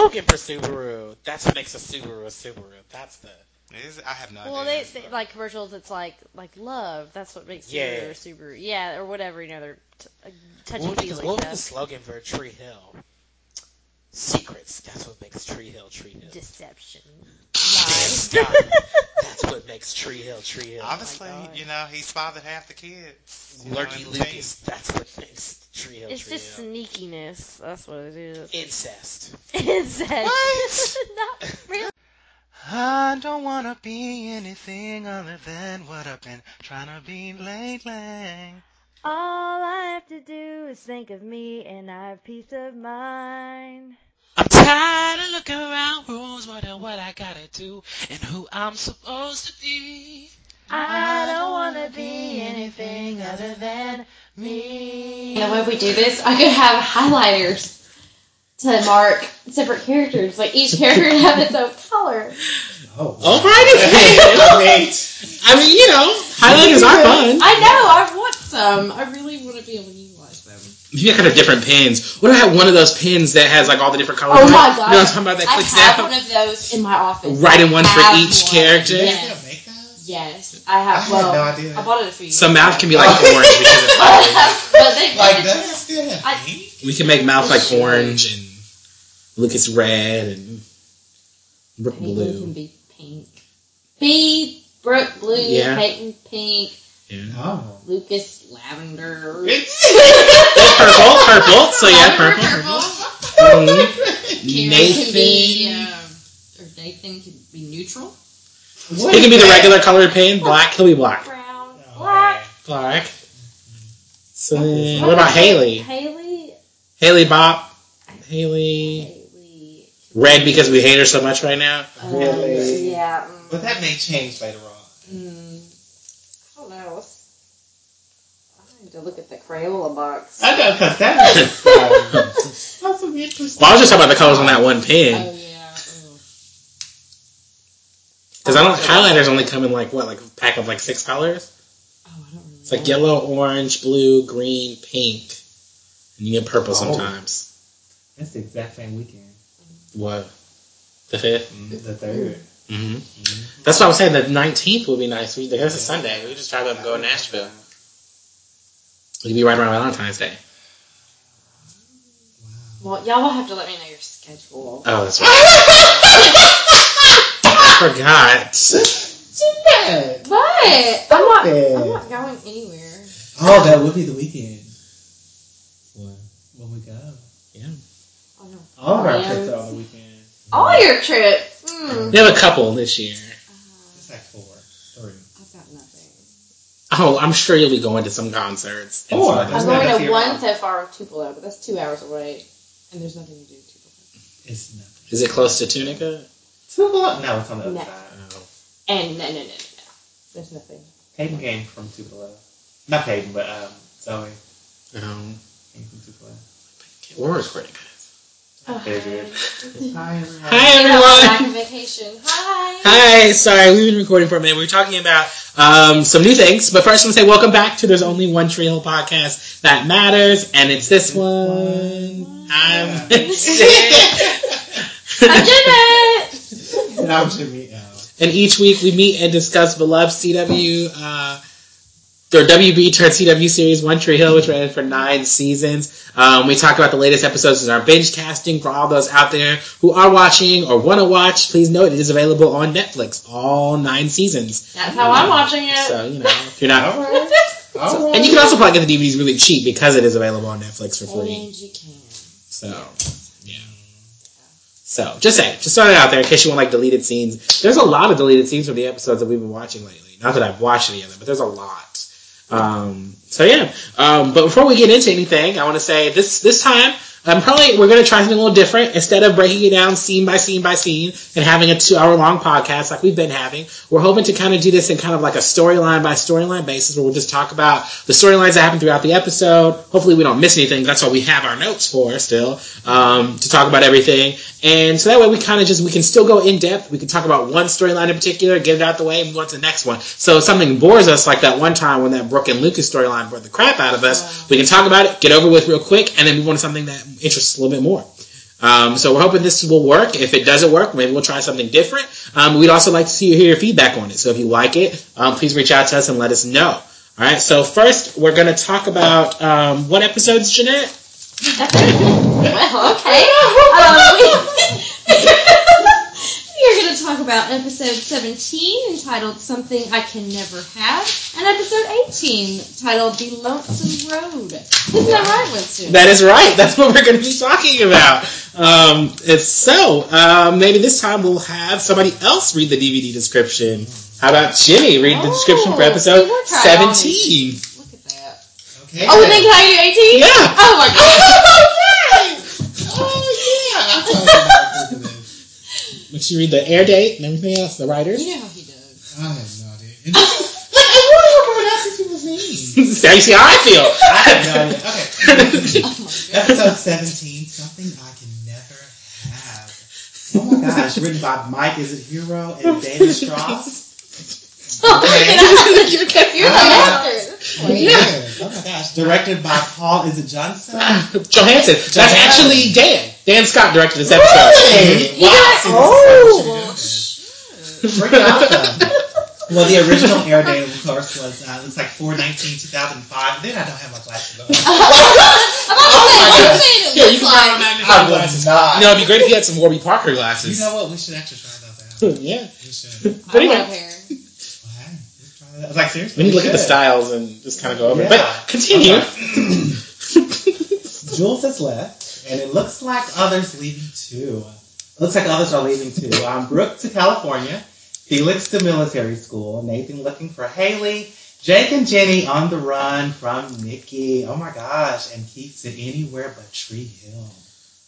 slogan for Subaru. That's what makes a Subaru a Subaru. That's the. Is, I have no Well, they, idea. they like commercials. It's like like love. That's what makes Yeah. Subaru a Subaru. Yeah, or whatever. You know, they're t- uh, touchy What would, be, feely what would be the slogan for Tree Hill? Secrets. That's what makes Tree Hill Tree Hill. Deception. Lies. Lies. That's what makes Tree Hill Tree Hill. Obviously, God. Oh you know, he's fathered half the kids. you know, Lurky in the team. Lucas. That's what makes Tree Hill it's Tree just Hill. sneakiness. That's what it is. Incest. Incest. What? Not really. I don't wanna be anything other than what I've been trying to be lately. All I have to do is think of me, and I have peace of mind. I'm tired of looking around rooms, wondering what I gotta do and who I'm supposed to be. I don't wanna be anything other than me. The when we do this, I could have highlighters to mark separate characters. Like each character would have its own color. Oh. All oh, right, I mean, you know, highlighters are fun. I know. I want some. I really want to be able to utilize them. You kind of different pins. What if I have one of those pins that has like all the different colors? Oh on it? my You know what I'm talking about? That I clicks have down. one of those in my office. Right in one for Have each one. character. Yes. Yes, I have. I had well, no idea. I bought it for you. So mouth can be like orange because it's like but they Like that? Still have I- pink? we can make mouth like orange and Lucas red and Brooke Anything can blue. be pink. B, Brooke blue, Yeah. Peyton pink, Yeah. Oh. Lucas lavender. Purple, purple. So yeah, Lavender, purple. purple. Mhm. Nathan. can be, uh, or Nathan can be neutral. What He can be is the that? regular colored pin. Black. He'll be black. Brown, Oh, black. Black. So then, what about Haley? Haley. Haley Bop. Haley. Haley. Red because we hate her so much right now. Um, Really? yeah. But that may change later on. Mm, I don't know. Let's- I need to look at the Crayola box. I know, because that is that's some interesting. Well, I was just talking about the colors on that one pin. Oh yeah. oh. Because I don't, highlighters only come in like, what, like a pack of like six colors? Oh, I don't really It's like yellow, orange, blue, green, pink. And you get purple Oh. sometimes. That's the exact same weekend. What? The 5th? The third. Mm-hmm. That's what I was saying. The 19th would be nice. We, that's a Sunday. We could just try to go to Nashville. It could be right around Valentine's Day. Well, y'all will have to let me know your schedule. Oh, that's right. I forgot. Jeanette! But I'm not. I'm not going anywhere. Oh, that would be the weekend. What? When we go. Yeah. Oh no. All of our trips are on the weekend. All your trips. Mm. We have a couple this year. It's like four. Three. I've got nothing. Oh, I'm sure you'll be going to some concerts. and Four. stuff. I'm not going enough to here. one so far with Tupelo, but that's two hours away, and there's nothing to do in Tupelo. It's nothing. Is it close to Tunica? Tupelo? No, it's on the other No. side. Oh. And no, no, no, no, no. There's nothing. Peyton came from Tupelo. Not Peyton, but um, Zoe Um, came from Tupelo. we're recording, guys. Very. Hi, everyone. Hi, everyone. vacation. Hi. Hi. Sorry, we've been recording for a minute. We were talking about um, some new things, but first, I'm gonna say welcome back to There's Only One Tree Hill podcast that matters, and it's this one. I'm I'm Janet. And I'm Jimmy L. And each week we meet and discuss beloved CW, uh, or WB turned CW series One Tree Hill, which ran for nine seasons. Um, we talk about the latest episodes in our binge casting for all those out there who are watching or want to watch. Please note it is available on Netflix, all nine seasons. That's how I'm watching it. So you know if you're not, Alright. Alright. and you can also probably get the DVDs really cheap because it is available on Netflix for free. And you can. So, yeah. So, just say, just start it out there in case you want like deleted scenes. There's a lot of deleted scenes from the episodes that we've been watching lately. Not that I've watched any of them, but there's a lot. Um, so yeah. Um, but before we get into anything, I want to say this this time. Um, probably we're going to try something a little different. Instead of breaking it down scene by scene by scene and having a two hour long podcast like we've been having, we're hoping to kind of do this in kind of like a storyline by storyline basis where we'll just talk about the storylines that happen throughout the episode. Hopefully we don't miss anything. That's what we have our notes for still, um, to talk about everything. And so that way we kind of just, we can still go in depth. We can talk about one storyline in particular, get it out the way, and move on to the next one. So if something bores us like that one time when that Brooke and Lucas storyline bored the crap out of us, we can talk about it, get over with real quick, and then move on to something that interests a little bit more. Um, so we're hoping this will work. If it doesn't work, maybe we'll try something different. Um, we'd also like to see hear your feedback on it. So if you like it, um, please reach out to us and let us know. All right. So first, we're going to talk about um, what episodes, Jeanette? well, okay. We, we are going to talk about episode 17 entitled Something I Can Never Have and episode 18 titled The Lonesome Road. Isn't that right, Winston? That is right. That's what we're going to be talking about. Um, it's so um, maybe this time we'll have somebody else read the DVD description. How about Jimmy read the description for Oh, episode see, we're trying all seventeen? Look at that. Okay. Oh, then can I do 18? Yeah. Oh my god. Oh, yeah. Make sure you read the air date and everything else. The writers. You know how he does. I have no idea. And- Like, I really hope everyone else sees people's names. so you see how I feel. I have no idea. Okay. Oh my god. Episode 17, Something I Can Never Have. Oh my gosh, written by Mike Is It Hero and David Strauss. You're okay. You're the Ah. master. Oh my gosh. Directed by Paul Is It Johnson? Johansson. That's Johansson. actually Dan. Dan Scott directed this episode. Really? You Wow. guys- See, oh, this is Pretty. Well, the original air date, of course, was uh, looks like 419 2005. Then I don't have my glasses on. I'm about to say, my you're God. saying it Here, you can borrow like- my I magnifying would glasses. not. You know, it'd be great if you had some Warby Parker glasses. You know what? We should actually try those out. yeah. We should. But I want a anyway, pair. Well, hey, let's try that. Like seriously, we need to look at the styles and just kind of go over it. But continue. Jules has left, and it looks like others leaving too. It Looks like others are leaving too. Um, Brooke to California, Felix to military school, Nathan looking for Haley, Jake and Jenny on the run from Nikki. Oh my gosh, and Keith to anywhere but Tree Hill.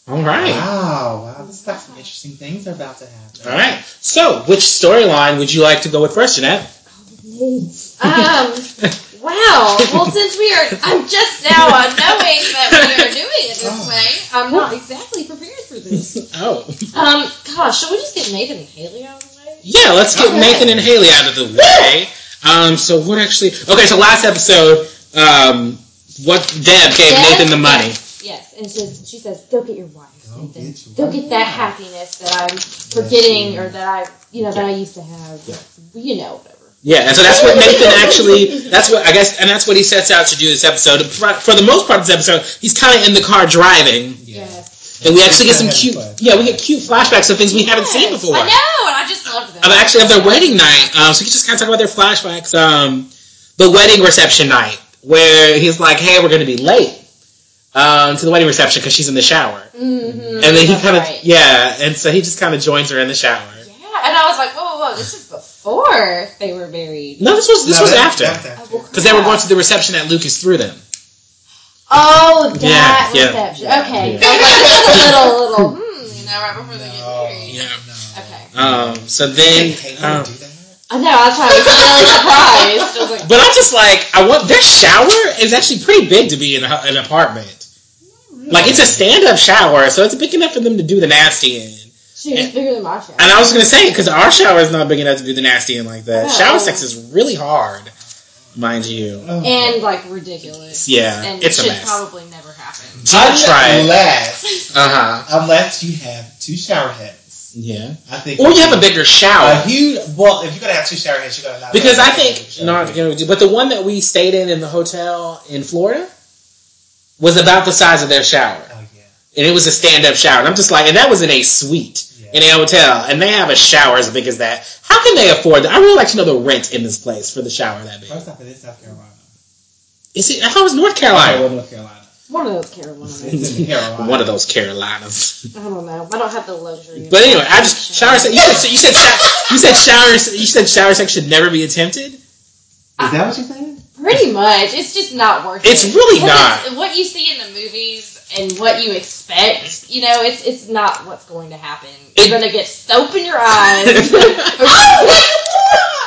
All right. Wow, wow, this is like some interesting things are about to happen. All right. So, which storyline would you like to go with first, Jeanette? Um, wow. Well, since we are, I'm just now uh, knowing that we are doing it this way. I'm not exactly prepared for this. Oh. Um, gosh, should we just get Nathan and Haley out of the way? Yeah, let's get Okay. Nathan and Haley out of the way. Um, so what actually? Okay, so last episode, um, what Deb gave Deb? Nathan the money. Yes, yes. and she says, she says, "Go get your wife, Go Nathan. get your Go wife." get that happiness that I'm forgetting, or that I, you know, that I used to have. You know, whatever." Yeah, and so that's what Nathan actually. That's what I guess, and that's what he sets out to do this episode. For, for the most part of this episode, he's kind of in the car driving, Yeah. Yes. and we actually get some cute. Yeah, we get cute flashbacks of things we haven't seen before. I know, and I just loved them. of actually of their wedding night. Um, so we can just kind of talk about their flashbacks. Um, the wedding reception night where he's like, "Hey, we're going to be late um, to the wedding reception because she's in the shower," Mm-hmm. and then he kind of right. yeah, and so he just kind of joins her in the shower. Yeah, and I was like, whoa, whoa, whoa, this is before they were married. No, this was this No, was after because they were going to the reception that Lucas threw them. Oh, that Yeah, yeah. reception. Yeah. Okay. Yeah. I like, this is a little, little, hmm, you know, right before they get married. Yeah. no. Okay. Um, so then, Hey, Haley um, do? I know, I was trying to be really surprised. I was like, but I'm just like, I want their shower is actually pretty big to be in a, an apartment. Like it's a stand-up shower, so it's big enough for them to do the nasty in. She was bigger than my shower. And I was gonna say because our shower is not big enough to do the nasty in like that. No. Shower sex is really hard, mind you. Oh. And, like, ridiculous. Yeah, And it's a should mess. probably never happen. I'll try it. Unless, Uh huh. unless you have two shower heads. Yeah. I think. Or you have a bigger A shower. huge. Well, if you're gonna have two shower heads, you're gonna not. Because I think not head. you know, but the one that we stayed in in the hotel in Florida was about the size of their shower, Oh yeah. And it was a stand-up shower. And I'm just like, and that was in a suite Yeah. in a hotel, and they have a shower as big as that. How can they afford that? I really like to know the rent in this place for the shower that big. First off, it is South Carolina. Is it? I thought it was North Oh, Carolina. North Carolina. One of those Carolinas. It's in Carolina. One of those Carolinas. I don't know. I don't have the luxury. But anyway, I just shower. sex- You said you said sho- you said shower. You said shower sex should never be attempted. Is that what you're saying? Pretty much. It's just not worth It's it. really 'Cause not. it's- what you see in the movies and what you expect, you know, it's it's not what's going to happen. You're going to get soap in your eyes.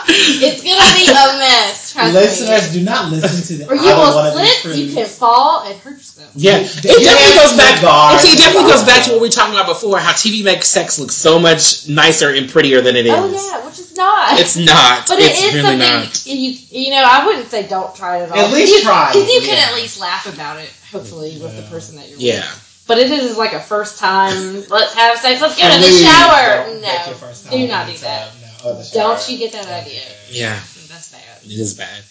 it's going to be a mess. Trust Listeners, me. do not listen to the. Or you either will one slip, you can fall and hurt yourself. Yeah, it Yeah, definitely goes back. regard- See, it definitely goes back to what we were talking about before. How TV makes sex look so much nicer and prettier than it oh, is. Oh yeah, which is not. It's not. but it it's really something not. you you know. I wouldn't say don't try it at all. At least you, try it, because you can at least laugh about it. Hopefully, with the person that you're with. Yeah. with. But it is like a first time. Let's have sex. Let's go to the shower. don't take your No, do not do that. No, or don't you get that idea? Yeah, That's bad. it is bad.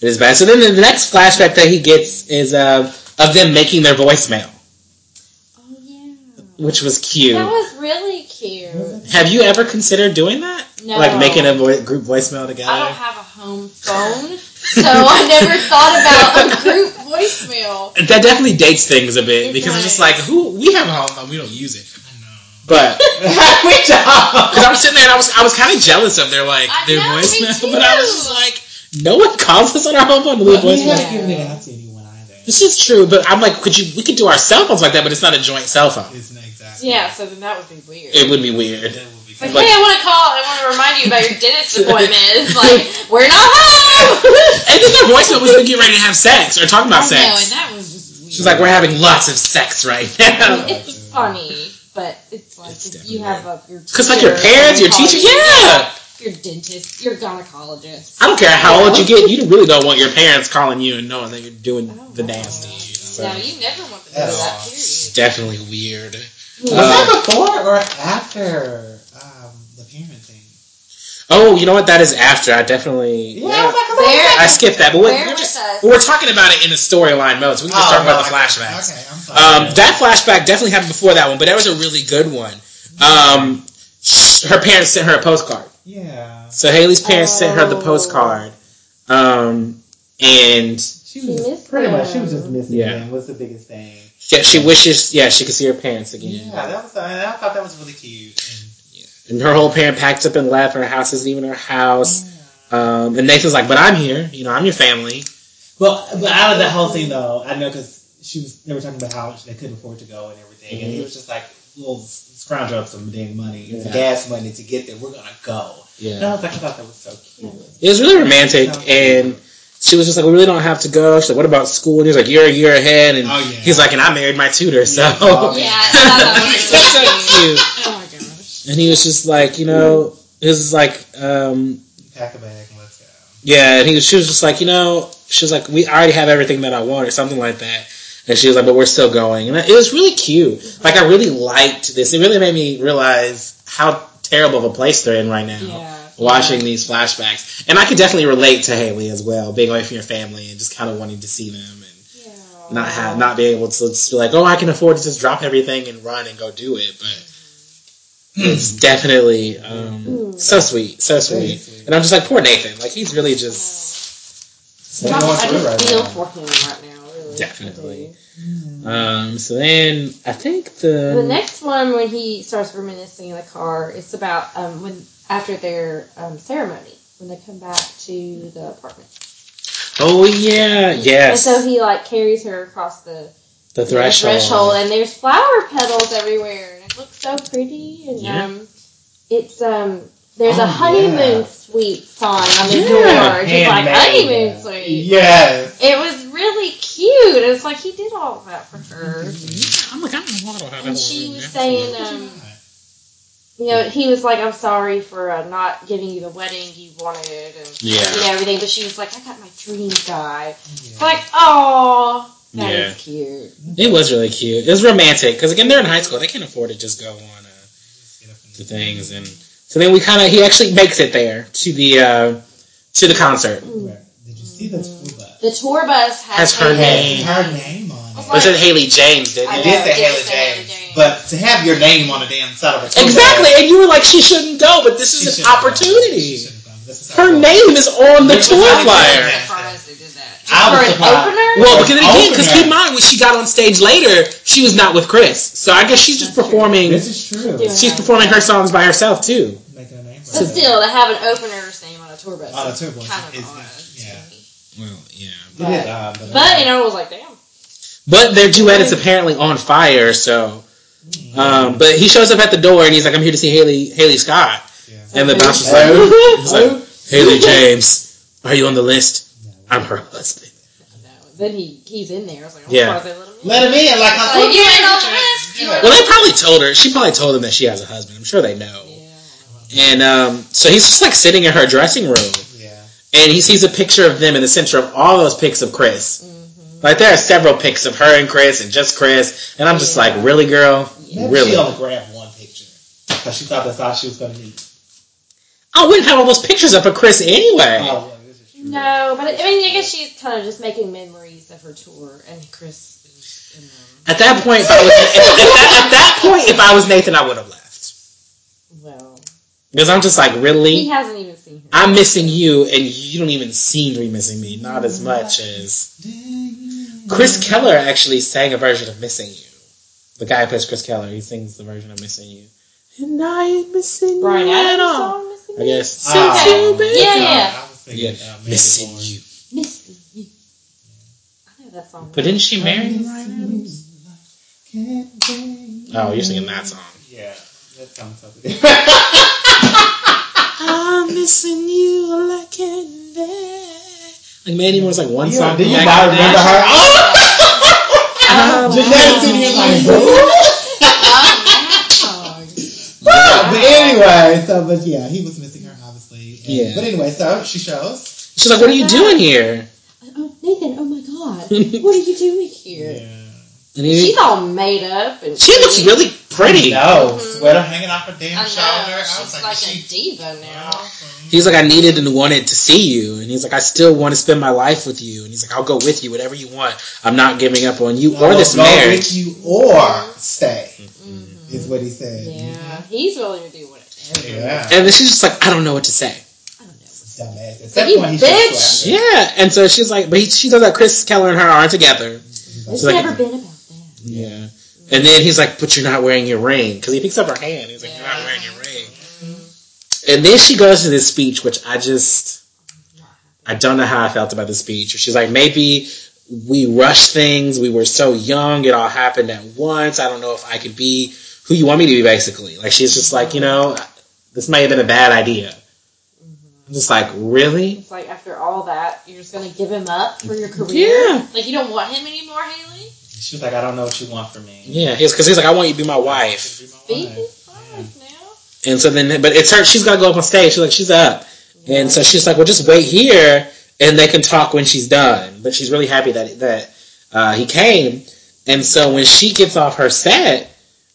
It is bad. So then the next flashback that he gets is uh, of them making their voicemail, Oh yeah. which was cute. That was really cute. Have you ever considered doing that? No. Like making a vo- group voicemail together? I don't have a home phone, so I never thought about a group voicemail. that definitely dates things a bit It because it's just like who we have a home phone, we don't use it. I know. But we don't. because I was sitting there and I was I was kind of jealous of their like I their know, me voicemail, but I was just like, no one calls us on our home phone to leave But we voicemail. haven't given it out to anyone either. This is true, but I'm like, could you? We could do our cell phones like that, but it's not a joint cell phone. It's not exactly. Yeah, so then that would be weird. It would be weird. That would be It's like, Like- hey, I want to call. I want to remind you about your dentist appointment. It's like, we're not home. And then their voicemail was them getting ready to have sex or talking about I know, and sex. that was just weird. She's like, we're having lots of sex right I now. mean, it's funny, but it's like It's if you have a your Because like your parents, your calling teacher, you, yeah. your dentist, your gynecologist. I don't care how old you get, you really don't want your parents calling you and knowing that you're doing the nasty. So. No, you never want to do At that. all. Period. It's definitely weird. Was Uh, that before or after um, the parent thing? Oh, you know what? That is after. I definitely. Yeah, I was like, There- I skipped that, but we're, we're just we're talking about it in the storyline mode, so we can just Oh, talk about the okay. flashbacks. Okay, I'm sorry. Um, that flashback definitely happened before that one, but that was a really good one. Um, her parents sent her a postcard. yeah. So Haley's parents sent her the Oh. postcard, um, and She She was missed just, pretty much, she was just missing Yeah. them. Was the biggest thing. yeah, she wishes, yeah, she could see her parents again. Yeah, that was. I I thought that was really cute. And her whole parent packed up and left. Her house isn't even her house. Um, and Nathan's like, "But I'm here. You know, I'm your family." Well, but out of that whole thing though, I know because she was. They were talking about how they couldn't afford to go and everything, and he was just like, "We'll scrounge up some damn money, Yeah. some gas money to get there. We're gonna go." And I was like, I thought that was so cute. It was really romantic, and she was just like, "We really don't have to go." She's like, "What about school?" And he's like, "You're a year ahead," and Oh, yeah. he's like, "And I married my tutor, so." Yeah. Oh, Yeah, I was That's so cute. My gosh. And he was just like, you know, it was like, um, Pack a bag and let's go. yeah. And he was, she was just like, you know, she was like, we already have everything that I want, or something like that. And she was like, but we're still going, and it was really cute. Like I really liked this. It really made me realize how terrible of a place they're in right now. Yeah. Watching these flashbacks, and I could definitely relate to Haley as well, being away from your family and just kind of wanting to see them and Yeah. not have not be able to just be like, oh, I can afford to just drop everything and run and go do it. But it's definitely um, so sweet, so sweet. sweet. And I'm just like, poor Nathan. Like he's really just They're I going through just right feel now. for him right now. Really. Definitely. I do. Um, so then I think the, The next one, when he starts reminiscing in the car, it's about um, when after their um, ceremony when they come back to the apartment. oh yeah yes And so he like carries her across the the threshold. threshold, and there's flower petals everywhere, and it looks so pretty. And Yeah. um, it's um, there's Oh, a honeymoon yeah. suite sign on the Yeah. door. It's just like Handmade. honeymoon suite. Yes. It was really cute. It's like he did all of that for her. I'm like I don't know how And she was saying, um, you know, he was like, "I'm sorry for uh, not giving you the wedding you wanted and Yeah. you know, everything," but she was like, "I got my dream guy." It's like, oh, that is Yeah. cute. It was really cute. It was romantic because again they're in high school. They can't afford to just go on uh, to things, and so then we kind of he actually makes it there to the uh, to the concert. Where- Did you see the tour bus? The tour bus has, Has her It name. her name on I was it. Or Haley James? Didn't I it? It did say Haley James, James. but to have your name on a damn side of a tour Exactly, bus, and you were like, she shouldn't go, but this is an shouldn't. She opportunity. Shouldn't have gone. This is how Her name is on the tour was how they flyer. did it. surprised they did that. I was for an opener. Well, because again, because keep in mind when she got on stage later, she was not with Chris, so I guess she's just That's true. performing. This is true. Yeah. She's performing her songs by herself too. Making a name for But herself. still, to have an opener's name on a tour bus, On a tour bus kind of is- odd. yeah. Well, yeah. It is odd, but, But you know, it was like, damn. But their duet is apparently on fire, so. Um, but he shows up at the door and he's like, "I'm here to see Haley Haley Scott," Yeah. and the bouncer's Hello? like, he's like, "Haley James, are you on the list? I'm her husband." No. Then he he's in there. I was like, oh, Yeah. surprised they let him in. Let him in, like I Like, you ain't on the list. Yeah. Well, they probably told her. She probably told him that she has a husband. I'm sure they know. Yeah. And um, so he's just like sitting in her dressing room, Yeah. and he sees a picture of them in the center of all those pics of Chris. Mm-hmm. Like there are several pics of her and Chris and just Chris, and I'm just Yeah. like, really, girl, Maybe really? she only grabbed one picture because she thought that's all she was going to need. I wouldn't have all those pictures up of Chris anyway. Oh, well, this is true. No, but I mean, I guess she's kind of just making memories of her tour, and Chris is in them. At that point, if I was, at, that, at that point, if I was Nathan, I would have left Well, because I'm just like, really? he hasn't even seen her. I'm missing you, and you don't even seem to be missing me, not as much as Chris Keller actually sang a version of "Missing You." The guy who plays Chris Keller, he sings the version of "Missing You," and I ain't missing Brian you at all. Song, Missing I guess since you been Yeah, yeah. Thinking, Yeah, uh, missing you. Missing You. I know that song. But didn't she marry Brian Adams? Oh, you're singing that song. Yeah, that sounds something different. I'm missing you like can't bear. Like Mandy Moore's like one Yeah, song. do you back might in remember that. her? Um, Jeanette's sitting here like, anyway, so but yeah, he was missing her obviously. And- Yeah. But anyway, so she shows. She's like, "What are you doing here?" oh, Nathan, oh my god. What are you doing here? And he- She's all made up and she looks really pretty. No, Mhm. sweater hanging off her damn know. shoulder. I was She's like, like is a diva now. He's like, I needed and wanted to see you. And he's like, I still want to spend my life with you. And he's like, I'll go with you, whatever you want. I'm not giving up on you or this go marriage. with you or stay Mhm. is what he said. Yeah, he's willing to do whatever. Yeah. And then she's just like, I don't know what to say. I don't know. Dumbass. At But that you point, bitch. Yeah. And so she's like, but he, she does that Chris Keller and her aren't together. He's It's like- never been about that. Yeah. And then he's like, but you're not wearing your ring. Because he picks up her hand. He's like, you're not wearing your ring. Mm-hmm. And then she goes to this speech, which I just, I don't know how I felt about the speech. She's like, maybe we rushed things. We were so young. It all happened at once. I don't know if I could be who you want me to be, basically. Like, she's just like, you know, this may have been a bad idea. I'm just like, really? It's like after all that, you're just gonna give him up for your career. Yeah. Like you don't want him anymore, Haley. She's like, I don't know what you want from me. Yeah, he's because he's like, I want you to be my wife. Be Be his wife now. And so then, but it's her, she's got to go up on stage. She's like, she's up. And so she's like, well, just wait here and they can talk when she's done. But she's really happy that, that, uh, he came. And so when she gets off her set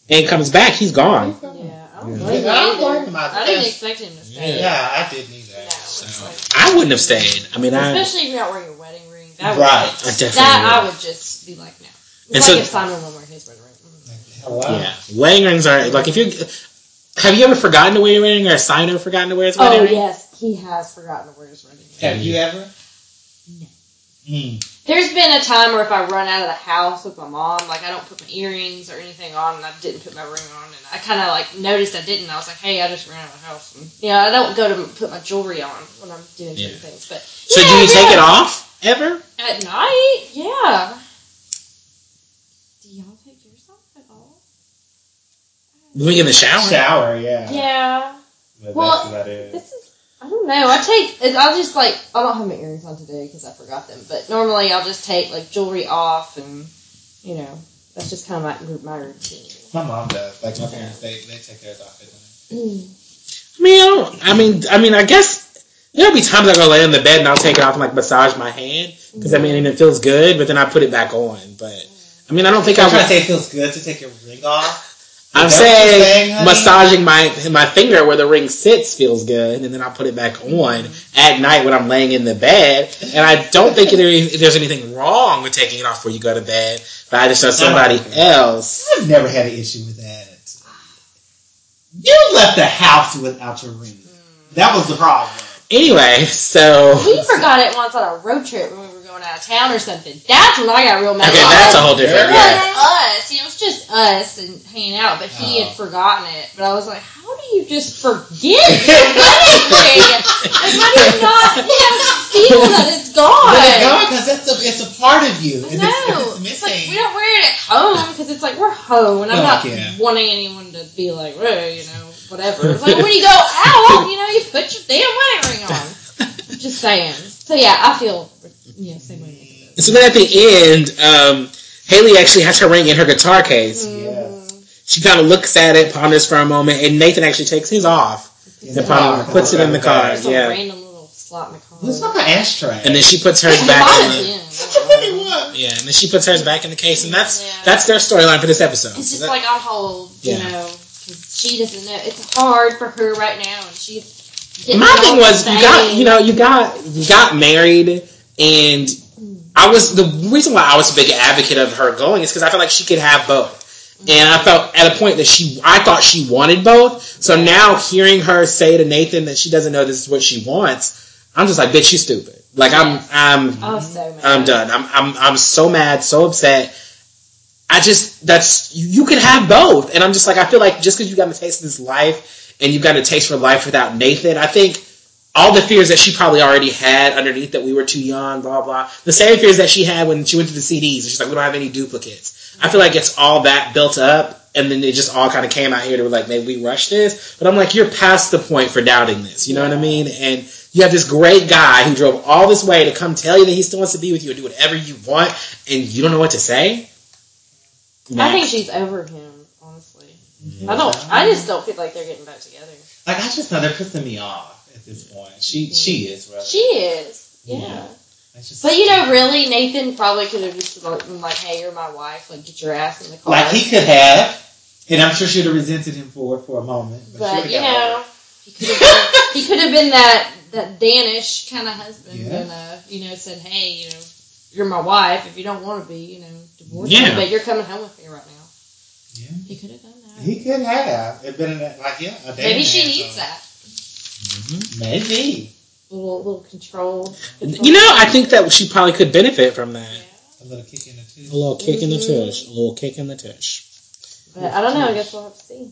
and comes back, he's gone. Yeah, I don't Yeah. I don't either. I I didn't expect him to stay. Yeah, I didn't either. No, it's like, I wouldn't have stayed. I mean, I, especially if you're not wearing your wedding ring. That Right. would, I definitely that would. I would just be like, no. It's And like so- if Simon won't wear his wedding ring. Mm. Hello. yeah. Wedding rings are, like, if you, have you ever forgotten to wear your wedding ring or a signer forgotten to wear his wedding Oh ring? yes, he has forgotten to wear his wedding ring. Have you ever? No. Mm. There's been a time where if I run out of the house with my mom, like I don't put my earrings or anything on, and I didn't put my ring on, and I kind of like noticed I didn't. I was like, hey, I just ran out of the house, and you know, I don't go to put my jewelry on when I'm doing certain things. But So yeah, do you take it off ever? at night? Yeah. Do y'all take yours off at all? We in the shower? Shower, yeah. Yeah. But Well, that's about it. This is. I don't know. I take. I'll just like. I don't have my earrings on today because I forgot them. But normally I'll just take like jewelry off, and you know, that's just kind of my my routine. My mom does. Like my parents, they they take theirs off at night. I mean, I, don't, I mean, I mean, I guess there'll be times I go lay in the bed and I'll take it off and like massage my hand because I mean it feels good, but then I put it back on. But I mean, I don't think I I'm trying to would. say it feels good to take your ring off. I'm Is that what you're saying, saying, massaging my my finger where the ring sits feels good, and then I put it back on at night when I'm laying in the bed. And I don't think there's anything wrong with taking it off before you go to bed. But I just know somebody uh-huh. else. I've never had an issue with that. You left the house without your ring. That was the problem. Anyway, so We forgot it once on a road trip when we were going out of town or something. That's when I got real mad. okay, that's a whole different. Yeah. us, you know, it's just us and hanging out, but he Oh. had forgotten it. But I was like, how do you just forget ring? Like, how do you not have feel that it's gone? But it's gone because it's a, it's a part of you. I And know. it's, it's It's like missing. we don't wear it at home because it's like we're home, and I'm Oh, not yeah. wanting anyone to be like, well, you know, whatever. It's like when you go out, you know, you put your damn wedding ring on. Just saying. So yeah, I feel yeah, same way. Nick So then at the end, um, Haley actually has her ring in her guitar case. does. Yes. She kind of looks at it, ponders for a moment, and Nathan actually takes his off In and probably car. puts it in the car. Just a Yeah. random little slot in the car. Looks like an ashtray. And then she puts hers back in have the been. It was. yeah, and then she puts hers back in the case, and that's Yeah. that's their storyline for this episode. It's just that- like on hold, you Yeah. know, 'cause she doesn't know. It's hard for her right now, and she's. My thing was you got you know you got you got married and I was the reason why I was a big advocate of her going is because I felt like she could have both. And I felt at a point that she, I thought she wanted both. So now hearing her say to Nathan that she doesn't know this is what she wants, I'm just like, bitch, you stupid. Like I'm, I'm, was so mad. I'm done. I'm, I'm, I'm so mad, so upset. I just, that's, you, can have both. And I'm just like, I feel like just because you got a taste of this life and you've got a taste for life without Nathan, I think all the fears that she probably already had underneath that we were too young, blah, blah. The same fears that she had when she went to the CDs. And she's like, we don't have any duplicates. I feel like it's all that built up. And then it just all kind of came out here to like, maybe we rushed this. But I'm like, you're past the point for doubting this. You know what I mean? And you have this great guy who drove all this way to come tell you that he still wants to be with you and do whatever you want, and you don't know what to say. I think she's over him, honestly. I don't. I just don't feel like they're getting back together. Like I just know they're pissing me off at this point. She she is really. She is. Yeah. Yeah. But you know, really, Nathan probably could have just like, been like, "Hey, you're my wife. Like, get your ass in the car." like he could have, and I'm sure she'd have resented him for it for a moment. But, But you know, he could have been, he could have been that that Danish kind of husband, Yeah. and uh, you know, said, "Hey, you know, you're my wife. If you don't want to be, you know, divorce Yeah. me, but you're coming home with me right now." Yeah. He could have done that. He could have. It'd been in like yeah. A Maybe she app, needs so- that Maybe A little little control. You know, I think that she probably could benefit from that. a little kick in the tooth. A little kick in the Mhm. tush. A little kick in the tush. But I don't know. I guess we'll have to see.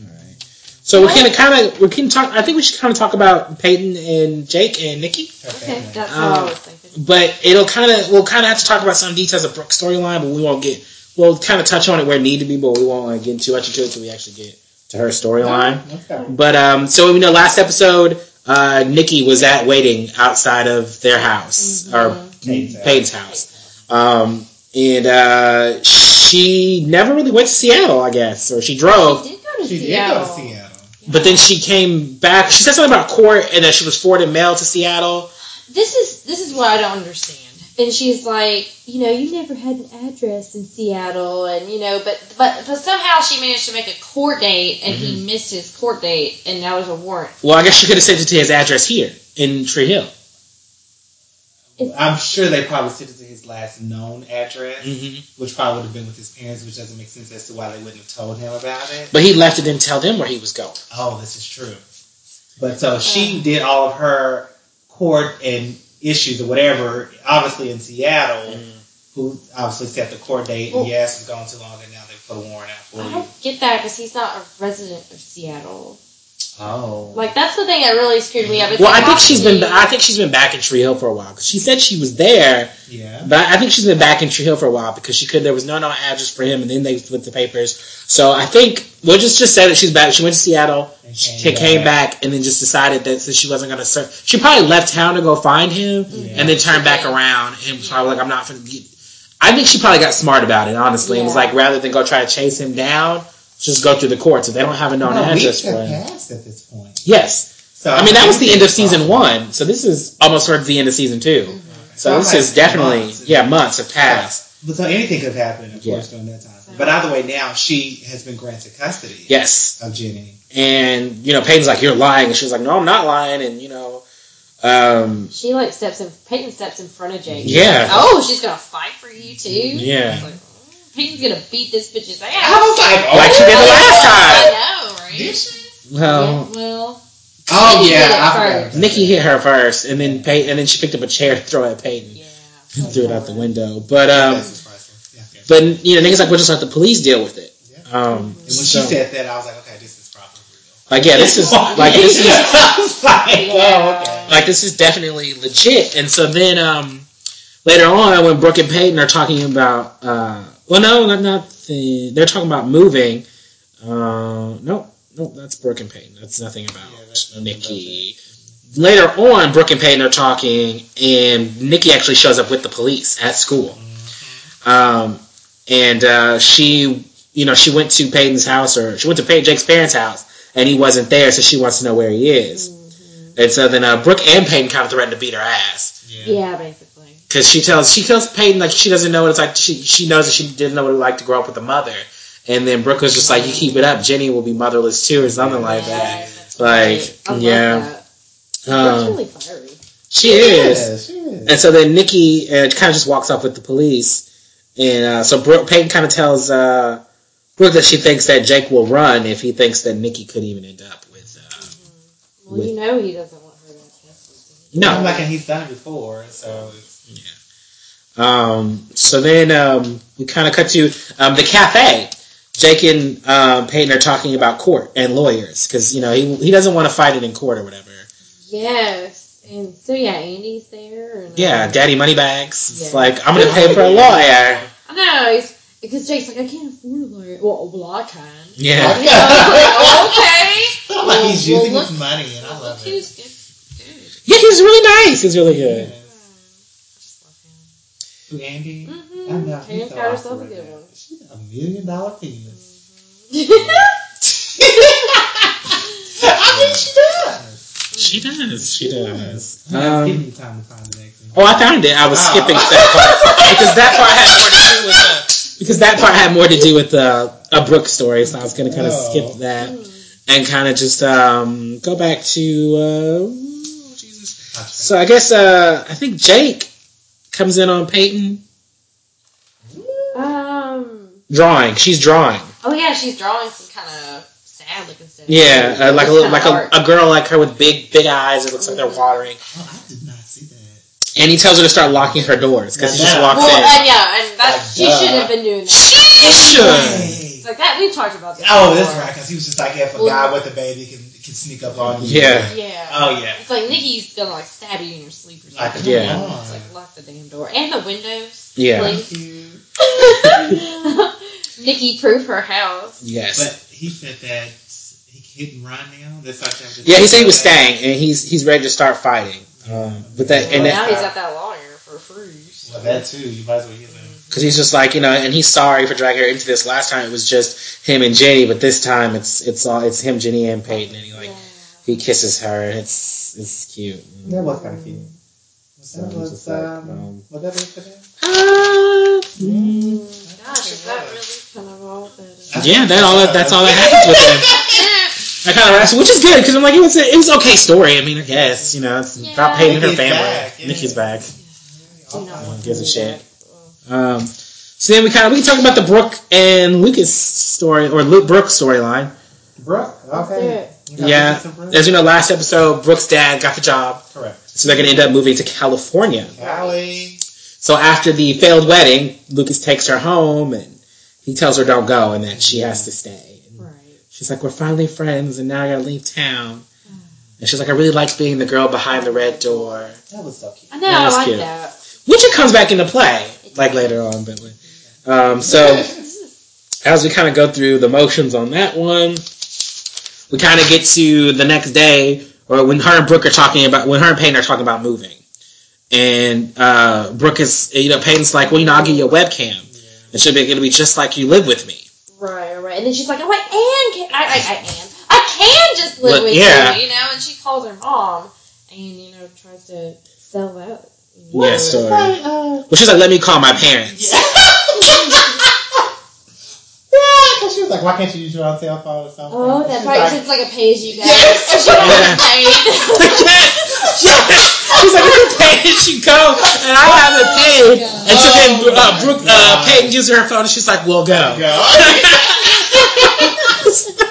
Alright. So we're gonna kind of we can talk. I think we should kind of talk about Peyton and Jake and Nikki, Okay, that's what I Um, was thinking. But it'll kind of we'll kind of have to talk about some details of Brooke's storyline, but we won't get. We'll kind of touch on it where it need to be, but we won't like, get too much into it until we actually get to her storyline. Okay. But um, so we know last episode, uh, Nikki was at waiting outside of their house or Peyton's house. House, um, and uh, she never really went to Seattle, I guess, or she drove. She did go to She did Seattle. go to Seattle. But then she came back. She said something about court and that she was forwarded mail to Seattle. This is this is what I don't understand. And she's like, you know, you never had an address in Seattle, and you know, but but but somehow she managed to make a court date, and he missed his court date, and now there's a warrant. Well, I guess she could have sent it to his address here in Tree Hill. I'm sure they probably sent it to his last known address, Mm-hmm. which probably would have been with his parents, which doesn't make sense as to why they wouldn't have told him about it. But he left it and didn't tell them where he was going. Oh, this is true. But so she did all of her court and issues or whatever, obviously in Seattle, mm-hmm. who obviously set the court date, and Well- yes, it's gone too long, and now they put a warrant out for him. I you. don't get that because he's not a resident of Seattle. Oh. Like that's the thing that really screwed me up. It's Well, like, I think how she's can been. you- I think she's been back in Tree Hill for a while because she said she was there, yeah. but I think she's been back in Tree Hill for a while because she could. There was no no address for him, and then they put the papers. So I think we'll just just say that she's back. She went to Seattle. And She came came back. back and then just decided that since she wasn't going to serve, she probably left town to go find him, Yeah. and then turned back around and was probably like, "I'm not going to." I think she probably got smart about it, honestly. It was like rather than go try to chase him down, just go through the courts. If they don't have a known No, address for have him, passed at this point. yes. So I mean, that was the end of season Probably. one, so this is almost towards the end of season two. So So this is definitely months. yeah, months have passed. But so anything could have happened, of Yeah. course, during that time. But either way, now she has been granted custody Yes, of Jenny. and you know, Peyton's like, "You're lying," and she's like, "No, I'm not lying," and you know, um, She like steps in. Peyton steps in front of Jake. Yeah. Oh, she's gonna fight for you too. Yeah. Like, Peyton's gonna beat this bitch's ass. I was like, oh, Like she did the last time. I know, right? Did she? well, Yeah, well, Oh Nikki yeah, did it I forgot first. Nikki hit her first, and then Peyton, and then she picked up a chair to throw at Peyton, yeah. and threw it out the window. But um, This is priceless. Yeah, yeah. but you know, Nikki's like we'll just let the police deal with it. Um, And when so- she said that, I was like, okay, this is probably real. like yeah, this is like this is like, Yeah. oh, okay. like this is definitely legit. And so then um, later on, when Brooke and Peyton are talking about, uh, well, no, not, not the, they're talking about moving. Uh, no, no, that's Brooke and Peyton. That's nothing about Yeah, that's nothing Nikki. Later on, Brooke and Peyton are talking, and Nikki actually shows up with the police at school. Um, and uh, she, you know, she went to Peyton's house, or she went to Peyton, Jake's parents' house, and he wasn't there, so she wants to know where he is. And so then uh, Brooke and Peyton kind of threaten to beat her ass Yeah, basically. Because she tells she tells Peyton like she doesn't know what it's like. She she knows that she didn't know what it was like to grow up with a mother. And then Brooke was just like, "You keep it up, Jenny will be motherless too, or something like that." Like, great. I love yeah. that. Um, really fiery. she is. Yeah, she is. And so then Nikki uh, kind of just walks off with the police, and uh, so Brooke, Peyton kind of tells uh, Brooke that she thinks that Jake will run if he thinks that Nikki could even end up with. Uh, Well, you know he doesn't want her to have custody. no, I'm like, and he's done it before, so it's, Um, so then um, we kind of cut to um, the cafe. Jake and um, Peyton are talking about court and lawyers because you know he he doesn't want to fight it in court or whatever. Yes. And so, yeah, Andy's there. And, Yeah, Daddy Moneybags. It's Yeah. like I'm gonna pay for a lawyer. I know. He's, because Jake's like, I can't afford a lawyer. Well, well I can. Yeah, You know, like, okay. I'm like he's Well, using look- his money, and I love it. He's good. good. yeah, he's really nice. He's really good. Just love him. Who, Andy? Mhm. I know. Pam He's so got herself awesome a right good now. one. She's a million dollar penis. I mean, she does. She does. She does. You give Um, me time to find the next one. oh, I found it. I was Oh. skipping that part because that part had more to do with the because that part had more to do with the a Brooke story. So I was gonna kind of Oh. skip that and kind of just um, go back to uh, Jesus. So I guess uh, I think Jake comes in on Peyton Um. drawing. She's drawing. Oh yeah, she's drawing some kind of sad looking stuff. Yeah, uh, like a little, like a, a girl like her with big big eyes. It looks like they're watering. Oh, I did not see that. And he tells her to start locking her doors because he just Yeah. walks Well, in. and yeah, and that Like, she should have been doing that. She should. It's like that. We've talked about this. Oh, before. that's right, because he was just like, if a Well- guy with a baby can, can sneak up on you. Yeah. Yeah. Oh, yeah. It's like Nikki's gonna like stab you in your sleep or Like, something. Yeah. come on. It's like lock the damn door and the windows. Yeah. Please. Nikki proof her house. Yes. But he said that he couldn't run now. That's like that. yeah, he said he was staying, and he's he's ready to start fighting. Um, but that Well, and now that he's got that lawyer for free. so- Well, that too. You might as well get that. Because he's just like you know, and he's sorry for dragging her into this. Last time it was just him and Jenny, but this time it's it's all it's him, Jenny, and Peyton, and he like Yeah. he kisses her. And It's it's cute. That was kind of cute. So That was, just like, um, um, was that it for? Uh, mm, Gosh, is that really kind of all that? yeah, that all that, that's all that happens with him. I kind of which is good because I'm like it was a, it was okay story. I mean, I guess you know it's Yeah. about Peyton and her family. back, yeah. Nikki's back. Do not want gives a to shit. That. Um, so then we kind of we can talk about the Brooke and Lucas story or Luke Brooke storyline. Brooke. Okay. it. You got Yeah, Lucas and Brooke? as you know, last episode Brooke's dad got the job, Correct. so they're going to end up moving to California. Callie. So after the failed wedding, Lucas takes her home and he tells her don't go and that she has to stay. And Right. she's like, we're finally friends and now I got to leave town. And she's like, I really liked being the girl behind the red door, That was so cute. I know. That I like cute. that. which it comes back into play like later on, but. Um, so as we kind of go through the motions on that one, we kind of get to the next day, or when her and Brooke are talking about, when her and Peyton are talking about moving. And uh, Brooke is, you know, Peyton's like, well, you know, I'll give you a webcam. And she'll be, it'll be just like you live with me. Right, right. And then she's like, oh, Anne can, I, I, I, Anne, I can just live with yeah. you, you know? And she calls her mom and, you know, tries to sell that. You know. Yeah, story. Right, uh, Well, she's like, let me call my parents. yeah, because she was like, why can't you use your own cell phone or something? Oh, She's that's right. like, it's like a page you guys. Yes. So she wants Yeah. yes, yes. She's like, you can pay as you go, and I haven't paid. And so then uh, Oh, Brooke, uh, God. Peyton gives her her phone, and she's like, we'll go. Go.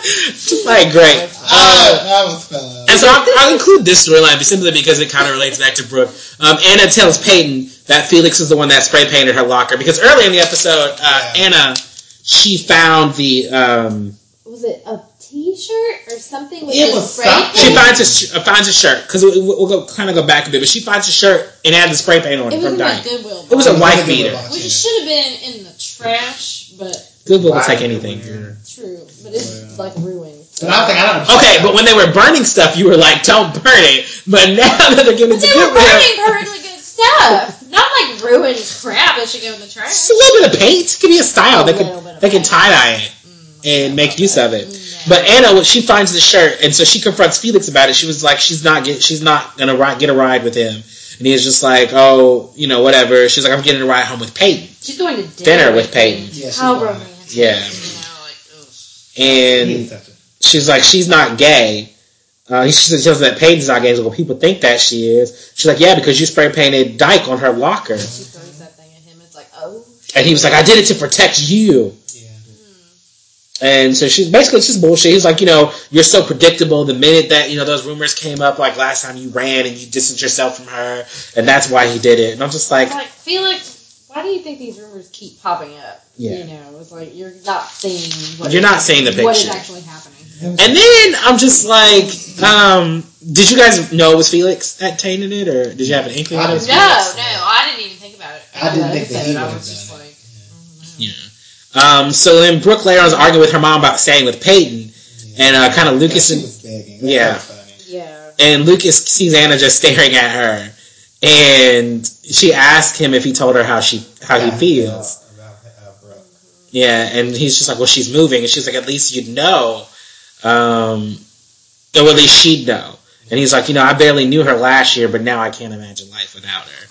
Just like, great. Uh, that was fun. And so I'll, I'll include this storyline simply because it kind of relates back to Brooke. Um, Anna tells Peyton that Felix is the one that spray painted her locker because early in the episode, uh, Yeah. Anna she found the um, Was it a t-shirt or something with It was spray something. she paint? finds a uh, finds a shirt because we'll, we'll go kind of go back a bit, but she finds a shirt and it had the spray paint on it, It was from in. Goodwill. It was a It wife a beater. Which yeah. should have been in the trash, but Goodwill will take anything. true. But it's like ruined. But I don't think I don't. Okay, but when they were burning stuff, you were like, "Don't burn it." But now that they're giving it But to they were burning perfectly good stuff. Not like ruined crap that should go in the trash. just a little bit of paint. It could be a style. A They could they can tie dye it. Mm. and make use of it. But Anna, she finds the shirt, and so she confronts Felix about it. She was like, she's not get, she's not gonna ride, get a ride with him, and he's just like, oh, you know, whatever. She's like, I'm getting a ride home with Peyton. She's going to Dinner dinner, with Peyton. Yeah, How romantic. Yeah, You know, like, ugh. and He's such a- she's like, she's not gay. Uh, he she tells that Peyton's not gay. He's like, well, people think that she is. She's like, yeah, because you spray painted Dyke on her locker. She throws that thing at him. It's like, oh. And he was like, I did it to protect you. Yeah. And so she's basically it's just bullshit. He's like, you know, you're so predictable. The minute that, you know, those rumors came up, like last time you ran and you distanced yourself from her, and that's why he did it. And I'm just like, like, Felix, why do you think these rumors keep popping up? Yeah. You know, it's like you're not seeing what You're not seeing the picture. What is picture. actually happening. and then I'm just like, um, did you guys know it was Felix that tainted it, or did you have an inkling? I it was. No, Felix? no, I didn't even think about it. I didn't think that episode. he I was just it. like, Yeah. Um, so then Brooke later on is arguing with her mom about staying with Peyton, and uh, kind of Lucas She and was begging. Yeah. That's funny. Yeah. and Lucas sees Anna just staring at her, and she asked him if he told her how she how he feels. About, about, uh, Yeah, and he's just like, well, she's moving, and she's like, at least you'd know, um, or at least she'd know. And he's like, you know, I barely knew her last year, but now I can't imagine life without her.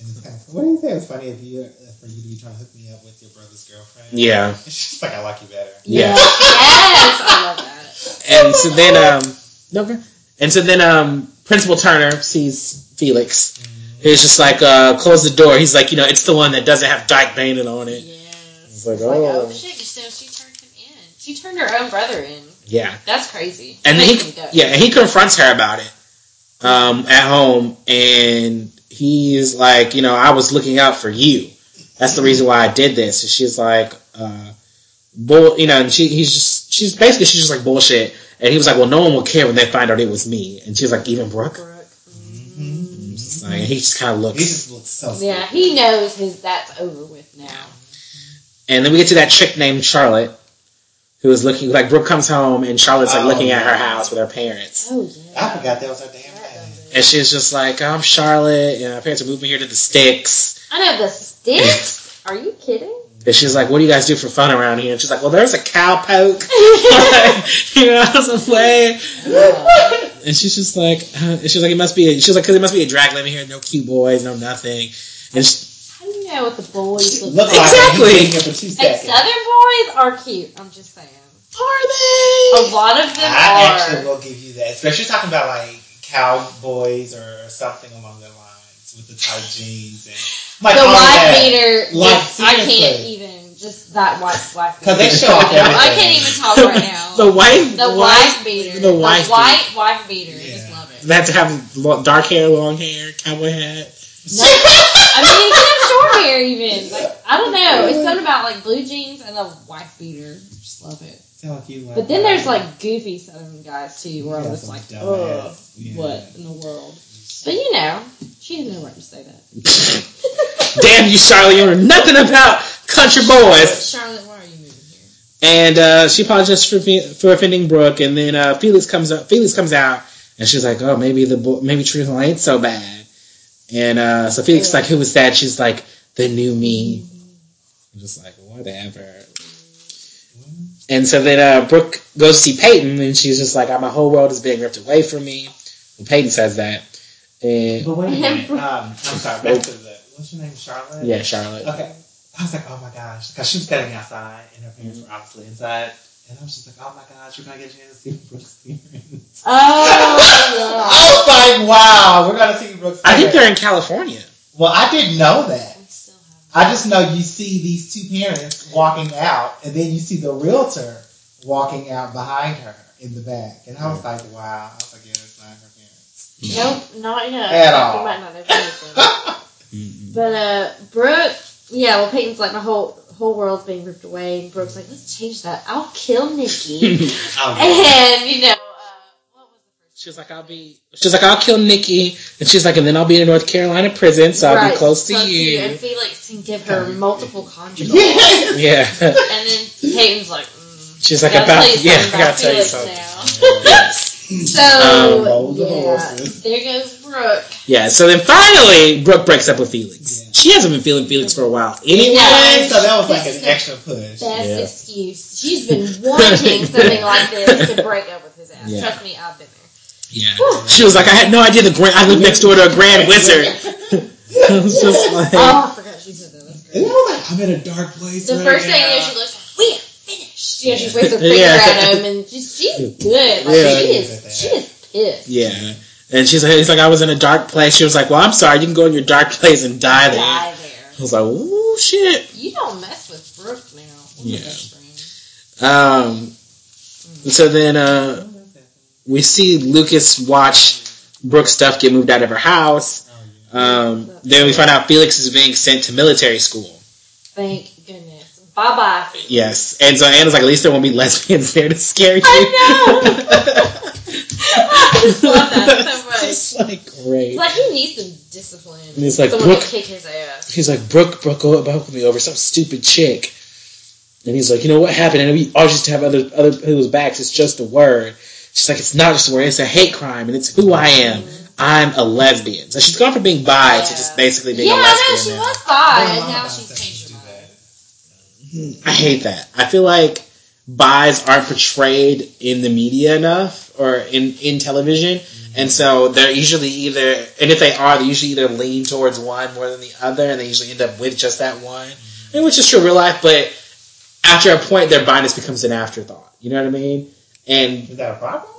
And it's kind of, what do you think? It's funny if you, uh, for you to be trying to hook me up with your brother's girlfriend. Yeah, It's just like I like you better. yeah. Yes, I love that. And so then, um, no, and so then, um, Principal Turner sees Felix. He's just like, uh, close the door. He's like, you know, it's the one that doesn't have Dyke painted on it. yes. It's like, oh. oh shit, so she turned him in. She turned her own brother in. Yeah. That's crazy. And then he, yeah, and he confronts her about it, um, at home, and he's like, you know, I was looking out for you. That's the reason why I did this. And she's like, uh, bull, you know, and she, he's just, she's basically, she's just like bullshit. And he was like, well, no one will care when they find out it was me. And she was like, even Brooke? Brooke. And it's just like, he just kind of He looks. just looks so Yeah, he knows his that's over with now. And then we get to that chick named Charlotte, who is looking, like Brooke comes home and Charlotte's like Oh, looking at her oh. house with her parents. Oh yeah. I forgot that was her damn name. And she's just like, I'm Charlotte, and my parents are moving here to the sticks. I know the sticks. Are you kidding? And she's like, what do you guys do for fun around here? And she's like, well, there's a cowpoke." you know, some way. And she's just like, uh, and she's like, it must be, a, she's like, cause it must be a drag living here, no cute boys, no nothing. And she, How do you know what the boys look Look like? like Exactly. he's been here for two And seconds. Southern boys are cute. I'm just saying. are they? A lot of them I are. actually will give you that, especially talking about like cowboys or something along their lines with the tight jeans and like the all wife that. beater. Like, just- I can't even. Just that wife wife. Because they show off. I can't even talk right now. The wife, The wife beater. the wife white wife beater. I just love it. They have to have lo- dark hair, long hair, cowboy hat. No, I mean, you can have short hair even. Like I don't know. It's something about like blue jeans and a wife beater. I just love it. Sound like you like But then there's like goofy southern guys too, where I'm Yeah, just some like, dumbass. ugh, Yeah. what in the world? But you know, she has no right to say that. Damn you, Charlotte, you know nothing about country boys. Charlotte, why are you moving here? And uh, she apologizes for for offending Brooke, and then uh, Felix comes up. Felix comes out, and she's like, "Oh, maybe the bo- maybe traditional ain't so bad." And uh, so Felix is like, "Who was that?" She's like, "The new me." I'm just like, whatever. And so then uh, Brooke goes to see Peyton, and she's just like, "My whole world is being ripped away from me." Well, Peyton says that, and But wait a minute. Um, I'm sorry. Back to the what's your name, Charlotte? yeah, Charlotte. Okay. I was like, oh my gosh, because she was cutting outside, and her parents were obviously inside, and I was just like, oh my gosh, we're gonna get a chance to see Brooke's parents. Oh, I was like, wow, we're gonna see Brooke's. I think they're in California. Well, I didn't know that. We still have. I just know you see these two parents walking out, and then you see the realtor walking out behind her in the back, and I was like, wow. I was like, yeah, it's not her parents. Nope, not yet. At all. You might not know anything. But uh, Brooke, yeah. Well, Peyton's like my whole whole world's being ripped away, and Brooke's like, let's change that. I'll kill Nikki, and you know, uh, what was the first? She's like, I'll be. She's like, I'll kill Nikki, and she's like, and then I'll be in a North Carolina prison, so I'll Right, be close to close you. and Felix can give her multiple conjugals. Yes. Yeah, And then Peyton's like, mm, she's like gotta about. tell you Yeah, I gotta tell you Felix something. now. Yes. So Um, roll the yeah, horses. there goes Brooke. Yeah, so then finally, Brooke breaks up with Felix. Yeah. She hasn't been feeling Felix for a while Anyway, anyway. so that was like an extra push. Best Yeah. excuse. She's been wanting something like this to break up with his ass. Yeah. Trust me, I've been there. Yeah. She was like, I had no idea the grand, I lived next door to a grand wizard. I was just like, Oh, I forgot she said that. That's And great. I was like, I'm in a dark place. The right first thing you now. know, she looks like, we are finished. You know, she waves her finger Yeah. at him, and she's, she's good. Like, Yeah. she is, she is pissed. yeah. And she's like, he's like, I was in a dark place. She was like, well, I'm sorry, you can go in your dark place and die there. I Die there. was like, ooh, shit. You don't mess with Brooke now. We're Yeah. Um, so then, uh, we see Lucas watch Brooke's stuff get moved out of her house. Um, then we find out Felix is being sent to military school. Thank goodness. Bye bye. Yes. And so Anna's like, at least there won't be lesbians there to scare you. I know. I just love that so much. It's like great. It's like he needs some discipline. And it's like, someone Brooke- to kick his ass. He's like, Brooke Brooke, broke up with me over some stupid chick. And he's like, you know what happened? And we all just have other other people's backs. It's just a word. She's like, it's not just a word. It's a hate crime, and it's who I am. I'm a lesbian. So she's gone from being bi to just basically being yeah, a I know lesbian she now. was bi, and now of she's bisexuals changed do her mind. that. I hate that. I feel like bis aren't portrayed in the media enough or in, in television. Mm-hmm. And so they're usually either, and if they are, they usually either lean towards one more than the other, and they usually end up with just that one. Mm-hmm. And which is true in real life, but after a point, their bias becomes an afterthought. You know what I mean? And Is that a problem?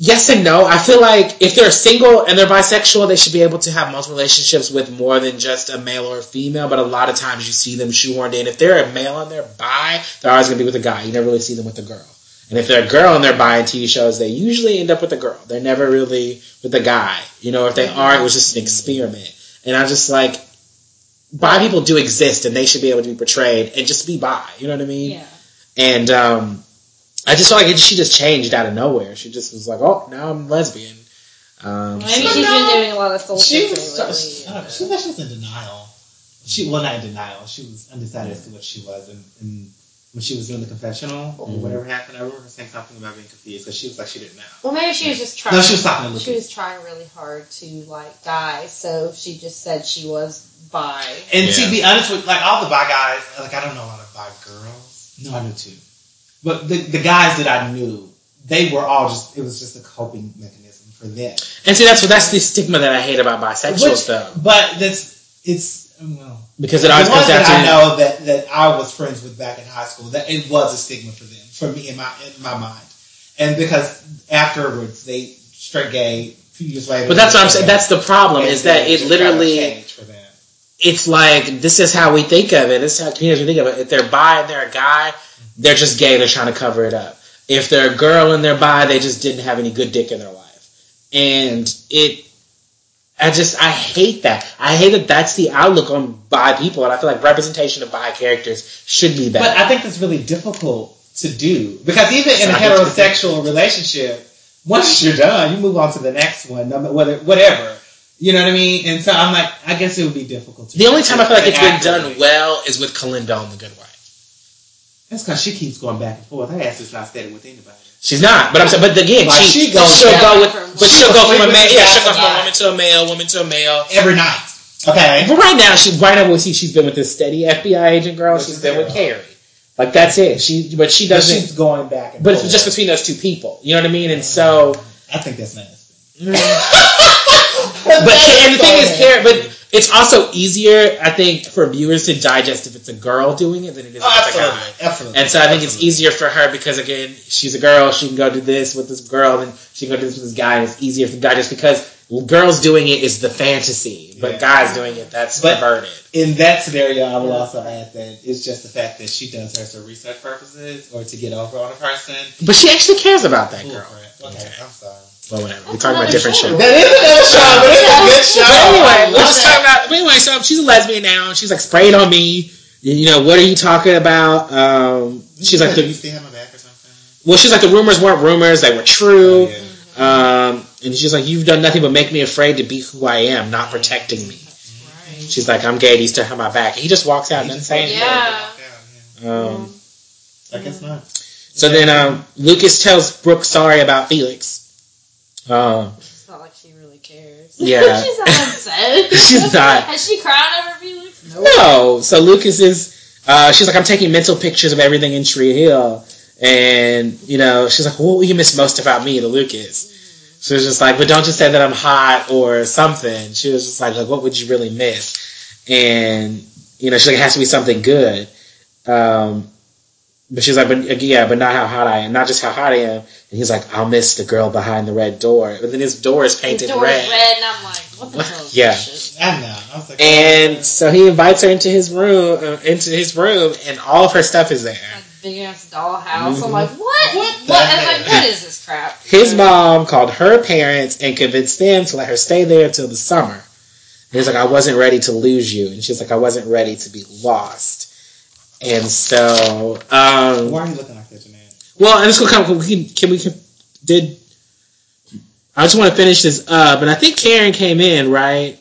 Yes and no. I feel like if they're single and they're bisexual, they should be able to have multiple relationships with more than just a male or a female. But a lot of times you see them shoehorned in. If they're a male and they're bi, they're always going to be with a guy. You never really see them with a girl. And if they're a girl and they're bi in TV shows, they usually end up with a girl. They're never really with a guy. You know, if they are, it was just an experiment. And I'm just like, bi people do exist and they should be able to be portrayed and just be bi. You know what I mean? Yeah. And um, I just felt like it, she just changed out of nowhere. She just was like, "Oh, now I'm lesbian." Um, Maybe so- she's been doing a lot of soul She searching was, lately. she, I don't know, she, she was in denial. She well, not in denial. She was undecided as to what she was, and, and when she was doing the confessional or Mhm. whatever happened, I remember her saying something about being confused because she was like she didn't know. Well, maybe she was just trying. No, she was talking. She was trying really hard to like die, so she just said she was bi. And Yeah. to be honest with like all the bi guys, like I don't know a lot of bi girls. No, I knew two. But the the guys that I knew, they were all just it was just a coping mechanism for them. and see, that's that's the stigma that I hate about bisexuals, Which- though, But that's it's um, well because it the always ones comes down that I know that, that I was friends with back in high school, that it was a stigma for them, for me in my in my mind. And because afterwards they straight gay, a few years later. But that's what I'm saying. That's the problem is that it just kind of literally for them. It's like this is how we think of it. This is how communities we think of it. If they're bi and they're a guy, they're just gay. They're trying to cover it up. If they're a girl and they're bi, they just didn't have any good dick in their life. And it, I just I hate that. I hate that that's the outlook on bi people, and I feel like representation of bi characters should be that. But. I think that's really difficult to do because even in a heterosexual relationship, once you're done, you move on to the next one, whether whatever. You know what I mean? And so I'm like, I guess it would be difficult. to the only time I feel like it's been done well is with Kalinda on The Good Wife. That's because she keeps going back and forth. Her ass is not steady with anybody. She's not, but I'm saying, but again, she, she goes she'll go with, from- but she'll go from a man, yeah, she'll go from a woman to a male, woman to a male. Every night. Okay. But right now, she right now we see she's been with this steady FBI agent girl. Which She's been with. Carrie. Like that's it. She, but she doesn't. she's going back and forth. But it's just between those two people. You know what I mean? And so, I think that's nasty. Mm. But and the thing is, Carrie. But it's also easier, I think, for viewers to digest if it's a girl doing it than it is Oh, if it's a guy. Absolutely. And so I think it's easier for her because again, she's a girl. She can go do this with this girl, and she can go do this with this guy. And it's easier for guys just because girls doing it is the fantasy, but Yeah. guys doing it that's But- perverted. In that scenario, I will also add that it's just the fact that she does hers for research purposes or to get over on a person. But she actually cares about that girl. Okay, Okay. I'm sorry. Well, whatever. We're talking about different show. shows. That is another show, but it's a good show. But anyway, we're Love just talking about. But anyway, so she's a lesbian now. and She's like sprayed on me. You you know what are you talking about? Um, she's like you the still have my back or something. well. She's like the rumors weren't rumors; they were true. Oh, yeah. Um, and she's like, you've done nothing but make me afraid to be who I am, not protecting me. Right. She's like, I'm gay. Do you still have my back? He just walks out and He doesn't say anything. Yeah. out, yeah. Um, I guess not. So then um, Lucas tells Brooke sorry about Felix. Um, It's not like she really cares. Yeah. She's not upset. She's not. Has she cried over Felix? No. no. So Lucas is. Uh, she's like, I'm taking mental pictures of everything in Tree Hill, and you know, she's like, what will you miss most about me, to Lucas? She was just like, but don't just say that I'm hot or something. She was just like, like, what would you really miss? And you know, she's like, it has to be something good. Um, but she's like, but yeah, but not how hot I am, not just how hot I am. And he's like, I'll miss the girl behind the red door. But then his door is painted door red. is red, and I'm like, what the hell Yeah. I know. I was like, And so he invites her into his room, uh, into his room, and all of her stuff is there. Big ass dollhouse. Mhm. I'm like, what? What What? the I'm like, what is this crap? His mom called her parents and convinced them to let her stay there until the summer. And he's like, I wasn't ready to lose you. And she's like, I wasn't ready to be lost. And so, um, why are you looking like that, Jeanette? well, I'm just gonna come. We can, can we? Can, did I just want to finish this up? And I think Karen came in right.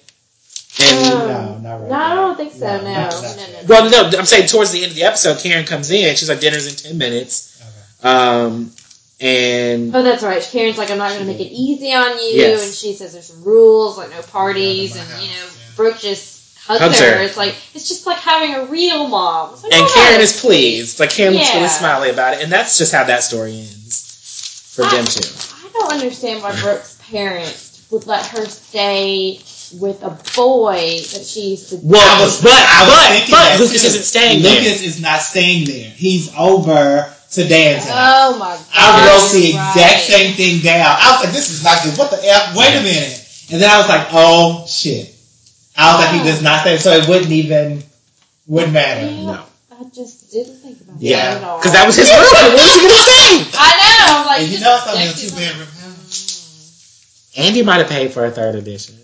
And Um, no, not right No, I don't think so. No, No, no, no. no, well, no, I'm saying towards the end of the episode, Karen comes in. She's like, dinner's in ten minutes. Okay. Um, and Oh, that's right. Karen's like, I'm not going to make it easy on you, Yes. and she says there's rules, like no parties, and my you know, house, yeah. Brooke just hugs, Hugs her. her. It's like it's just like having a real mom. Like, and oh, Karen is pleased. Like Karen looks really smiley about it, and that's just how that story ends for them too. I don't understand why Brooke's parents would let her stay with a boy that she used to. Well, I was- but I was but thinking but that Lucas too. isn't staying there. Lucas is not staying there. He's over to Dan's. Oh my god! I wrote the you're exact right. same thing down. I was like, this is not good. What the F? Wait a minute. And then I was like, oh shit. I was like, he does not stay, so it wouldn't even, wouldn't matter. Yeah, No. I just didn't think about Yeah. that at all. Because that was his room. What was he gonna say? I know. I'm like, And you know it's only a protect two bedroom house. Andy might have paid for a third edition.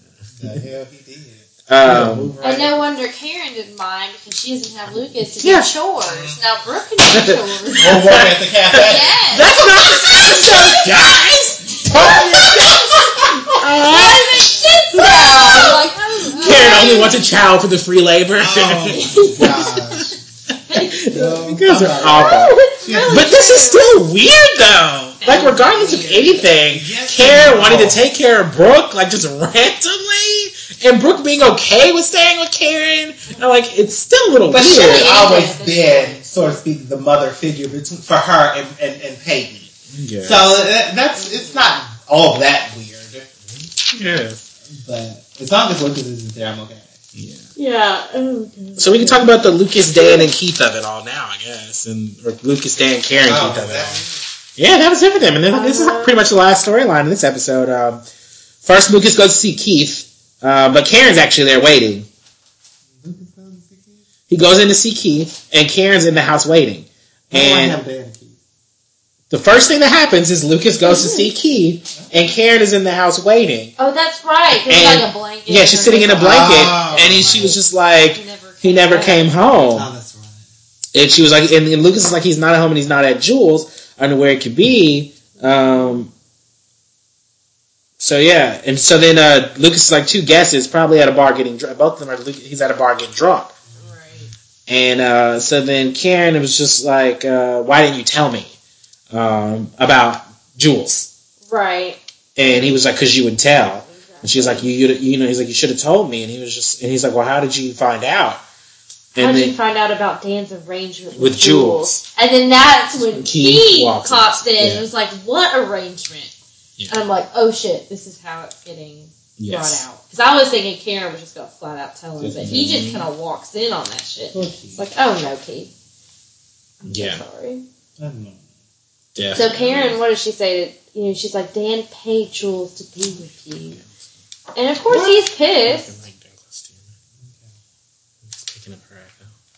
The hell he did. Um, Move right And no wonder Karen didn't mind because she doesn't have Lucas to Yeah. do chores. Now Brooke can do chores. Or work at the cafe. yes. that's not this episode, guys. That makes sense now. I'm like, Karen only wants a child for the free labor. Oh gosh. you guys are awful. Really But this is still weird though. Like regardless of anything, Yes, Karen no. wanting to take care of Brooke like just randomly, and Brooke being okay with staying with Karen. And like it's still a little But she weird. has Yeah. always been, so to speak, the mother figure between, for her and, and, and Peyton. Yeah. So that, that's it's not all that weird. Yes. But as long as Lucas isn't there, I'm okay. Yeah. Yeah. God. So we can talk about the Lucas, Dan, and Keith of it all now, I guess, and or Lucas, Dan, Karen, Oh, Keith of it all. Yeah, that was it for them. And then, this is Uh-huh. pretty much the last storyline in this episode. Um, first, Lucas goes to see Keith, uh, but Karen's actually there waiting. Lucas goes to see Keith? He goes in to see Keith, and Karen's in the house waiting. Why do I And have Dan and Keith? The first thing that happens is Lucas goes to see Keith, and Karen is in the house waiting. Oh, that's right. There's And- like a blanket. Yeah, she's sitting in a blanket, Oh. and he, she was just like, He never he never came home. Oh, that's right. And she was like, and, and Lucas is like, he's not at home and he's not at Jules. I don't know where it could be. Um, so yeah, and so then uh, Lucas is like two guesses, probably at a bar getting drunk. Both of them are. He's at a bar getting drunk. Right. And uh, so then Karen was just like, uh, why didn't you tell me um, about Jules? Right. And he was like, because you would tell. And she was like, you, you, you know, he's like, you should have told me. And he was just, and he's like, well, how did you find out? How did then, you find out about Dan's arrangement with, With Jules. And then that's when Keith Keith walks in. pops in Yeah. and was like, "What arrangement?" Yeah. And I'm like, "Oh shit, this is how it's getting yes. brought out." Because I was thinking Karen was just gonna flat out tell him, but he just Mhm. kind of walks in on that shit. Poor It's like, "Oh no, Keith, I'm Yeah. sorry." I don't know. So Karen, what does she say? To, you know, she's like, "Dan paid Jules to be with you," and of course he's pissed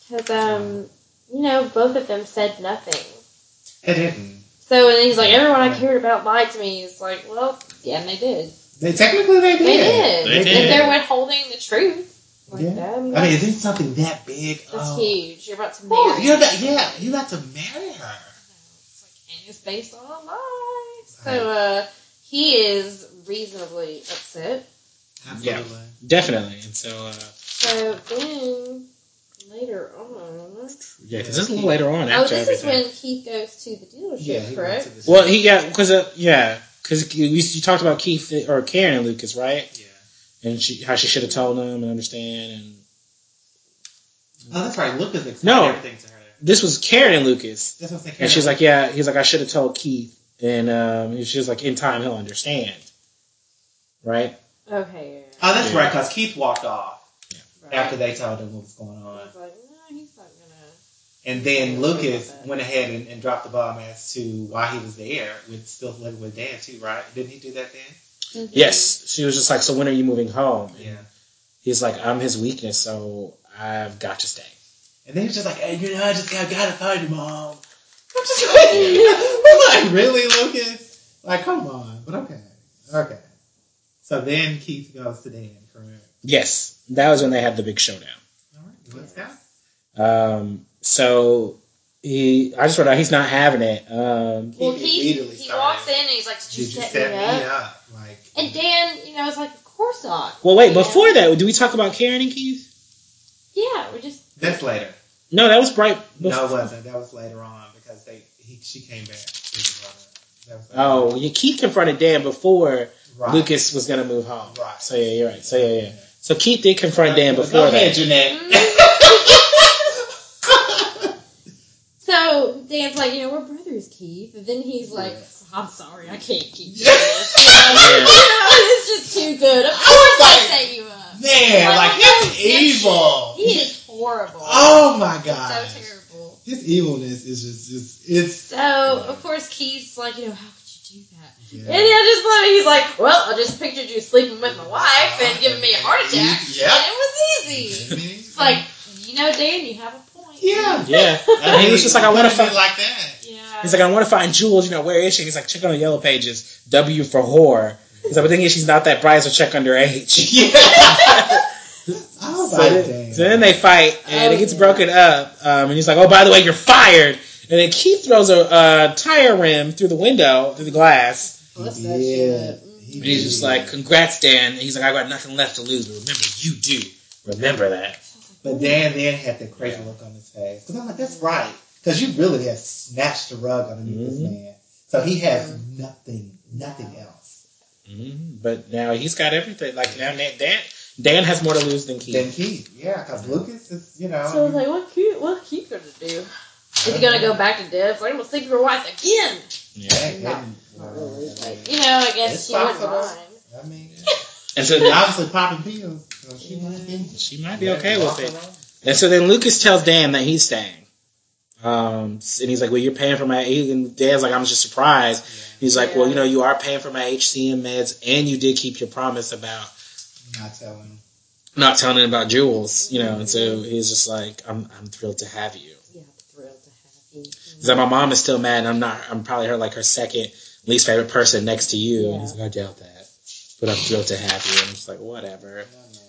because um, you know, both of them said nothing. It didn't. So and he's like, everyone I cared about lied to me. It's like, well, yeah, and they did. They technically they did. They did. They And did. they're withholding the truth. Like Yeah. that. I mean, if it's something that big, that's oh. huge. You're about to marry. Oh, you're that, yeah, you got to marry her. It's and it's based on a lie. So uh, he is reasonably upset. Absolutely. Definitely. And so, uh, So then later on. Yeah, because this is a little later on Oh, after this is when Keith goes to the dealership, Yeah, he correct? the Well, he got because uh, yeah, because you, you talked about Keith or Karen and Lucas, right? Yeah. And she how she should have told him and understand. And Oh, that's right. Lucas explained No. everything to her. This was Karen and Lucas, That's what I'm and she's like, yeah, he's like, I should have told Keith, and um, she was like, in time he'll understand, right? Okay, yeah. Oh, that's Yeah. right, because Keith walked off Right. after they told him what was going on. was like, no, he's not gonna. And then Lucas went ahead and, and dropped the bomb as to why he was there, with still living with Dan too, right? Didn't he do that then? Yes, she was just like, so when are you moving home? And Yeah. He's like, I'm his weakness, so I've got to stay. And then he was just like, hey, you know, I just got, gotta find your mom. I'm just like, I'm like, really, Lucas? Like, come on. But okay. Okay. So then Keith goes to Dan, correct? Yes, that was when they had the big showdown. All right, let's. Um, so he, I just wrote out he's not having it. Um, Well, He he he walks in and he's like, "Did you, Did you set, set me, me up? up? Like, And Dan, you know, is like, "Of course not." well, wait, Yeah. before that, do we talk about Karen and Keith? Yeah, we just that's later. No, that was right. No, it wasn't. That was later on because they he she came back. with his brother. That was later Oh, on. yeah, Keith confronted Dan before right. Lucas was gonna move home. Right. So yeah, you're right. So yeah, yeah. So Keith did confront Dan Go before ahead, that. Jeanette. so Dan's like, you know, we're brothers, Keith, and then he's like, "I'm sorry, I can't keep doing this." You know, you know, it's just too good. Of course, I set you up. Man, like he's evil. He is horrible. Oh my god. so terrible. His evilness is just it's it's So of course Keith's like, you know, how could you do that? yeah. And I just love it. He's like, well, I just pictured you sleeping with my wife and oh, giving me a heart attack. Yeah. And it was easy. It's like, you know, Dan, you have a point. Yeah. Yeah, and he was just like, I want to find find. like that. Yeah. He's like, I want to find Jules. You know, where is she? He's like, check on the yellow pages. W for whore. He's like, but then she's not that bright, so check under H. Yeah. I So like, then, so then they fight, and Oh, it gets yeah. broken up. Um, and he's like, "Oh, by the way, you're fired." And then Keith throws a, uh tire rim through the window, through the glass. Bust He that did. shit. He And he's just like, "Congrats, Dan." And he's like, "I got nothing left to lose, but remember, you do. Remember that." But Dan then had the crazy look on his face. Because I'm like, that's right. Because you really have snatched the rug underneath this Mhm. man. So he has nothing, nothing else. hmm But now he's got everything. Like now, Dan, Dan, Dan has more to lose than Keith. Then Keith, yeah, because Lucas is, you know. So I was like, what Keith, what Keith gonna do? Is he gonna go back to Deb's? Like, I'm gonna sleep with your wife again. yeah. hey, Not- Not really. I But, mean, you know, I guess It's she wouldn't possible. mind. I mean, And so she's obviously popping pills. So she Yeah. might be. she might be okay with it. And so then Lucas tells Dan that he's staying. Um, and he's like, "Well, you're paying for my." he- And Dan's like, "I'm just surprised." He's like, "Well, you know, you are paying for my HCM meds, and you did keep your promise about Not telling. not telling him about Jules." You know, and so he's just like, "I'm, I'm thrilled to have you." Yeah, I'm thrilled to have you. He's like, "My mom is still mad. And I'm not. I'm probably her like her second least favorite person next to you." Yeah. And he's like, "I doubt that, but I'm thrilled to have you." And I'm just like, "Whatever." No, no.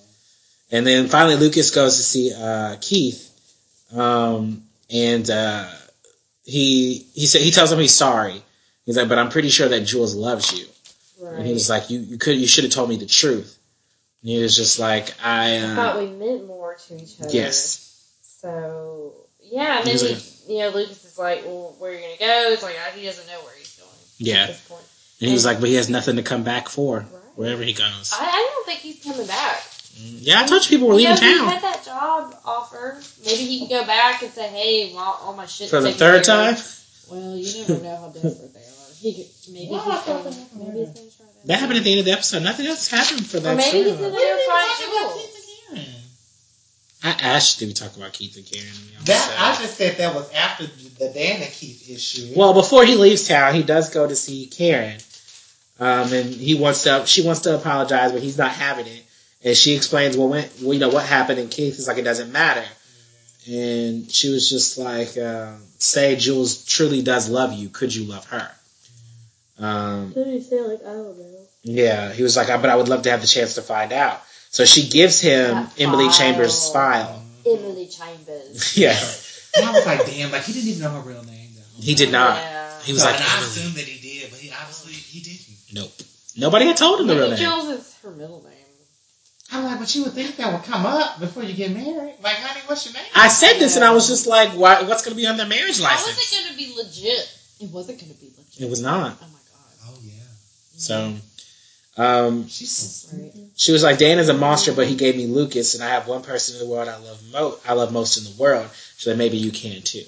And then finally, Lucas goes to see uh, Keith, um, and uh, he he said he tells him he's sorry. He's like, but I'm pretty sure that Jules loves you. Right. And he was like, you you could you should have told me the truth. And he was just like, I, I uh, thought we meant more to each other. yes, So yeah, and He then he, you know, Lucas is like, "Well, where are you gonna go?" It's like he doesn't know where he's going Yeah. at yeah. this point. And he was like, but he has nothing to come back for Right. wherever he goes. I, I don't think he's coming back. Yeah, I told you people were you know, leaving he town had that job offer. Maybe he can go back and say, "Hey, well, all my shit for the third time. Well, you never know how desperate they are. He could, maybe Well, he's I thought going. that- Maybe he's going to try that. That happened at the end of the episode. Nothing else happened for Or that. maybe he's storyline. going to When go did we find talk about Keith and Karen? I asked, did we talk about Keith and Karen? Y'all That said- I just said that was after the Dan and Keith issue. Well, before he leaves town, he does go to see Karen, um, and he wants to. She wants to apologize, but he's not having it. And she explains, well, when, well, you know what happened, and Keith is like, it doesn't matter. And she was just like, um, say Jules truly does love you. Could you love her? Um, Did he say like I don't know? yeah, he was like, but I would love to have the chance to find out. So she gives him That Emily file. Chambers' file. Emily Chambers. Yeah, And I was like, damn, like he didn't even know her real name though. he did not. Yeah. He was So, like, and I Emily. assumed that he did, but he obviously he didn't. Nope. Nobody had told him the real name. Jules is her middle name. I'm like, but you would think that would come up before you get married. Like, honey, what's your name? I said this and I was just like, why, what's going to be on their marriage license? How was license? it going to be legit? It wasn't going to be legit. It was not. Oh my god. Yeah, So, um, she's so Right. stupid. she was like, Dan is a monster, but he gave me Lucas, and I have one person in the world I love mo- I love most in the world. So like, maybe you can too.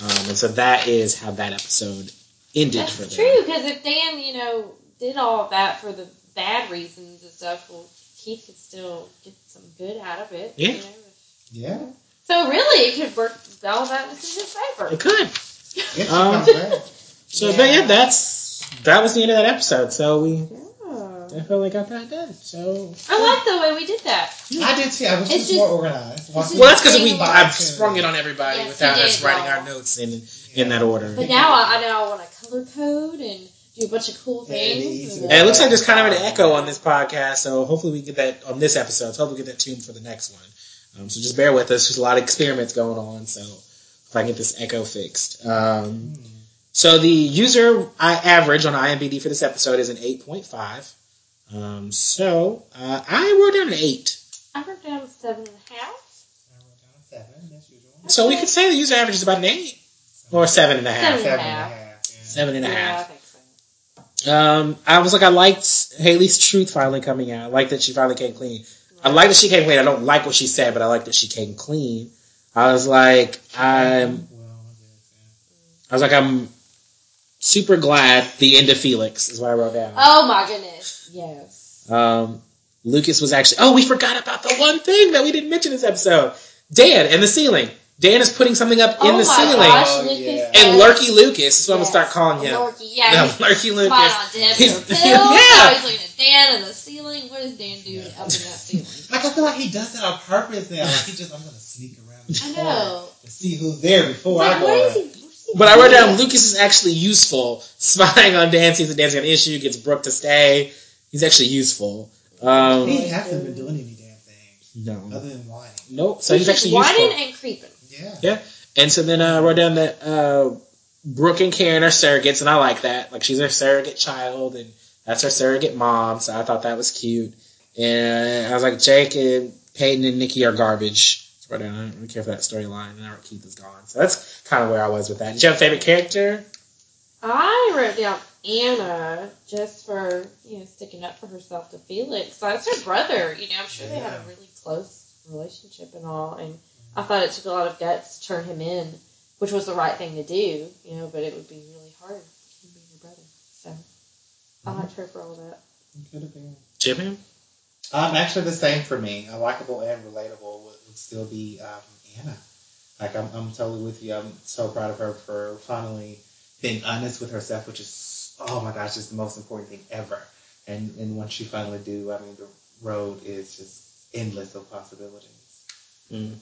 Um, and so that is how that episode ended for That's them. true, because if Dan, you know, did all of that for the bad reasons and stuff, well, Keith could still get some good out of it. Yeah. You know? Yeah, So really, it could work all of that in his favor. It could. if Um, comes back. So, but yeah, that's that was the end of that episode. So we Yeah. definitely got that done. So I like the way we did that. I did too. I wish It's it was just- more organized. just- well, that's because we I've sprung it on everybody Yes, without us writing y'all. our notes in in that order. But now I, I know I want to color code and do a bunch of cool things. is. and- And it looks like there's kind of an echo on this podcast, so hopefully we get that on this episode. So hopefully we get that tuned for the next one. Um, so just bear with us. There's a lot of experiments going on, so if I can get this echo fixed. Um, so the user average on IMBD for this episode is an 8.5. Um, so uh, I wrote down an 8. I wrote down seven and a half. I wrote down seven as usual. So we could say the user average is about an 8 or 7.5. Seven. and a Seven and a half. half. Yeah. Seven and a yeah, half. I think so. Um, I was like, I liked Haley's truth finally coming out. I like that she finally came clean. I like that she came clean. I don't like what she said, but I like that she came clean. I was like, I'm, Well, I guess, I was like, I'm super glad the end of Felix is what I wrote down. Oh my goodness. Yes. Um, Lucas was actually, oh, we forgot about the one thing that we didn't mention this episode. Dan and the ceiling. Dan is putting something up in oh the my ceiling. gosh, Oh, Lucas. yeah. And yes. Lurky Lucas is what I'm gonna start calling him. Lurky, yeah. Yeah, he's Lurky Lucas. on Deb He's- for pills. Yeah. he's looking at Dan in the ceiling. What is Dan doing up in that ceiling? Like I feel like he does that on purpose now. Like he just, I'm gonna sneak around the I know. to see who's there before It's I go. what he? What is he But I wrote down Lucas is actually useful. Spying on Dan, sees a Dan's got an issue, gets Brooke to stay. He's actually useful. Um, He hasn't been doing any damn thing no. other than whining. Nope. So he's just actually whining useful. and creeping. Yeah. Yeah. And so then I wrote down that uh, Brooke and Karen are surrogates, and I like that. Like she's her surrogate child, and that's her surrogate mom. So I thought that was cute. And I was like, Jake and Peyton and Nikki are garbage. I wrote I don't really care for that storyline, and I Keith is gone. So that's kind of where I was with that. Did you have a favorite character? I wrote down Anna just for you know sticking up for herself to Felix. That's her brother. You know, I'm sure they had a really close relationship and all. And I thought it took a lot of guts to turn him in, which was the right thing to do. You know, but it would be really hard him being your brother. So I liked her for all that. Could have been. Jim? Um, actually, the same for me. A likable and relatable would, would still be um, Anna. Like, I'm, I'm totally with you. I'm so proud of her for finally being honest with herself, which is, oh my gosh, it's the most important thing ever. And and once you finally do, I mean, the road is just endless of possibilities. Mm.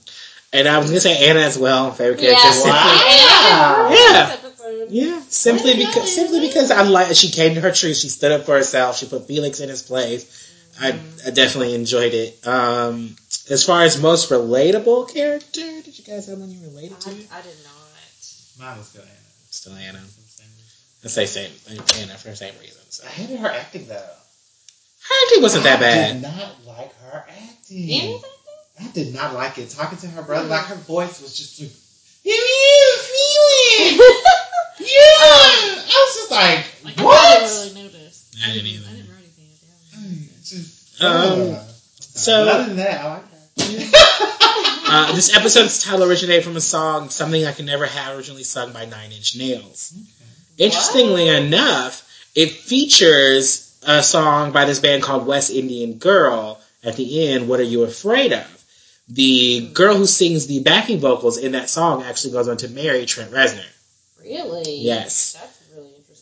And I was gonna say Anna as well, favorite character. Yeah. Simply, Wow. Yeah. Episode. yeah, simply Way to go, because simply Anna. because I like she came to her truth. She stood up for herself. She put Felix in his place. I, I definitely enjoyed it. Um, as far as most relatable character, did you guys have one you related to? I, I did not. Mine was still Anna. Still Anna. For the same reason. I say same Anna for the same reason. So I hated her acting though. her acting wasn't that I bad. did not like her acting. Anna's I did not like it. Talking to her brother, like her voice was just like, yeah, feeling. Yeah. I was just like, Like, what? I didn't really notice. I didn't either. I didn't write anything down. Mm, just- Um, uh, so- other than that, I like her. Uh, this episode's title originated from a song, Something I Can Never Have, originally sung by Nine Inch Nails. Interestingly enough, it features a song by this band called West Indian Girl at the end, What Are You Afraid of? The girl who sings the backing vocals in that song actually goes on to marry Trent Reznor. Really? Yes. That's really interesting.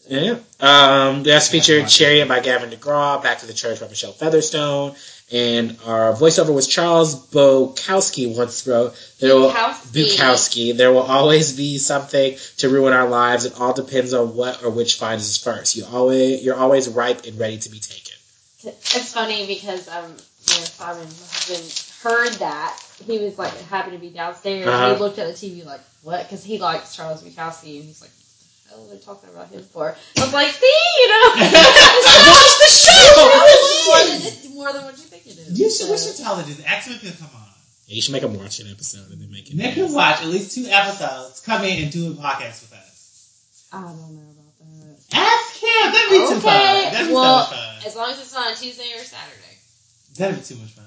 Yeah. Um, that's featured Chariot by Gavin DeGraw, Back to the Church by Michelle Featherstone, and our voiceover was Charles Bukowski once wrote, there will, Bukowski. Bukowski, there will always be something to ruin our lives. It all depends on what or which finds us first. You always, you're always ripe and ready to be taken. It's funny because um, you know, Simon, my husband, heard that. He was like happened to be downstairs. Uh-huh. and He looked at the TV like, what? Because he likes Charles Bukowski, and he's like, what the hell are they talking about him for? I was like, see, you know, Watch the show! more than more than what you think it is. You should tell challenges. X Men could come on. Yeah, You should make them watch an episode and then make it. Make can watch at least two episodes. Come in and do a podcast with us. I don't know about that. Ask him. That'd be too fun. That'd be well, so much fun. as long as it's not on Tuesday or Saturday. That'd be too much fun.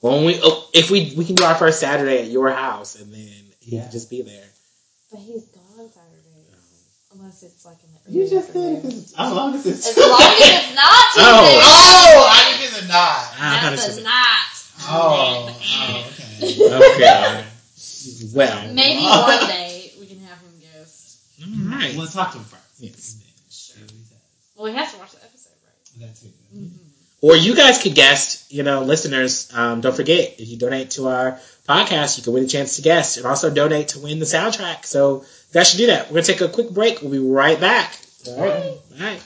Well, when we oh, if we we can do our first Saturday at your house and then he Yeah. can just be there. But he's gone Saturday. Unless it's like in the You just said afternoon. it. As long as it's As long as it's not Tuesday. Oh. Oh, I didn't get the not. I thought it That's a just- Oh, oh, okay. Okay. well. Maybe one day we can have him guest. All right. We'll talk to him first. Yes. And then see what he says. Well, he has to watch the episode, right? That too. Or you guys could guest, you know, listeners, um, don't forget, if you donate to our podcast, you can win a chance to guest and also donate to win the soundtrack. So you guys should do that. We're going to take a quick break. We'll be right back. All right.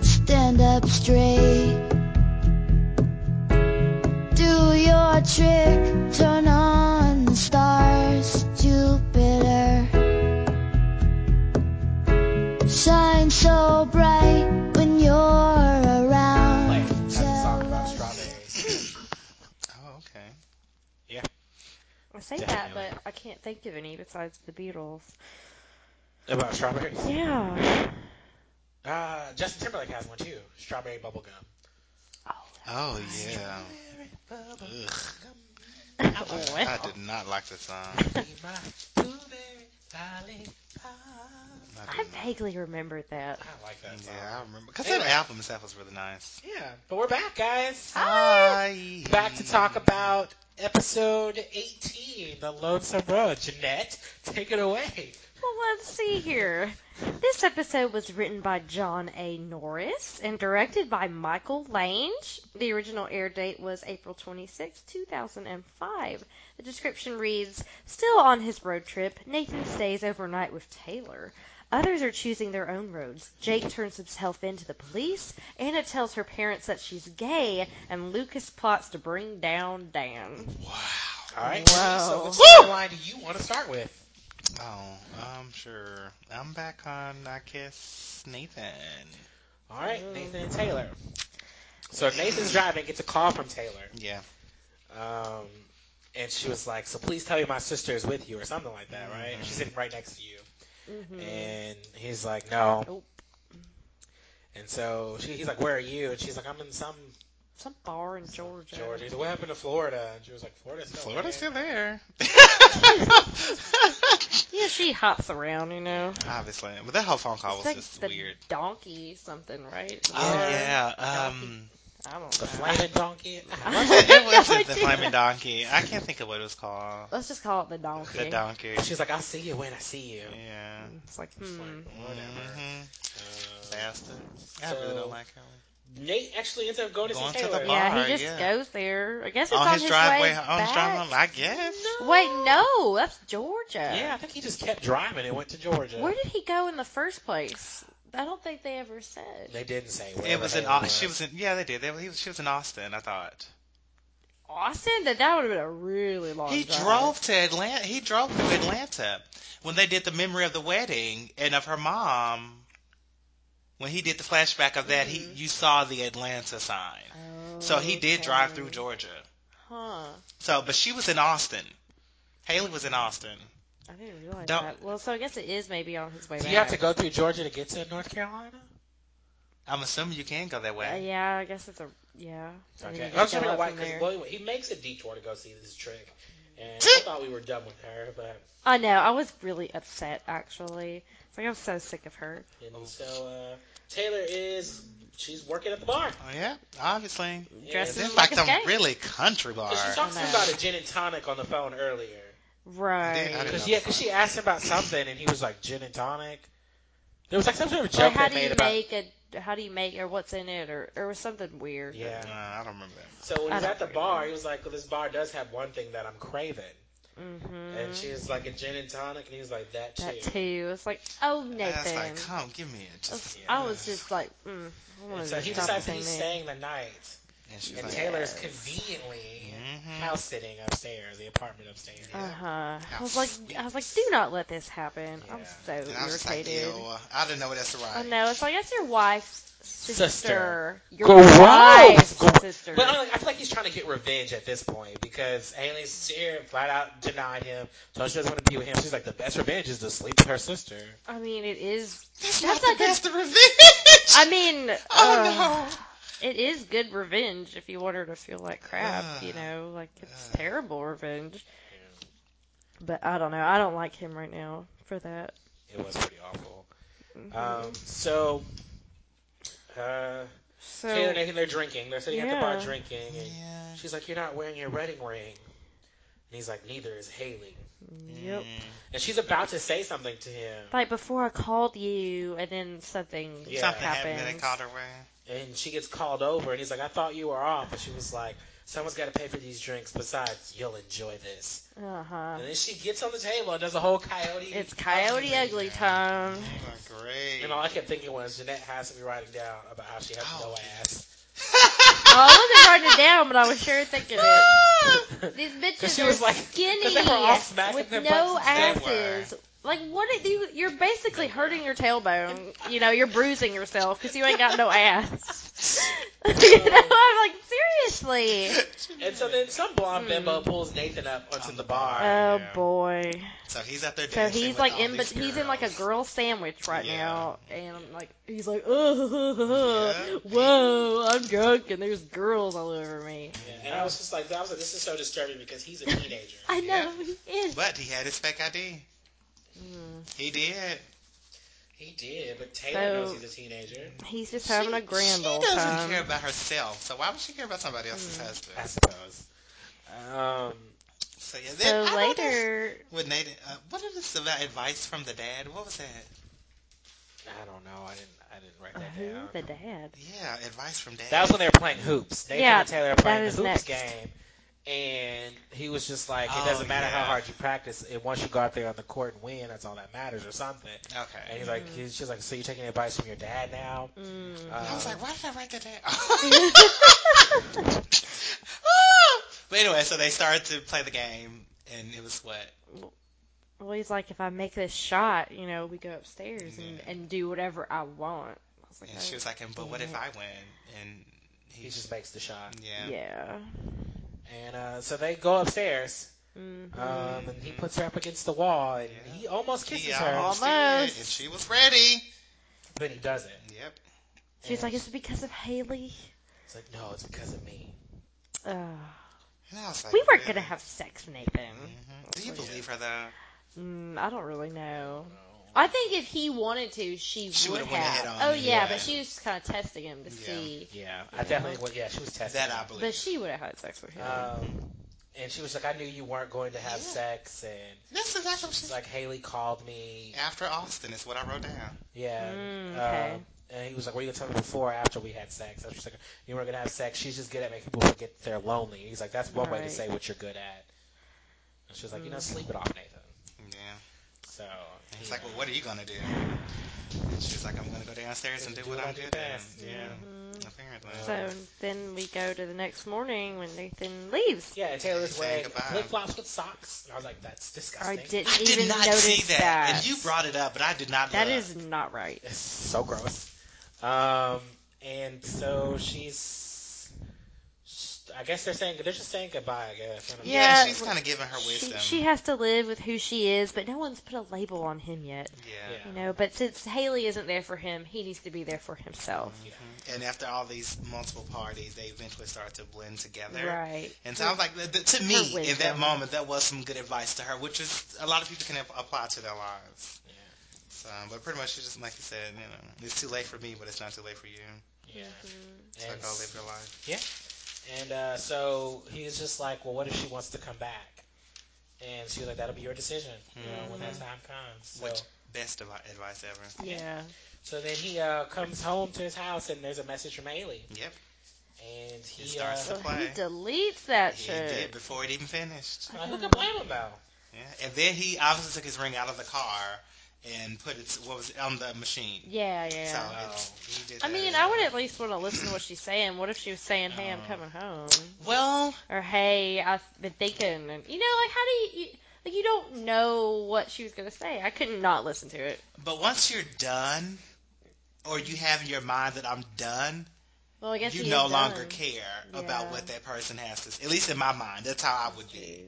Stand up straight. Trick. Turn on the stars. Jupiter. Shine so bright when you're around. The song about strawberries. Oh, okay. Yeah. I say that, but I can't think of any besides the Beatles. About strawberries? Yeah. Uh, Justin Timberlake has one too. Strawberry bubblegum. Oh yeah. Ugh. well. I did not like the song. I I vaguely remembered that. I like that song. Yeah, I remember because Anyway. that album itself was really nice. Yeah, but we're back, guys. Hi. Back to talk about episode 18, The Lonesome Road. Jeanette, take it away. Well, let's see here. This episode was written by John A. Norris and directed by Michael Lange. The original air date was April 26, 2005. The description reads Still on his road trip, Nathan stays overnight with Taylor. Others are choosing their own roads. Jake turns himself in to the police. Anna tells her parents that she's gay, and Lucas plots to bring down Dan. Wow. All right. Wow. So, which storyline do you want to start with? Oh, I'm sure. I'm back on, I guess, Nathan. All right, Nathan and Taylor. So Nathan's driving, gets a call from Taylor. Yeah. Um, and she was like, "So please tell me my sister is with you, or something like that, right?" She's sitting right next to you, Mm-hmm. and he's like, "No." Nope. And so she, he's like, "Where are you?" And she's like, "I'm in some Some bar in Georgia. Georgia." He's like, "What happened to Florida?" And she was like, "Florida's still Florida's there." still there. Yeah, she hops around, you know. Obviously. But that whole phone call It's was like just the weird. donkey something, right? Oh, Or- yeah. Um, I don't know. The know. flaming donkey. it wasn't the idea. flaming donkey. I can't think of what it was called. Let's just call it the donkey. The donkey. She's like, "I'll see you when I see you." Yeah. It's like, It's hmm. like, whatever. Mhm. Uh, Bastard. I really don't like him. Nate actually ends up going to Going see to the bar. Yeah, he just yeah. goes there. I guess it's On on, his his driveway, way on his back. driveway I guess. Wait, no, that's Georgia. Yeah, I think he just kept driving and went to Georgia. Where did he go in the first place? I don't think they ever said. They didn't say. Where it was in Taylor Au- she was in yeah they did they, he was, she was in Austin I thought Austin? That that would have been a really long he drive. drove to Atlanta he drove to Atlanta when they did the memory of the wedding and of her mom when he did the flashback of that he you saw the Atlanta sign Oh, so he did drive through Georgia Huh. so but she was in Austin Haley was in Austin I didn't realize Don't- that. Well, so I guess it is maybe on his way Do back. you have to go through Georgia to get to North Carolina? I'm assuming you can go that Uh, way yeah, I guess it's a yeah. Okay. I was just go wondering why, because there. he makes a detour to go see this trick, and I thought we were done with her, but I know. I was really upset actually. It's like I'm so sick of her. and so uh, Taylor is she's working at the bar. oh yeah obviously Dressed Yeah, it's like like a some skate. really country bar she talked to him about a gin and tonic on the phone earlier. Right. Because yeah, because she asked him about something, and he was like gin and tonic. There was like some sort of Like, joke how they do made you about. make a? How do you make or what's in it or or was something weird? Yeah. Uh, I don't remember that So when I he's at the bar, he was like, well, "This bar does have one thing that I'm craving," Mm-hmm. and she was like, "A gin and tonic," and he was like, "That too." that too. It's like, oh I Nathan. was like come give me a just I was just like, mm, I so to he stop decides saying he's that. staying the night. And she And like, Taylor's Yes. conveniently Mhm. house sitting upstairs, the apartment upstairs. Uh huh. I was like, sweet. I was like, do not let this happen. I'm so and I was just like, irritated. ew, I didn't know what else to write. I know. It's like that's your wife's sister. Sister. Your Gross. wife's Gross. sister. But uh, I feel like he's trying to get revenge at this point because Haley's here flat out denied him, told she doesn't want to be with him. She's like, the best revenge is to sleep with her sister. I mean, it is. That's, That's not not the best of revenge. I mean, oh uh, it is good revenge if you want her to feel like crap. Ugh. you know, like it's Ugh. terrible revenge. But I don't know. I don't like him right now for that. It was pretty awful. Mhm. Um, so, uh, so Taylor and Nathan, they're drinking. They're sitting at the bar drinking, and Yeah. she's like, "You're not wearing your wedding ring." And he's like, "Neither is Haley." yep. And she's about to say something to him, Like before I called you, and then something Yeah. Something happened. happened and they called her away. And she gets called over, and he's like, "I thought you were off," and she was like, "Someone's got to pay for these drinks. Besides, you'll enjoy this." Uh huh. And then she gets on the table and does a whole coyote. It's Coyote Ugly time. Oh, great. And all I kept thinking was Jeanette has to be writing down about how she has Oh, no ass. Oh, I wasn't writing it down, but I was sure thinking it. These bitches she are was like- skinny 'cause they were all with their no butts and stuff. asses. Like what? Are you, you're basically hurting your tailbone. You know, you're bruising yourself because you ain't got no ass. you know, I'm like seriously. And so then some blonde Hmm. bimbo pulls Nathan up onto On the the bar. Oh yeah. boy. So he's up there So he's with like all in, but these he's in like a girl sandwich right Yeah. now, and I'm like, he's like, oh, Yeah. whoa, I'm drunk, and there's girls all over me. Yeah, and I was just like, I was like, this is so disturbing because he's a teenager. I know he is. But he had his fake ID. Mm. He did. he did, but Taylor So- knows he's a teenager. He's just having a She- grand She old doesn't care about herself, so why would she care about somebody else's Mm. husband? I suppose. Um, So yeah. So Then, I wonder later, With Nathan, uh, what is this about advice from the dad? What was that? I don't know. I didn't. I didn't write uh, that who down. the dad? Yeah, advice from dad. That was when they were playing hoops. Nathan Yeah, and Taylor were playing the hoops next. game, and he was just like, "It Oh, doesn't matter how hard you practice. And once you go out there on the court and win, that's all that matters, or something." Okay. And he's like, he's just like, "So you're taking advice from your dad now?" Mm. I was Um, like, why did I write that down? but anyway, so they started to play the game, and it was what? well, he's like, if I make this shot, you know, we go upstairs and, Yeah. and do whatever I want. I was like, And she was like, but what if I win? And he he just makes the shot, yeah. yeah. And uh, so they go upstairs, Mm-hmm. um, and he puts her up against the wall, and Yeah. he almost kisses He her, almost Almost. and she was ready. but he doesn't. Yep. She's like, is it because of Haley? It's like, no, it's because of me. Uh, And I was like, we weren't really? gonna have sex, Nathan. Mhm. Do you believe her though? Mm, I don't really know. I think if he wanted to, she, She would would've went ahead on oh yeah, yeah. but she was kind of testing him to Yeah. see. Yeah, I definitely would. Yeah, she was testing. That I him. believe. But she would have had sex with him. Um, and she was like, I knew you weren't going to have Yeah. sex, and That's exactly what she's like, Haley called me. After Austin is what I wrote down. Yeah. Mm, um, okay. and he was like, "Were you gonna tell me before or after we had sex?" And she's like, "You weren't gonna have sex. She's just good at making people forget they're lonely." He's like, "That's one way to say what you're good at." And she was like, "You know, Mm. sleep it off, Nathan." Yeah. So And he's like, well, what are you gonna do? And she was like, I'm gonna go downstairs and do, what I'm I do good at. best. Yeah. Mhm. Apparently. So then we go to the next morning when Nathan leaves. Yeah, and Taylor's Saying wearing goodbye. flip flops with socks. And I was like, "That's I disgusting." didn't I even did not notice see that. that. And you brought it up, but I did not. That look. is not right. It's so gross. Um, and so she's. I guess they're saying they're just saying goodbye. I guess. I don't know. Yeah, Yeah, she's kind of giving her wisdom. she has to live with who she is, but no one's put a label on him yet. yeah. Yeah. You know, but since Haley isn't there for him, he needs to be there for himself. Mhm. And after all these multiple parties, they eventually start to blend together. Right. And so I was like, th- th- to me, in that moment, that was some good advice to her, which is a lot of people can apply to their lives. Yeah. So, but pretty much, she just like you said, you know, it's too late for me, but it's not too late for you. Yeah. So And go live your life. And uh, so he's just like, well, what if she wants to come back? And she was like, that'll be your decision, you know, when that Mhm. time comes. So, Which best advi- advice ever. Yeah. so then he uh, comes home to his house, and there's a message from Haley, Yep, and he. He starts uh, So play. he deletes that he shit. did before it even finished. like, who can blame him though? Yeah, and then he obviously took his ring out of the car and put it what was it, on the machine. Yeah, yeah. So Oh. I mean, I would at least want to listen to what she's saying. What if she was saying, "Hey, I'm Oh. coming home," Well, or "Hey, I've been thinking," and you know, like how do you, you like you don't know what she was gonna say. I couldn't not listen to it. but once you're done, or you have in your mind that I'm done, Well, I guess you no longer done. care Yeah. about what that person has to. say. At least in my mind, that's how I would be.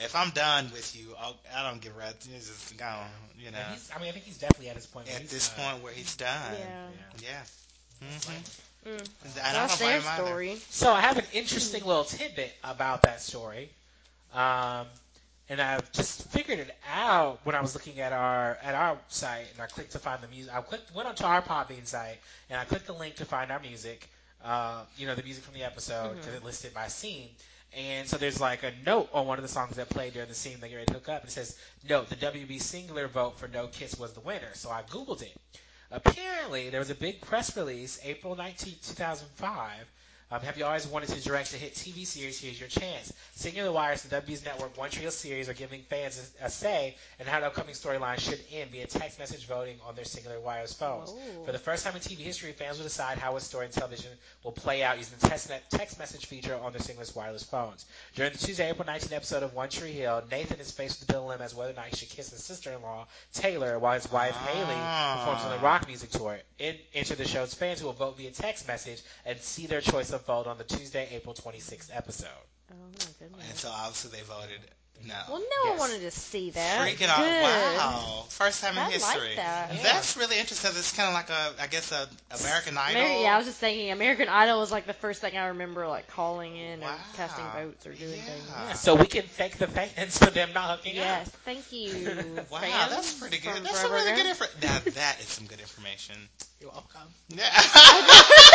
If I'm done with you, I'll, I don't give a rat. It's just gone. You know, he's, I mean, I think he's definitely at his point. where at he's this done. point where he's done. Yeah. Yeah. hmm Mm. And I That's don't their blame either. story. So I have an interesting little tidbit about that story, um, and I just figured it out when I was looking at our at our site, and I clicked to find the music. I clicked went onto our Podbean site, and I clicked the link to find our music. Uh, you know, the music from the episode because it listed by scene. And so there's like a note on one of the songs that played during the scene that you're ready to hook up. And it says, "Note: The WB Cingular vote for No Kiss was the winner." So I googled it. Apparently, there was a big press release, April 19, 2005. Um, have you always wanted to direct a hit TV series? Here's your chance. Cingular Wires and WB's network One Tree Hill series are giving fans a, a say in how the upcoming storyline should end via text message voting on their Cingular Wires phones. Whoa. For the first time in TV history, fans will decide how a story in television will play out using the text, text message feature on their Cingular Wireless phones. During the Tuesday, April 19 episode of One Tree Hill, Nathan is faced with the dilemma as whether or not he should kiss his sister-in-law, Taylor, while his wife, Haley, performs on the rock music tour. In, enter the show's fans who will vote via text message and see their choice unfold on the Tuesday, April 26th episode. Oh my goodness. And so obviously they voted no. Well, no Yes. one wanted to see that. Freaking out! Good. Wow, first time in I like history. that. Yeah. That's really interesting. 'cause It's kind of like a, I guess, a American Idol. Ameri- yeah, I was just thinking American Idol was like the first thing I remember like calling in Wow. and casting votes or doing Yeah. things. Yeah, so we can thank the fans for them not hooking Yes, up. thank you. Wow, fans that's pretty good. That's some really good information. Now that is some good information. You're welcome. Yeah.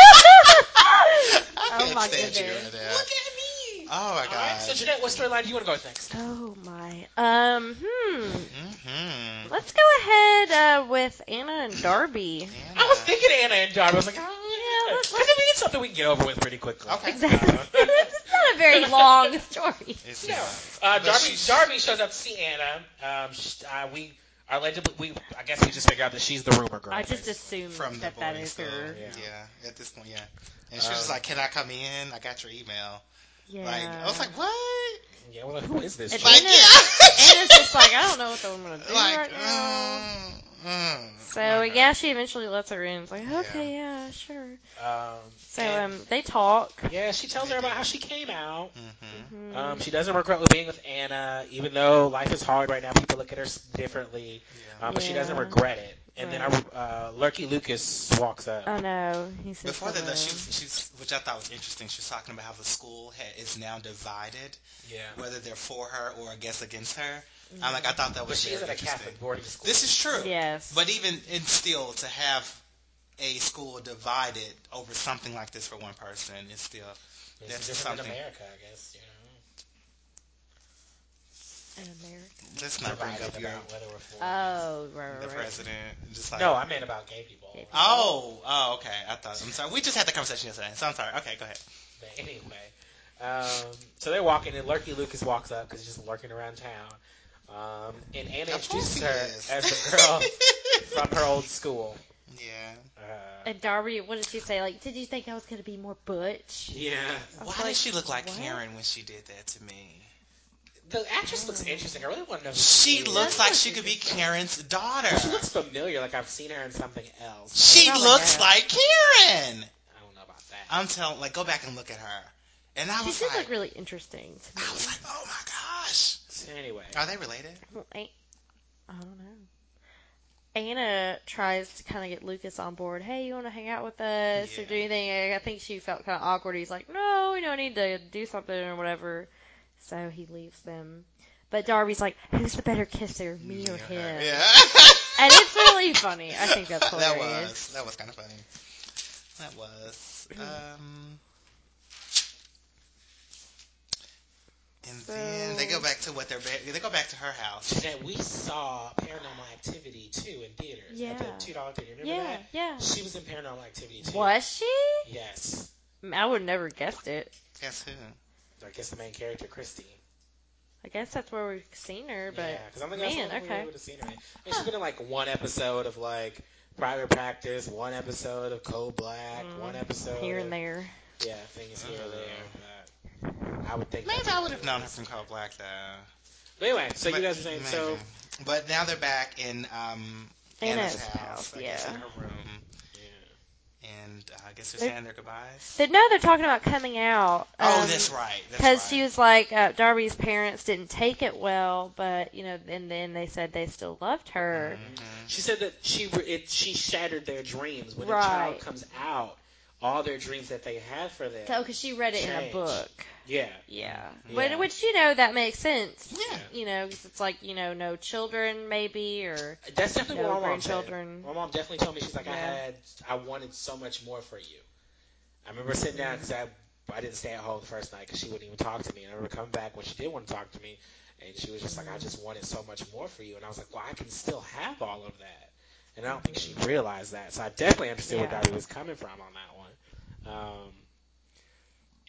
Oh my stand you goodness. right there. Look at me. Oh my All right, so. Jeanette, what storyline do you want to go with next? Oh my. Um. Hmm. Mm-hmm. Let's go ahead uh, with Anna and Darby. I was thinking Anna and Darby. I was like, oh, Yeah, yeah, let's- because I mean, it's something we can get over with pretty quickly. Okay. Exactly. it's not a very long story. It's No. not. Uh, Darby, she's- Darby shows up to see Anna. Um, sh uh, we are allegedly, we, I guess we just figured out that she's the rumor girl. I just assumed from the that that boys, is so, her. yeah. Yeah. at this point, yeah. And she was just Um, like, "Can I come in? I got your email." Yeah. Like, I was like, "What?" Yeah, well, who is this? And chick? Like, Anna- yeah. Anna's just like, I don't know what I'm gonna do like, right now. mm, mm. So Okay. yeah, she eventually lets her in. It's like, okay, yeah, sure. Um, So um, they talk. yeah, she tells her about how she came out. Mhm. Mhm. Um, she doesn't regret being with Anna, even though life is hard right now. People look at her differently, Yeah. um, but she doesn't regret it. And then Right. uh, Lurky Lucas walks up. oh no, he says Before that, though, she was, she was, which I thought was interesting. She was talking about how the school ha is now divided, yeah, whether they're for her or I guess against her. I'm like, I thought that but was she is at a. Catholic boarding school. This is true. Yes. But even in still to have a school divided over something like this for one person is still It's that's different than something. America, I guess. You know, in America. let's not bring up your about whether we're for Oh, right, right, the right. president. Just like No, I meant about gay people. Gay people. Oh, oh, okay. I thought. I'm sorry. We just had the conversation yesterday, so I'm sorry. Okay, go ahead. But anyway, um, so they're walking, and Lurky Lucas walks up because he's just lurking around town. Um, and Anna Of introduces he her is. as the girl from her old school. Yeah. Uh, And Darby, what did she say? Like, did you think I was gonna be more butch? yeah. Why was did she look like what? Karen when she did that to me? The actress looks interesting. I really want to know. Who She is. looks That's like she she could be. Karen's daughter. Well, she looks familiar. Like I've seen her in something else. She looks has. like Karen. I don't know about that. I'm telling. Like, go back and look at her. And I She was did like, look really interesting to me. I was like, oh my gosh. So anyway, Are they related? I don't know. Anna tries to kind of get Lucas on board. Hey, you want to hang out with us or do anything? I think she felt kind of awkward. He's like, no, we don't need to do something or whatever. So he leaves them. But Darby's like, who's the better kisser, me or him? Yeah. And it's really funny. I think that's that hilarious. was that was kind of funny. That was. Um, and then they go back to what they're ba- they go back to her house. Jeanette, we saw Paranormal Activity 2 in theaters at Yeah. the two dollar theater. Remember Yeah, that? yeah. She was in Paranormal Activity 2. Was she? Yes. I would never guessed it. Guess who? I guess the main character, Christine. I guess that's where we've seen her, but yeah, because I'm thinking man, that's the okay. we would have seen her. in. I she's been in like one episode of like Private Practice, one episode of Code Black, Mm, one episode here and there. Yeah, things here and Uh. there. But I would think. Maybe that's I would have known her from Code Black though. But anyway, so But- you guys were saying so. But now they're back in um, Anna's Anna's house, house, I guess, yeah. in her room, Yeah. and uh, I guess they're They're- saying their goodbyes. But no, they're talking about coming out. oh, um, that's right. Because right. she was like, uh, Darby's parents didn't take it well, but you know, and then they said they still loved her. Mhm. She said that she it, she shattered their dreams when a child comes out. All their dreams that they had for them. Oh, so, because she read it in a book. yeah. Yeah. Mm-hmm. Yeah. But, which, you know, that makes sense. Yeah. You know, 'cause it's like, you know, no children, maybe, or. That's definitely No what my mom said. My mom definitely told me she's like I had I wanted so much more for you. I remember sitting down mm-hmm. because I I didn't stay at home the first night because she wouldn't even talk to me. And I remember coming back when she did want to talk to me, and she was just like I just wanted so much more for you. And I was like, well, I can still have all of that. And I don't think she realized that. So I definitely understood where Yeah. Darby was coming from on that. Um,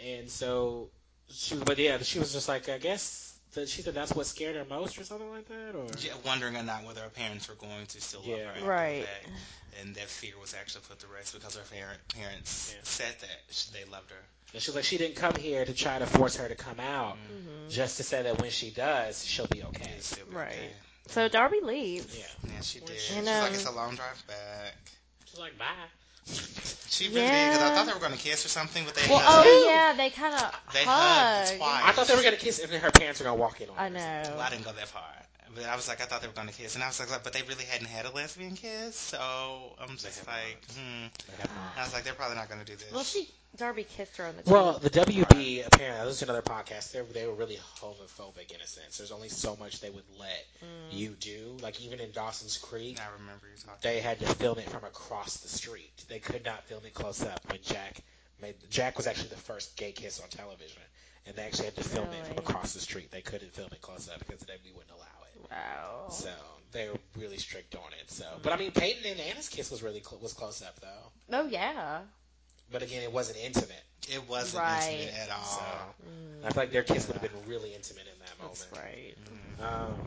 and so she, but yeah, she was just like I guess that she said that's what scared her most or something like that, or Yeah, wondering or not whether her parents were going to still love her after Right. the fact. And that fear was actually put to rest because her parent, parents Yeah. said that they loved her. And she was like, she didn't come here to try to force her to come out, Mhm. just to say that when she does, she'll be okay. It'd still be Right. okay. So Darby leaves. Yeah. Yeah, she did. And, She's like, um, it's a long drive back. She's like, bye. She really did, because I Yeah. thought they were going to kiss or something, but they Well, hugged. oh yeah, they kind of They hug. hugged twice. I thought they were gonna kiss, and then her parents were gonna walk in on I know. Well, I didn't go that far. But I was like, I thought they were going to kiss. And I was like, but they really hadn't had a lesbian kiss. So I'm just have like, hmm. They not. I was like, they're probably not going to do this. Well, she Darby kissed her on the cheek. Well, the WB apparently this is another podcast. They they were really homophobic in a sense. There's only so much they would let Mm. you do. Like even in Dawson's Creek, I remember you talking. they had to film it from across the street. They could not film it close up when Jack made. Jack was actually the first gay kiss on television, and they actually had to film it from across the street. They couldn't film it close up because the WB wouldn't allow it. Wow. So they were really strict on it. So, but I mean, Peyton and Anna's kiss was really cl- was close up though. Oh yeah. But again, it wasn't intimate. It wasn't Right. intimate at all. So Mm, I feel like their kiss would have been really intimate in that moment. that's right. Um,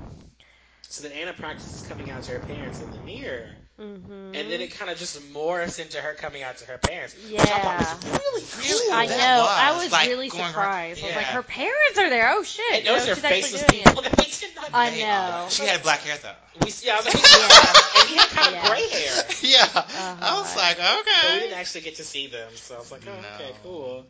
so then Anna practices coming out to her parents in the mirror, Mm-hmm. and then it kind of just morphs into her coming out to her parents. Yeah. Which I thought was really Really? cool. I know. was, I was like, really going right- surprised. I was like, her parents are there. Oh shit! And You know, are faceless people that they did not I make. know. She had black hair though. We, yeah, I was like, yeah. and he had kind of Yeah. gray hair. yeah. I Uh-huh. was like, So we didn't actually get to see them. So I was like, oh, okay, cool.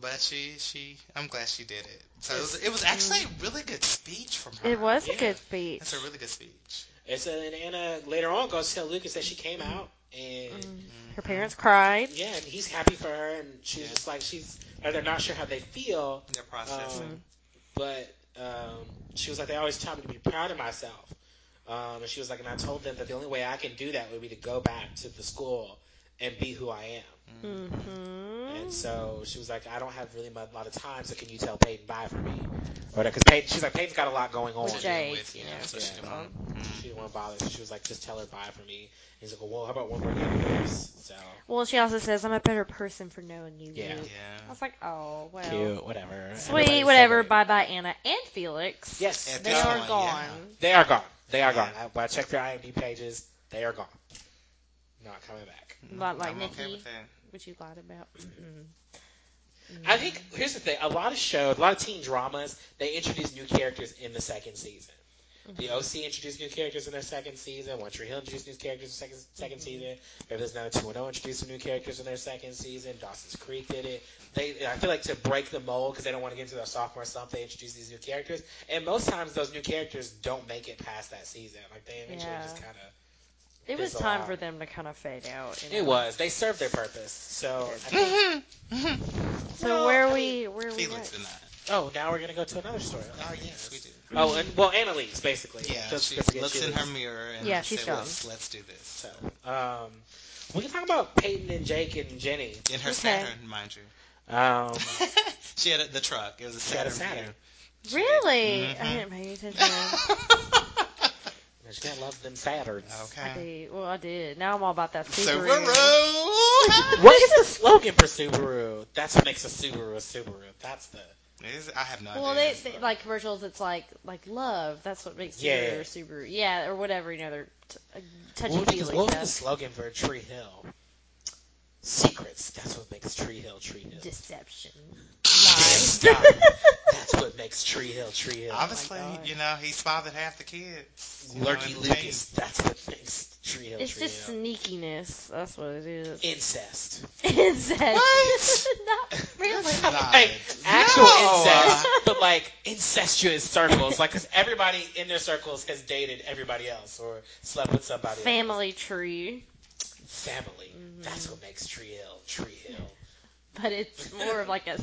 But she, she, I'm glad she did it. So it was, it was actually a really good speech from her. It was Yeah. a good speech. It's a really good speech. And so then Anna later on goes to tell Lucas that she came out and Mm. Her parents cried. yeah, and he's happy for her and she's Yeah. just like she's or they're not sure how they feel, They're processing. um, but um, she was like they always taught me to be proud of myself. Um, and she was like, and I told them that the only way I can do that would be to go back to the school and be who I am. Mm-hmm. And so she was like, I don't have really a lot of time, so can you tell Peyton bye for me? Or because Peyton, she's like, Peyton's got a lot going on. With Jake, with, you you know. know, so she Yeah. didn't want- mm. She didn't want to bother, so she was like, just tell her bye for me. And He's like, well, how about one more universe? So Well, she also says, "I'm a better person for knowing you." Yeah. Luke." I was like, "Oh, well, cute, whatever. Sweet, said whatever." Bye, bye, Anna and Felix. Yes, At they this are gone. they are gone. They are gone. I, I checked their IMDb pages. They are gone. Not coming back. Not like I'm okay with that. Which you lied about. Mm-mm. I think here's the thing: a lot of shows, a lot of teen dramas, they introduce new characters in the second season. The mm-hmm. OC introduced new characters in their second season. One Tree Hill introduced new characters in second 2nd mm-hmm. season. Maybe there's another two and zero oh introduced some new characters in their second season. Dawson's Creek did it. They, I feel like to break the mold because they don't want to get into their sophomore slump, they introduce these new characters. And most times those new characters don't make it past that season. Like they eventually Yeah. just kind of. It was time lot. for them to kind of fade out. you It was. They served their purpose. So I think. So Well, where I are we? Where are we? Felix next? did not. Oh, now we're gonna go to another story. Oh yes, we do. Oh, and well, Anna leaves basically. Yeah, Just she to forget looks she in leaves. her mirror and Yeah, she's said, gone. let's, let's do this. So, um, we can talk about Peyton and Jake and Jenny. In her Okay. Saturn, mind you. Um, she had a, the truck. It was a She had a Saturn. Saturn. Vue. Really? Mhm. I didn't pay attention. she can't love them Saturns. I okay. did. Well, I did. Now I'm all about that Subaru. Subaru. What is the slogan for Subaru? That's what makes a Subaru a Subaru. That's the Is? I have no Well, idea. they, they like commercials. It's like like love. That's what makes Yeah, your yeah. Subaru. Yeah, or whatever. You know, they're t- uh, touchy What was, the, feely what was the slogan for Tree Hill? Secrets. That's what makes Tree Hill Tree Hill. Deception. Stop. That's what makes Tree Hill Tree Hill. Obviously, oh God. you know, he's fathered half the kids. You Lurky Lucas. That's what makes Tree Hill It's Tree just Hill. sneakiness. That's what it is. Incest. Incest. What? Not really. Not- like actual No. incest, but like incestuous circles. Like, because everybody in their circles has dated everybody else or slept with somebody. else. Family tree. Family. Mm-hmm. That's what makes Tree Hill Tree Hill. But it's more of like a,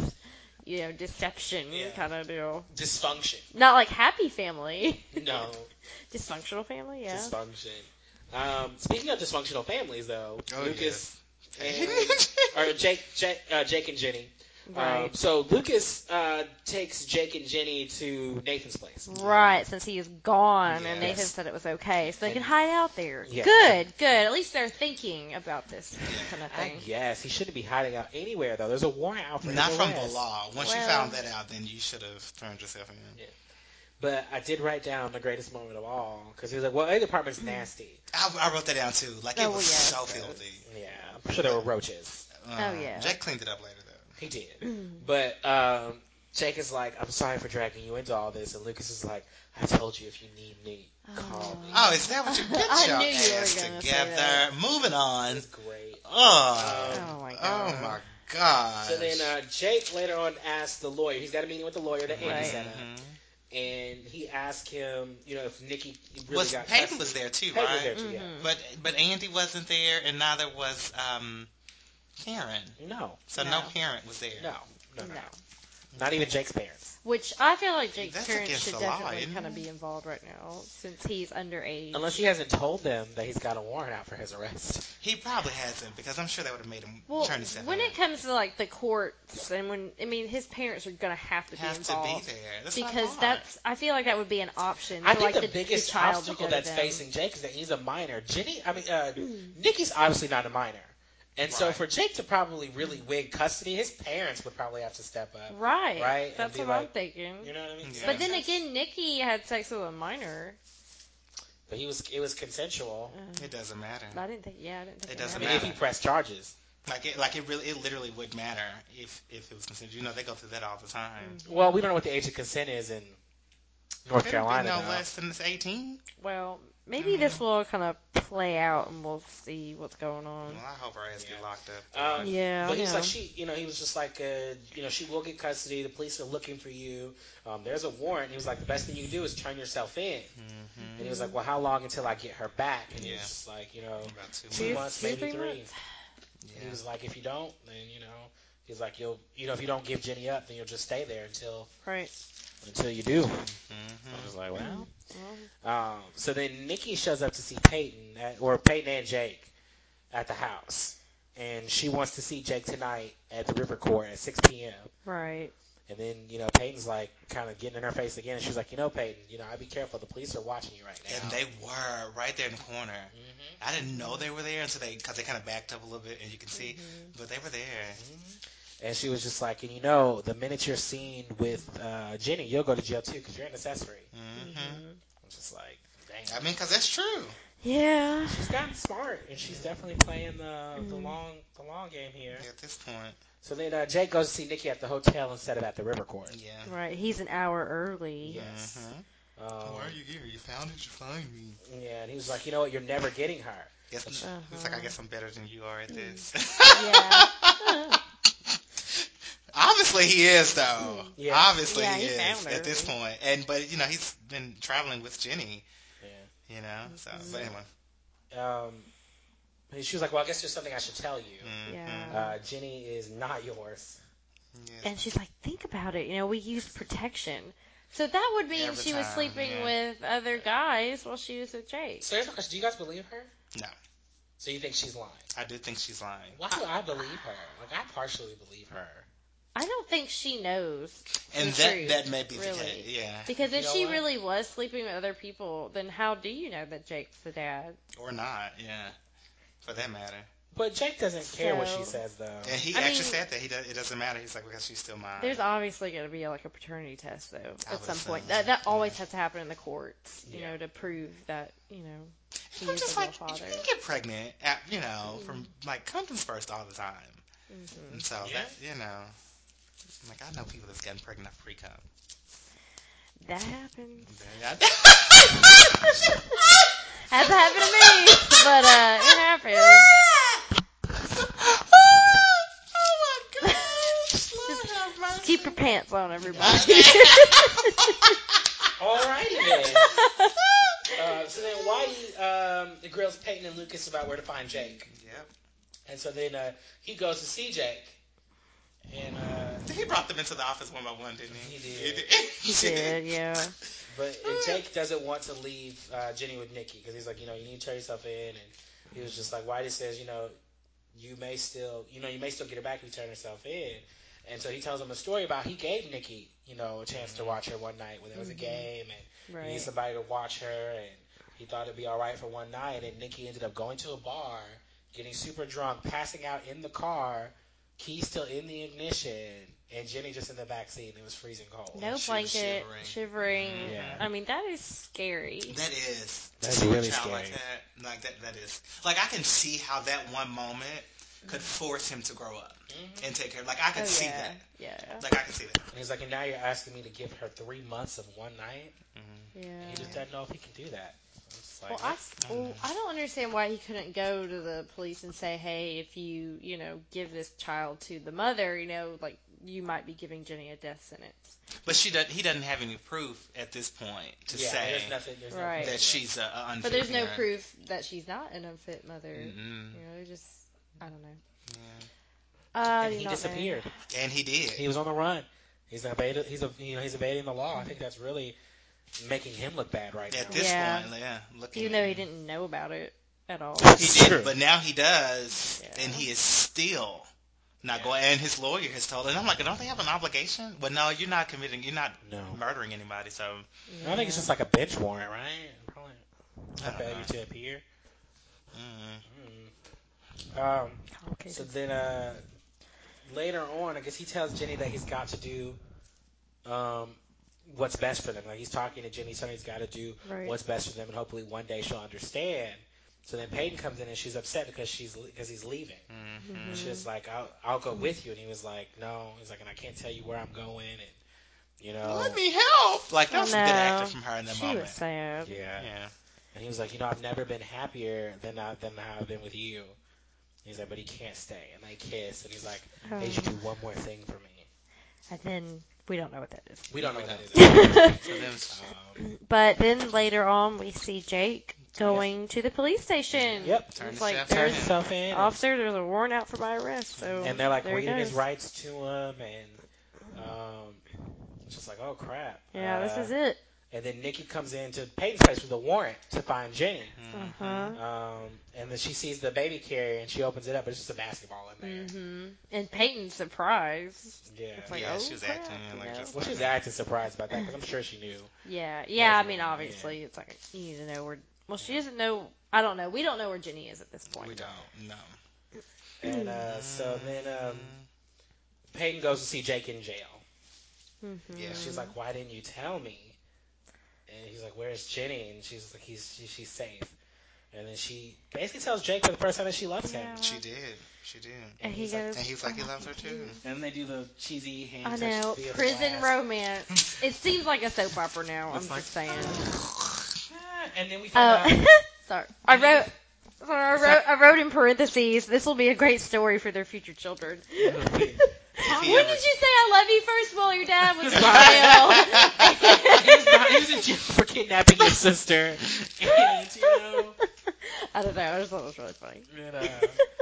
you know, deception Yeah. kind of deal. Dysfunction. Not like happy family. No. Dysfunctional family, yeah. Dysfunction. Um, speaking of dysfunctional families, though, Oh, Lucas and, or Jake, Jake, uh, Jake and Jenny. Um, Right. so Lucas uh, takes Jake and Jenny to Nathan's place. Right, since he is gone, and Nathan said it was okay, so they And- can hide out there. Yeah. Good, good. At least they're thinking about this kind of I thing. guess he shouldn't be hiding out anywhere though. There's a warrant out for his Not from the law. Once you found that out, then you should have turned yourself in. Yeah. But I did write down the greatest moment of all because he was like, "Well, the apartment's nasty." I, I wrote that down too. Like Oh, it was yes. so filthy. Yeah, I'm sure there were roaches. Um, Oh, yeah. Jake cleaned it up later though. He did. But um, Jake is like, I'm sorry for dragging you into all this. And Lucas is like, I told you if you need me, call me. Oh, is that what you get I your knew you ass together? Moving on. It's great. Oh, Um, Oh my oh god. my god. So then uh, Jake later on asked the lawyer, he's got a meeting with the lawyer that Andy Right. set up. Mhm. And he asked him, you know, if Nikki really was got Peyton custody. was there too, Peyton right? was there too, yeah. Mhm. But but Andy wasn't there, and neither was um, Karen. No, So no, No. parent was there. no, no, no, No. Not even Jake's parents. Which I feel like Jake's That's parents against should the law, definitely isn't kind of it? be involved right now since he's underage. Unless he hasn't told them that he's got a warrant out for his arrest. He probably hasn't because I'm sure that would have made him well, turn himself when in. it comes to like the courts and when I mean his parents are gonna have to have be to involved be there. That's not because hard. that's I feel like that would be an option. I for, think like, the, the, biggest the child obstacle to that's them. facing Jake is that he's a minor. Jenny, I mean, uh, Nikki's obviously not a minor. And so for Jake to probably really win custody, his parents would probably have to step up. Right. Right, That's be what I'm thinking. You know what I mean? Yeah. But then again, Nikki had sex with a minor. But he was it was consensual. Uh, it doesn't matter. I didn't think. Yeah, I didn't think It it doesn't mean, mattered. if he pressed charges. Like it, like it really, it literally would matter if if it was consensual. You know, they go through that all the time. Well, we don't know what the age of consent is in North Carolina. be no though. less than 18. Well, maybe this will kind of play out, and we'll see what's going on. Well, I hope her ass get locked up. Um, Yeah, but he's yeah. like she, you know, he was just like, uh, you know, she will get custody. The police are looking for you. Um, there's a warrant. He was like, the best thing you can do is turn yourself in. hmm And he was like, well, how long until I get her back? And he was just like, you know, About two months, two, maybe three three. months. Yeah. he was like, if you don't, then you know, he's like, you'll, you know, if you don't give Jenny up, then you'll just stay there until Right. Until you do. Mhm. I was like, well. Well, Um, so then Nikki shows up to see Peyton, at, or Peyton and Jake, at the house, and she wants to see Jake tonight at the River Court at 6 p.m. right. And then you know Peyton's like kind of getting in her face again, and she's like, you know, Peyton, you know, I'd be careful. The police are watching you right now. And they were right there in the corner. Mhm. I didn't know they were there until they, because they kind of backed up a little bit, and you can see, but they were there. And she was just like, and you know, the minute you're seen with uh, Jenny, you'll go to jail too because you're an accessory. hmm I'm just like, dang. I mean, because that's true. Yeah. she's gotten smart, and she's definitely playing the the Mhm. long the long game here. At this point, So then uh, Jake goes to see Nikki at the hotel instead of at the River Court. yeah. Right. He's an hour early. Yes. Mhm. Um, Why are you here? You found it. You find me. Yeah, and he was like, you know what, you're never getting her. Yes, Uh-huh. It's like I guess I'm better than you are at this. Yeah. Obviously he is though. Yeah. Obviously Yeah, he, he is her. at this point. And but you know he's been traveling with Jenny. Yeah. You know. So but anyway. Um, she was like, well, I guess there's something I should tell you. Mhm. Yeah. Uh, Jenny is not yours. Yes. And she's like, think about it. You know, we used protection. So that would mean Every she was sleeping yeah. with other guys while she was with Jake. So here's my question: Do you guys believe her? No. So you think she's lying? I do think she's lying. Why do I believe her? Like I partially believe her. I don't think she knows. And The that truth, that may be the case. Yeah. Because if You know she what? really was sleeping with other people, then how do you know that Jake's the dad? Or not. Yeah. For that matter. But Jake doesn't care what she says though. And he I actually mean- said that he does, it doesn't matter. He's like because she's still mine. There's obviously going to be like a paternity test though I at some point. That that always yeah. has to happen in the courts, you Yeah. know, to prove that you know he I'm is just a real like father. you can get pregnant at you know from like condoms first all the time. Mhm. And so Yeah. that you know, like I know people that's gotten pregnant off pre cum. That happens. Hasn't happened to me, but uh, it happens. oh my gosh! Lord have mercy. Keep your pants on, everybody. Alrighty then. Uh, so then Whitey um, the grills Peyton and Lucas about where to find Jake, Yep. and so then uh, he goes to see Jake, and uh, He brought them into the office one by one, didn't he? He did. he did, yeah. but Jake doesn't want to leave uh, Jenny with Nikki because he's like, you know, you need to turn yourself in, and he was just like, Whitey says, you know, you may still, you know, you may still get her back if you turn yourself in. And so he tells him a story about he gave Nikki, you know, a chance to watch her one night when there was a Mhm. game, and he Right. needed somebody to watch her, and he thought it'd be all right for one night. And Nikki ended up going to a bar, getting super drunk, passing out in the car, keys still in the ignition, and Jenny just in the back seat. And it was freezing cold. No She was blanket, shivering. shivering. Yeah. I mean, that is scary. That is. That's see a really child Like scary. that, like that. That is. Like I can see how that one moment could force him to grow up Mhm. and take care. Like I can oh, see yeah. that. Yeah. Like I can see that. And he's like, and now you're asking me to give her three months of one night. Yeah. He just doesn't know if he can do that. It's like, Well, I well, I don't understand why he couldn't go to the police and say, "Hey, if you, you know, give this child to the mother, you know, like you might be giving Jenny a death sentence." But she doesn't. He doesn't have any proof at this point to yeah, say there's nothing. There's no Right. that she's a, a unfit But there's no proof that she's not an unfit mother. Mm-mm. You know, it just, I don't know. Yeah. Uh, And he not know. disappeared. And he did. He was on the run. He's evaded. He's a, you know he's evading the law. I think that's really making him look bad right At now. this Yeah. point, yeah. Looking Even at though he didn't know about it at all. He That's did, true. but now he does, Yeah. and he is still not Yeah. going. And his lawyer has told him, "I'm like, don't they have an obligation?" But no, you're not committing. You're not No, murdering anybody. So I think it's just like a bench warrant, right? Probably I a don't failure know. to appear. Mm. Mm. Um, complicated. so then uh, later on, I guess he tells Jenny that he's got to do um, what's best for them. Like he's talking to Jimmy, telling he's got to do Right. what's best for them, and hopefully one day she'll understand. So then Peyton comes in and she's upset because she's because he's leaving. Mhm. And she's like, "I'll I'll go with you," and he was like, "No." He's like, "And I can't tell you where I'm going," and you know, Let me help. Like that was some good No. acting from her in that she moment. was sad. yeah. Yeah. And he was like, "You know, I've never been happier than I than how I've been with you." He's like, "But he can't stay," and they kiss, and he's like, "I need you to do one more thing for me." And then we don't know what that is. We don't know what that So then it's- Um, But then later on, we see Jake going to the police station. Yep. Turn It's the like there's in. himself in, and, officer. There's a warrant out for my arrest. So and they're like there he reading his goes. rights to him, and um, it's just like, "Oh crap!" Yeah, Uh, this is it. And then Nikki comes into Peyton's place with a warrant to find Jenny. Huh. Um, and then she sees the baby carrier and she opens it up. It's just a basketball in there. hmm And Peyton's surprised. Yeah. It's like, yeah, oh, she was crap, acting you like know? just well, she's like, acting surprised about that because I'm sure she knew. Yeah, yeah. I mean, Yeah. obviously, it's like you need to know where. Well, she doesn't know. I don't know. We don't know where Jenny is at this point. We don't. No. And uh, so then um, Peyton goes to see Jake in jail. Mm-hmm. Yeah. She's like, "Why didn't you tell me?" And he's like, "Where's Jenny?" And she's like, "He's she, she's safe." And then she basically tells Jake for the first time that she loves him. She did. She did. And he he's like- goes. And he was like, he "Oh, loves her too. Mm-hmm. And then they do the cheesy hand I know. Prison glass. romance. It seems like a soap opera now. I'm like- just saying. And then we find Oh, out. sorry. I wrote. Sorry, I wrote, I wrote in parentheses, this will be a great story for their future children. when If did you say I love you first while your dad was in he, was jail? not, he was in jail for kidnapping your sister. And, you know, I don't know. I just thought it was really funny. and, uh,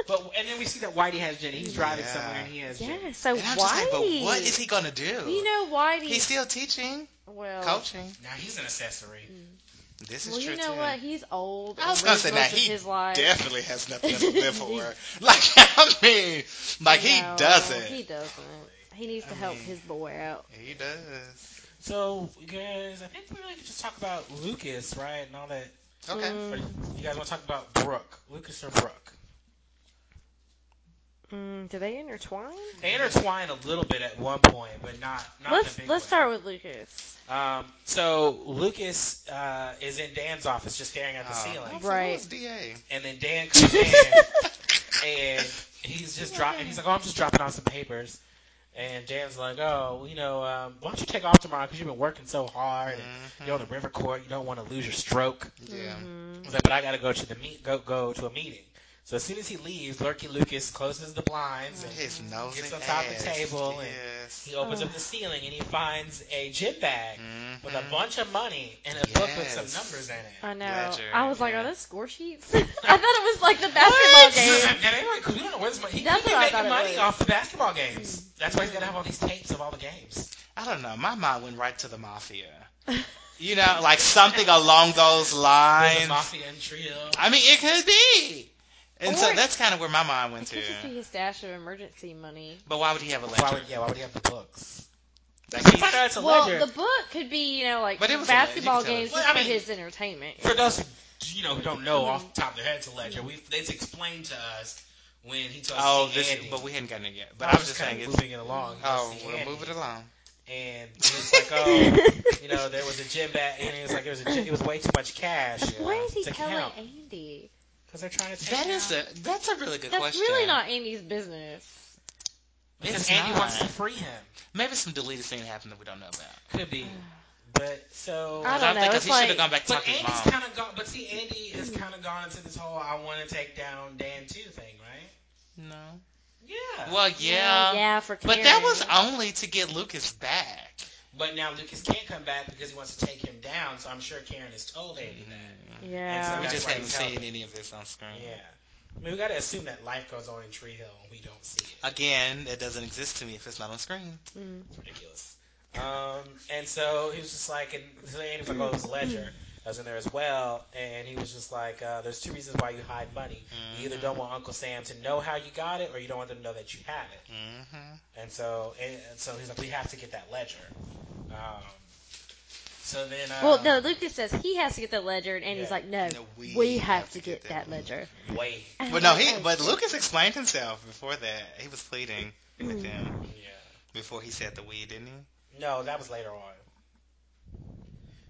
but and then we see that Whitey has Jenny. He's driving Yeah. somewhere and he has Jenny. Yeah, so And I'm why? like, but what is he gonna do? You know Whitey. He's still teaching, well, coaching. Now he's an accessory. This is well, true you know too. what? He's old. I was gonna say now most of he his life. definitely has nothing else to live for. Like I mean, like he doesn't. He doesn't. He needs to I help mean- his boy out. He does. So, guys, I think we really could just talk about Lucas, right, and all that. Okay. Mm. You guys want to talk about Brooke, Lucas or Brooke? Mm, do they intertwine? They intertwine a little bit at one point, but not not let's the big let's way. start with Lucas. Um, so Lucas uh, is in Dan's office, just staring at the Oh, ceiling, Right. DA? and then Dan comes in, and he's just dropping. He's like, "Oh, I'm just dropping off some papers." And Dan's like, "Oh, you know, um, why don't you take off tomorrow? Because you've been working so hard, and Mhm. you're on the river court. You don't want to lose your stroke." Yeah. Mhm. He's like, "But I got to go to the meet, go go to a meeting." So as soon as he leaves, Lurky Lucas closes the blinds and His nose Gets on top of the ass. table and- he opens up the ceiling and he finds a gym bag Mhm. with a bunch of money and a book with some numbers in it. I know. Ledger, I was like, are those score sheets? I thought it was like the basketball game. And, and anyway, 'cause we don't know where this money. He, That's he what making money off the basketball games. That's why he's gonna have all these tapes of all the games. I don't know. My mind went right to the mafia. You know, like something along those There's a lines. mafia and trio. I mean, it could be. And so that's kind of where my mind It went to. could just be his stash of emergency money. But why would he have a Why ledger? would, yeah, why would he have the books? Like, You he's- find out it's a Well, ledger. the book could be, you know, like But it was basketball games could tell just us. for Well, I mean, his entertainment. For those you know who don't know mm-hmm. off the top of their heads, it's a ledger. We it's explained to us when he told us oh, to this, Andy. but we hadn't gotten it yet. But I I was just just kind saying of it's. moving it along. He Oh, goes to we'll Andy. move it along. and he was like, "Oh, you know, there was a gym bag, and he was like, there was a gym, it was way too much cash Why is he to telling count Andy? Because they're trying to take That it is out. a that's a really good That's question. really not Andy's business. because It's Andy not. wants to free him. Maybe some deleted scene happened that we don't know about. Could be, but so. I I don't know, think it's he should have gone back to But talk Andy's kind of gone. But see, Andy has kind of gone into this whole "I want to take down Dan too" thing, right? No. Yeah. Well, yeah. yeah, for But that was only to get Lucas back. But now Lucas can't come back because he wants to take him down. So I'm sure Karen has told Andy that. Yeah. And We just haven't seen helping. any of this on screen. Yeah. I mean, we got to assume that life goes on in Tree Hill and we don't see it. Again, it doesn't exist to me if it's not on screen. Mm. It's ridiculous. Um, and so he was just like, and so Andy was like, oh, it was a ledger. I was in there as well, and he was just like, uh, there's two reasons why you hide money. You either don't want Uncle Sam to know how you got it, or you don't want them to know that you have it. Mm-hmm. And so, and, and so he's like, we have to get that ledger. Um, so then, uh, Well, no, Lucas says he has to get the ledger, and Andy's Yeah. like, no, No, we, we have, have to to get, get that that ledger. wait, But no, he. But Lucas explained himself before that. He was pleading with him yeah. before he said the weed, didn't he? No, that was later on.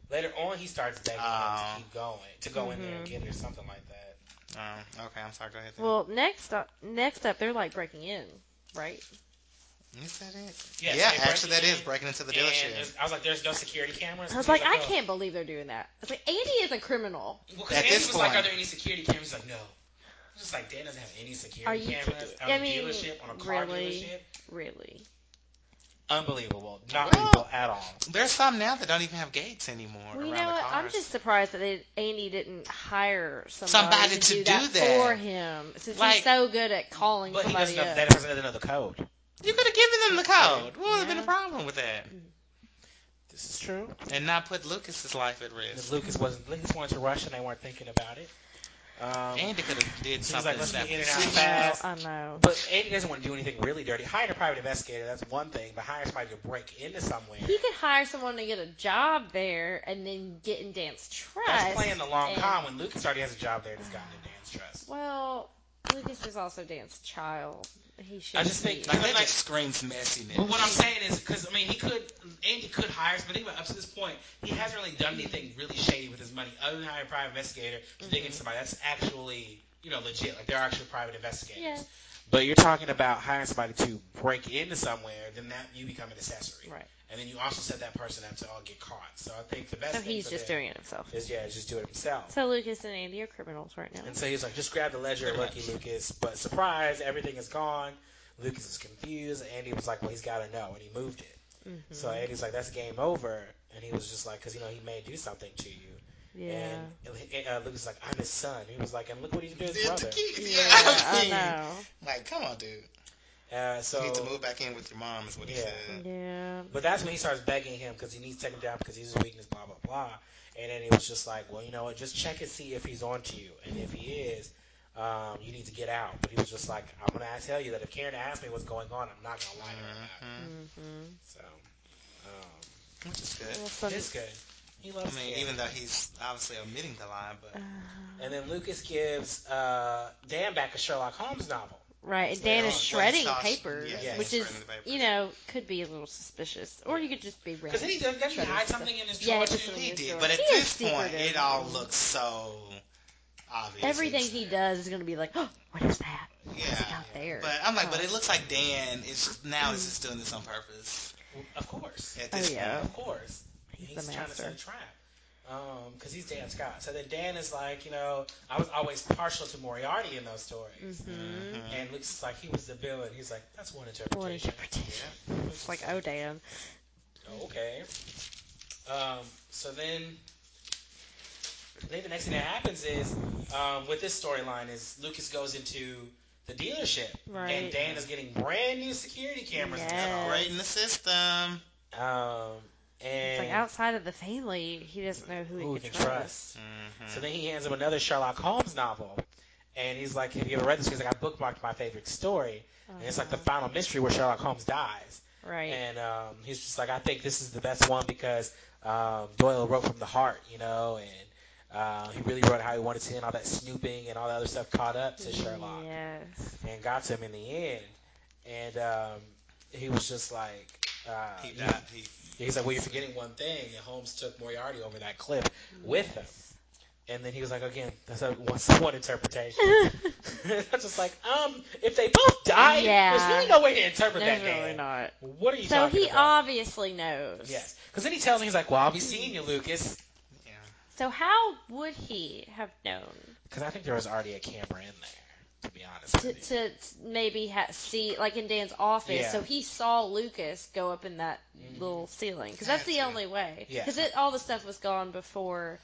Later on, he starts begging him Oh. to keep going, to go in there and Mhm. get it or something like that. Oh, okay. I'm sorry. Go ahead. Then. Well, next up, next up, they're like breaking in, right? is that it? Yes, yeah, actually, that in, is breaking into the dealership. there's- I was like, "There's no security cameras." I was He like, I "Oh." can't believe they're doing that. I was like, Andy is a criminal. Well, 'cause At Andy this was like, "Are there any security cameras?" He's like, "No." I was just like, "Dan doesn't have any Are security you cameras kidding? on I a mean, dealership on a car really? dealership." Really? Unbelievable, not Well, legal at all. There's some now that don't even have gates anymore Well, you around know the what? cars. I'm just surprised that they, Andy didn't hire somebody, Somebody to, to do, do that, that. for him, since Like- he's so good at calling But he somebody doesn't know, that person doesn't know the code. You could have given them the code. What would have been a problem with that? Mm-hmm. This is true. And not put Lucas's life at Because risk. Lucas wasn't. Lucas wanted to rush, and they weren't thinking about it. Um, Andy could have did something. like, let's snap- in and out I know, fast. I know. But Andy doesn't want to do anything really dirty. Hire a private investigator, that's one thing, but hire somebody to break into somewhere. He could hire someone to get a job there and then get in Dan's trust. That's playing the long and- con when Lucas already has a job there and has gotten in Dan's trust. Well, Lucas is also Dan's child. He should. I just think- Like, that Like- just screams messiness. But what I'm saying is, because I mean, he could, Andy could hire, somebody, but think about up to this point, he hasn't really done anything really shady with his money other than hire a private investigator to dig into mm-hmm. somebody. That's actually, you know, legit. Like they're actually private investigators. Yeah. But you're talking about hiring somebody to break into somewhere, then that you become an accessory. Right. And then you also set that person up to all get caught. So I think the best So thing he's for just them doing it himself. is yeah, just do it himself. So Lucas and Andy are criminals right now. And so he's like, just grab the ledger, lucky much. Lucas. But surprise, everything is gone. Lucas is confused. Andy was like, well, he's got to know, and he moved it. Mhm. So Andy's like, that's game over. And he was just like, because you know he may do something to you. yeah. And uh, Lucas was like, I'm his son. He was like, and look what he did to his brother. kid- Yeah, I I know. Like, come on, dude. Uh, so you need to move back in with your mom, is what he Yeah. said. Yeah. But that's when he starts begging him because he needs to take him down because he's his weakness, blah blah blah. And then he was just like, well, you know what? Just check and see if he's on to you, and if he is, um, you need to get out. But he was just like, I'm gonna tell you that if Karen asks me what's going on, I'm not gonna lie to her about it. Mhm. Mm-hmm. So, um, Which is good. Well, some, it's good. He loves. I mean, Karen. even though he's obviously omitting the line, but uh, And then Lucas gives uh, Dan back a Sherlock Holmes novel. Right, and Dan is shredding well, papers, yeah, which is, papers. you know, could be a little suspicious, or you could just be Because red. he does, he Shredding hide stuff. something in his Yeah, drawer just too? He did, drawer. but at He this point, it all looks so obvious. Everything he does is going to be like, oh, what is that? What's Yeah. out there? But I'm like, but Oh. it uh, looks like Dan is now is just doing this on purpose. Of course. At Oh, this yeah. Of course. He's He's, the trying to set master. a trap. Because he's Dan Scott. So then Dan is like, you know, I was always partial to Moriarty in those stories. hmm And Luke's is like, he was the villain. He's like, that's one interpretation. One interpretation. It's like, oh, Dan. Okay. Um, so then, I think the next thing that happens is, um, with this storyline, is Lucas goes into the dealership, Right. and Dan is getting brand new security cameras. and Yes. stuff. Right in the system. Um, It's like outside of the family, he doesn't know who he who can, he can trust. Mm-hmm. So then he hands him another Sherlock Holmes novel. And he's like, Have you ever read this? He's like, I bookmarked my favorite story. And it's like the final mystery where Sherlock Holmes dies. Uh-huh. Right. And um, he's just like, I think this is the best one because um, Doyle wrote from the heart, you know, and uh, he really wrote how he wanted to, and all that snooping and all that other stuff caught up to Sherlock Yes. and got to him in the end. And um, he was just like, uh, He died. He, He's like, well, you're forgetting one thing. And Holmes took Moriarty over that cliff with him. And then he was like, again, that's a one, one interpretation. I'm just like, um, if they both died, Yeah. there's really no way to interpret There's that. really Dan. not. What are you So talking he about? obviously knows. Yes, because then he tells me he's like, well, I'll be seeing you, Lucas, yeah. So how would he have known because I think there was already a camera in there. To be honest to, to maybe ha- see, like in Dan's office? Yeah. So he saw Lucas go up in that Mhm. little ceiling because that's the Gotcha. only way. Yeah. Because all the stuff was gone before,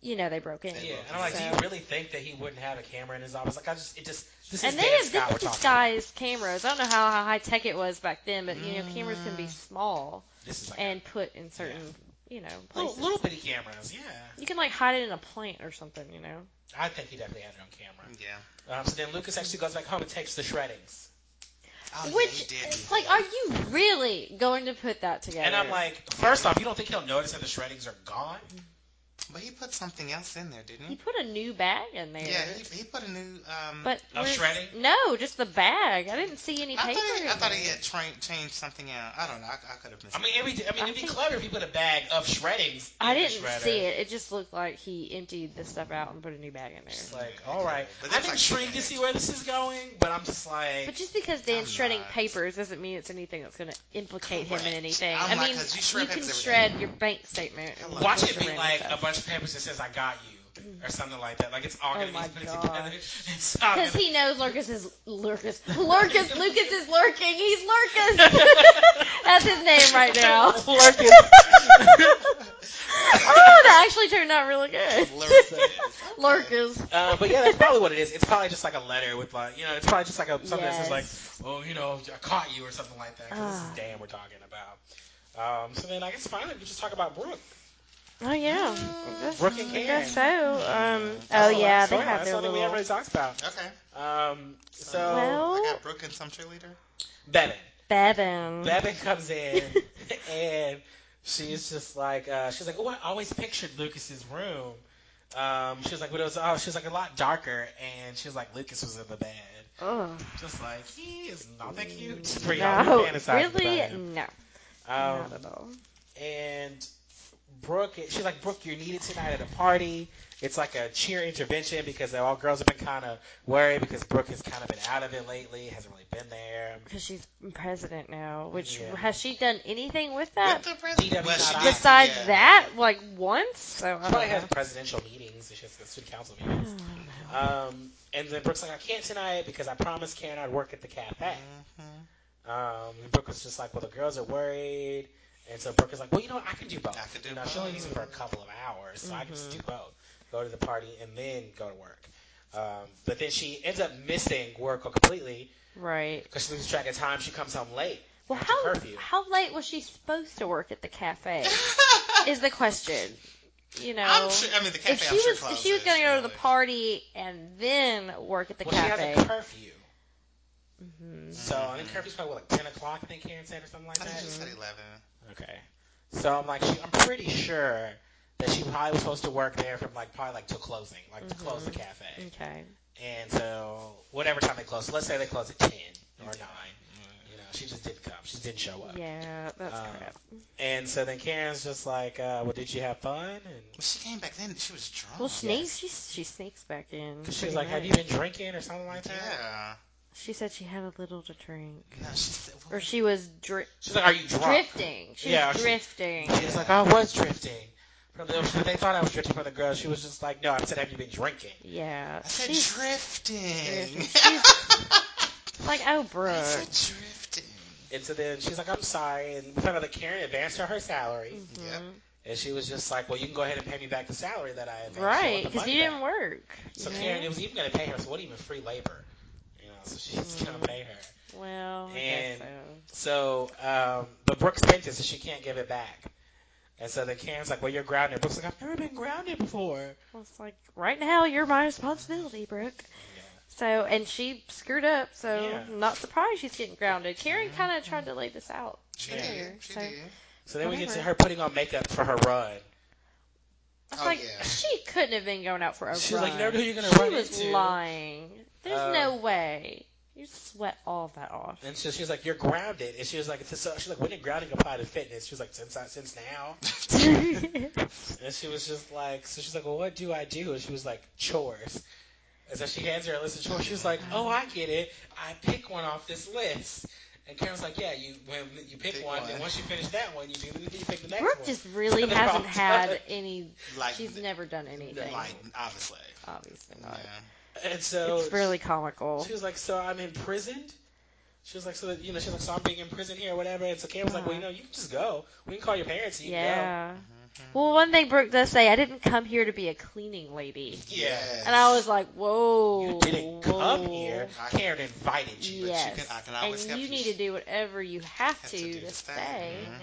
you know, they broke in. Yeah, and I'm like, do you really think that he wouldn't have a camera in his office? Like, I just, it just, this And is they have Scott talking disguised cameras. I don't know how, how high tech it was back then, but you know, cameras can be Mm. small This is like and put in certain, you know, little, places. little bitty cameras. Yeah, You can like hide it in a plant or something, you know. I think he definitely had it on camera. Yeah. Um, so then Lucas actually goes back home and takes the shreddings. Oh, yeah, Which, he did it's like, are you really going to put that together? And I'm like, first off, you don't think he'll notice that the shreddings are gone? But he put something else in there, didn't he he? put a new bag in there. Yeah, he, he put a new. Um, But Of shredding? No, just the bag. I didn't see any I paper. thought, he, I thought there. he had train, changed something out. I don't know. I, I could have missed. I mean, it. every, I mean, I it'd be think- clever if he put a bag of shreddings. I in the didn't shredder. see it. It just looked like he emptied the stuff out and put a new bag in It's there. like, all right, But I'm it's like intrigued to see where this is going, but I'm just like, But just because Dan's I'm shredding not. papers doesn't mean it's anything that's going to implicate him in anything. I'm I like, mean, 'cause you shred can papers shred day. your bank statement. and watch it be like a bunch of papers that says "I got you" or something like that. Like it's all Oh gonna my be put gosh. together. Because he knows Lurkus is Lurkus. Lurkus. Lucas is lurking. He's Lurkus. That's his name right now. Lurkus. oh, that actually turned out really good. Lurkus. Lurkus. Uh, but yeah, that's probably what it is. It's probably just like a letter with like, you know, it's probably just like a something that says like, oh, you know, I caught you or something like that. 'cause this Ah. is Dan we're talking about. Um, so then I guess finally we just talk about Brooke. Oh yeah. I guess- Brooke and I Karen. guess so. Um. That's Oh yeah, they have That's their something we little. haven't really talked about. Okay. Um, so Well- I got Brooke and some cheerleader. Bevin. Bevin. Bevin comes in and she's just like, uh, she's like, oh, I always pictured Lucas's room. Um, she was like, but it was, oh, she was like a lot darker, and she was like, Lucas was in the bed. Ugh. Just like he is not that cute. Just for y'all No, who fantasize about really, no, Um, not at all. and Brooke, she's like, Brooke, you're needed tonight at a party. It's like a cheer intervention because all girls have been kind of worried because Brooke has kind of been out of it lately, hasn't really been there. Because she's president now. Which Yeah. has she done anything with that With the president. Well, she not did, besides yeah. that? Like once? So I She don't probably know. has presidential meetings. She has the city council meetings. Um, and then Brooke's like, I can't tonight because I promised Karen I'd work at the cafe. Mhm. Um, and Brooke was just like, well, the girls are worried. And so Brooke is like, well, you know, I can do both. I could do you know, she only needs me for a couple of hours, so I can just do both. Go to the party and then go to work. Um, but then she ends up missing work completely Right. because she loses track of time. She comes home late. Well, how curfew. how late was she supposed to work at the cafe? is the question. You know, I'm sure. I mean, the cafe. if she I'm sure was if she was going to go to the party and then work at the well, she cafe, has a curfew. Mhm. So I think curfew's probably what, like 10 o'clock, I think Karen said, or something like I think that. she said eleven. Okay. So I'm like, she, I'm pretty sure that she probably was supposed to work there from like probably like till closing, like to close the Mhm. cafe. okay. And so whatever time they close, so let's say they close at ten or nine. You know, she just didn't come. She just didn't show up. Yeah, that's Um, crap. And so then Karen's just like, uh, "Well, did you have fun?" And Well, she came back then. She was drunk. Well, sneaks. She she sneaks back in. she was pretty like, "Have you been drinking or something like that?" Yeah. She said she had a little to drink, No, she said. or she was dri- She's like, "Are you drunk?" drifting. She Yeah, was she- drifting. She was like, "I was drifting." From the, they thought I was drifting from the girl. She was just like, "No, I said, have you been drinking?" Yeah, I said she's drifting. drifting. like, oh, I Brooke. said drifting. And so then she's like, "I'm sorry," and we found out that Karen advanced her her salary, Yep. Mhm. and she was just like, "Well, you can go ahead and pay me back the salary that I advanced." Right, because you didn't work. So you Karen, it was even going to pay her. So what even free labor? You know, so she's going Mm. to pay her. Well, I And- guess so. So, um, but Brooke spent it, so she can't give it back. And so then Karen's like, "Well, you're grounded." Brooke's like, "I've never been grounded before." Well, it's like right now you're my responsibility, Brooke. So and she screwed up, so Yeah. not surprised she's getting grounded. Karen kind of tried to lay this out. She earlier, did. She so did. So then we get to her putting on makeup for her run. I was Oh, like, yeah. she couldn't have been going out for a She's run. like, "You never know who you're gonna she run was lying. There's Um, no way. You sweat all of that off. And so she was like, "You're grounded." And she was like, so "She's like, when did grounding apply to fitness?" She was like, "Since I, since now." And she was just like, so she's like, well, what do I do? And she was like, chores. And so she hands her a list of chores. She was like, oh, I get it. I pick one off this list. And Karen's like, yeah, you when you pick, Pick one, one. and once you finish that one, you do the you pick the next Brooke one. just really hasn't had any. Like, She's never done anything. like, obviously. Obviously not. Yeah. And so It's really comical. she was like, so I'm imprisoned. She was like, so that, you know, she's like, so I'm being imprisoned here, or whatever. And so Karen was like, well, you uh-huh. know, you can just go. We can call your parents. And you Yeah. Mm-hmm, mm-hmm. Well, one thing Brooke does say, I didn't come here to be a cleaning lady. Can go. Yeah. And I was like, whoa. You didn't come here. Karen invited you. But Yes. you can- I can and always help you you. need to do whatever you have, Have to to to to stay. Mm-hmm.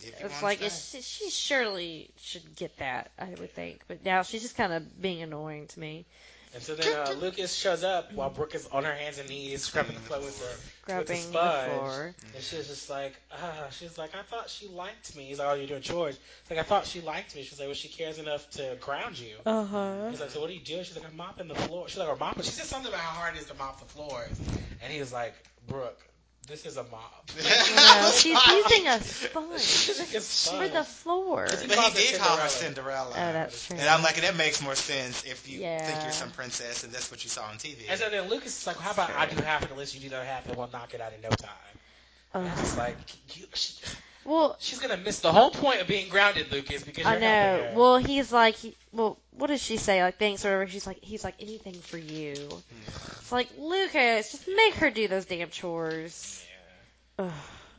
stay. If It's like it's, she surely should get that, I would think. But now she's just kind of being annoying to me, And so then uh, Lucas shows up while Brooke is on her hands and knees scrubbing the floor with the grabbing the sponge. floor. And she's just like, ah, she's like, I thought she liked me. He's like, oh, you're doing chores. She's like, I thought she liked me. She's like, well, she cares enough to ground you. Uh huh. He's like, so what are you doing? She's like, I'm mopping the floor. She's like, I'm mopping. She said something about how hard it is to mop the floors. And he was like, Brooke, this is a mob. No, she's using a sponge She's like, for the floor. But But he did call her Cinderella. Cinderella. Oh, that's true. And I'm like, that makes more sense if you Yeah. think you're some princess and that's what you saw on TV. And so then Lucas is like, well, how about I do half of the list, you do the other half, and we'll knock it out in no time. And Ugh. Like, you, she, Well, she's gonna miss the whole point of being grounded, Lucas, because you're I helping know. her. Well, he's like, he, well, what does she say? Like, thanks or whatever. She's like, he's like, anything for you. It's like, Lucas, just make her do those damn chores. Yeah.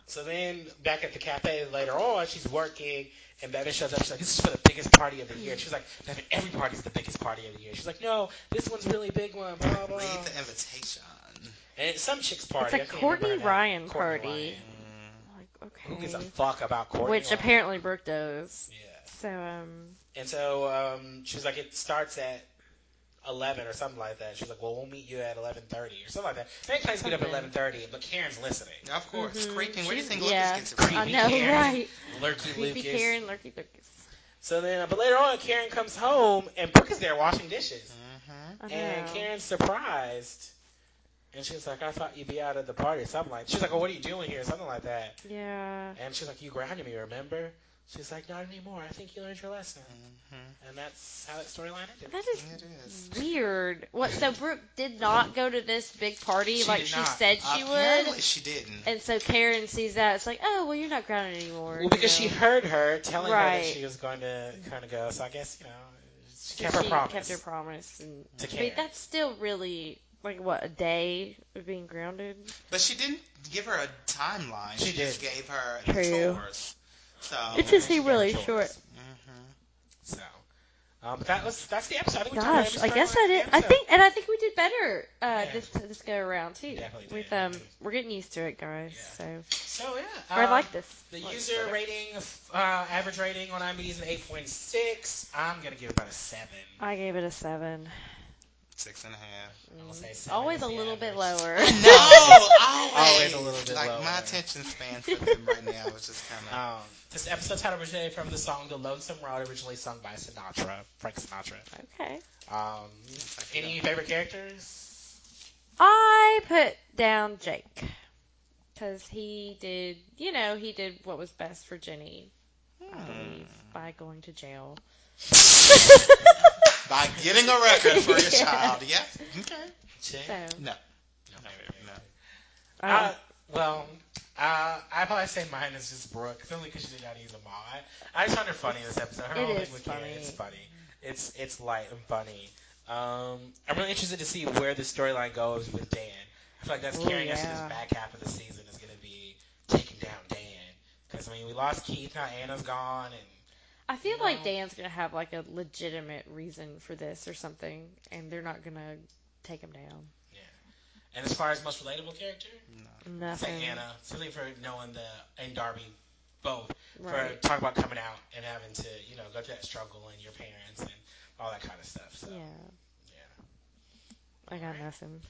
So then back at the cafe later on, she's working, and Bevin shows up. She's like, "This is for the biggest party of the year." She's like, "Bevin, every party's the biggest party of the year." She's like, "No, this one's really big one." Blah blah. blah. Read the invitation. And it's some chick's party. It's a I Courtney. Ryan Courtney party. Ryan. Like, Who gives a fuck about Courtney? Which Ryan? apparently Brooke does. Yeah. So, um, And so um, she's like, it starts at eleven or something like that. She's like, well, we'll meet you at eleven thirty or something like that. They plans meet up at eleven thirty, but Karen's listening. Of course. mhm. Creeping. Where do you She's- think Lucas gets it from? I Creepy know, Karen. right? Lurky Creepy Lucas. Karen, lurky Lucas. So then, uh, but later on, Karen comes home and Brooke is there washing dishes. Mhm. And Karen's surprised. And she's like, I thought you'd be out at the party or something like She's like, well, what are you doing here? Something like that. Yeah. And she's like, you grounded me, remember? She's like, not anymore. I think you learned your lesson. Mhm. And that's how that storyline ended. That is It is. weird. What? So Brooke did not go to this big party She like she not. said she Apparently would, she didn't. and so Karen sees that. It's like, oh, well, you're not grounded anymore. Well, because you she heard her telling her that she was going to kind of go. So I guess, you know, she So kept her promise. kept her promise, and To I mean, Karen. that's still really like what a day of being grounded. But she didn't give her a timeline. She She, just did. gave her True. chores. So. It just she seemed really choice. short. Mhm. So, um, but that was that's the episode. I think we talked Gosh, I guess storyline I did. I think, and I think we did better uh, Yeah. this this go around too. Definitely With did. um, we're getting used to it, guys. Yeah. So So yeah, I um, like this. The Like user better. rating, uh, average rating on IMDb is an 8.6. I'm gonna give it about a seven. I gave it a seven. Six and a half. I'm gonna say seven Always is a the little bit average. lower. No, always. Always a little bit like lower. my attention span for them right now is just kind of. Um, this episode title originated from the song "The Lonesome Road," originally sung by Sinatra, Frank Sinatra. Okay. Um, any favorite characters? I put down Jake because he did, you know, he did what was best for Jenny, I believe, by going to jail. By getting a record for your Yeah. child. Yeah. Okay. Chick? So, No. No favorite, no. um, Uh, well, uh, I probably say mine is just Brooke, only because she did not use a all. I, I just find her funny in this episode. Her It whole thing with Ken, funny. it's funny. It's it's light and funny. Um, I'm really interested to see where the storyline goes with Dan. I feel like that's Ooh, carrying us to yeah. this back half of the season is going to be taking down Dan. Because I mean, we lost Keith, now Anna's gone, and I feel like know. Dan's gonna have like a legitimate reason for this or something, and they're not gonna take him down. Yeah. And as far as most relatable character, I'd Nothing. say Anna, simply for knowing the and Darby both Right. for talking about coming out and having to, you know, go through that struggle and your parents and all that kind of stuff. So, Yeah. yeah. I got nothing.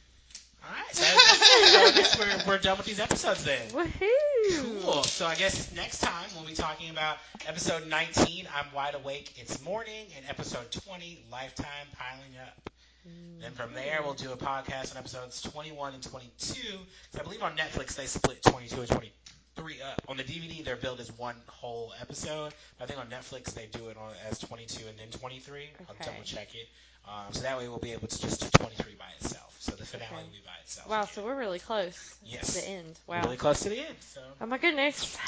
All right. So, so I guess we're, we're done with these episodes then. Woohoo! Cool. So I guess next time we'll be talking about episode 19, I'm Wide Awake, It's Morning, and episode 20, Lifetime Piling Up. Then from there, we'll do a podcast on episodes 21 and 22. 'cause I believe on Netflix they split 22 and 23 up. On the DVD, they're billed as one whole episode. I think on Netflix they do it on as 22 and then 23. I'll double check it. Um, so that way we'll be able to just do 23 by itself. So the finale Okay. by itself. Wow, so we're really close Yes. to the end. Wow. really close to the end. So Oh my goodness. Now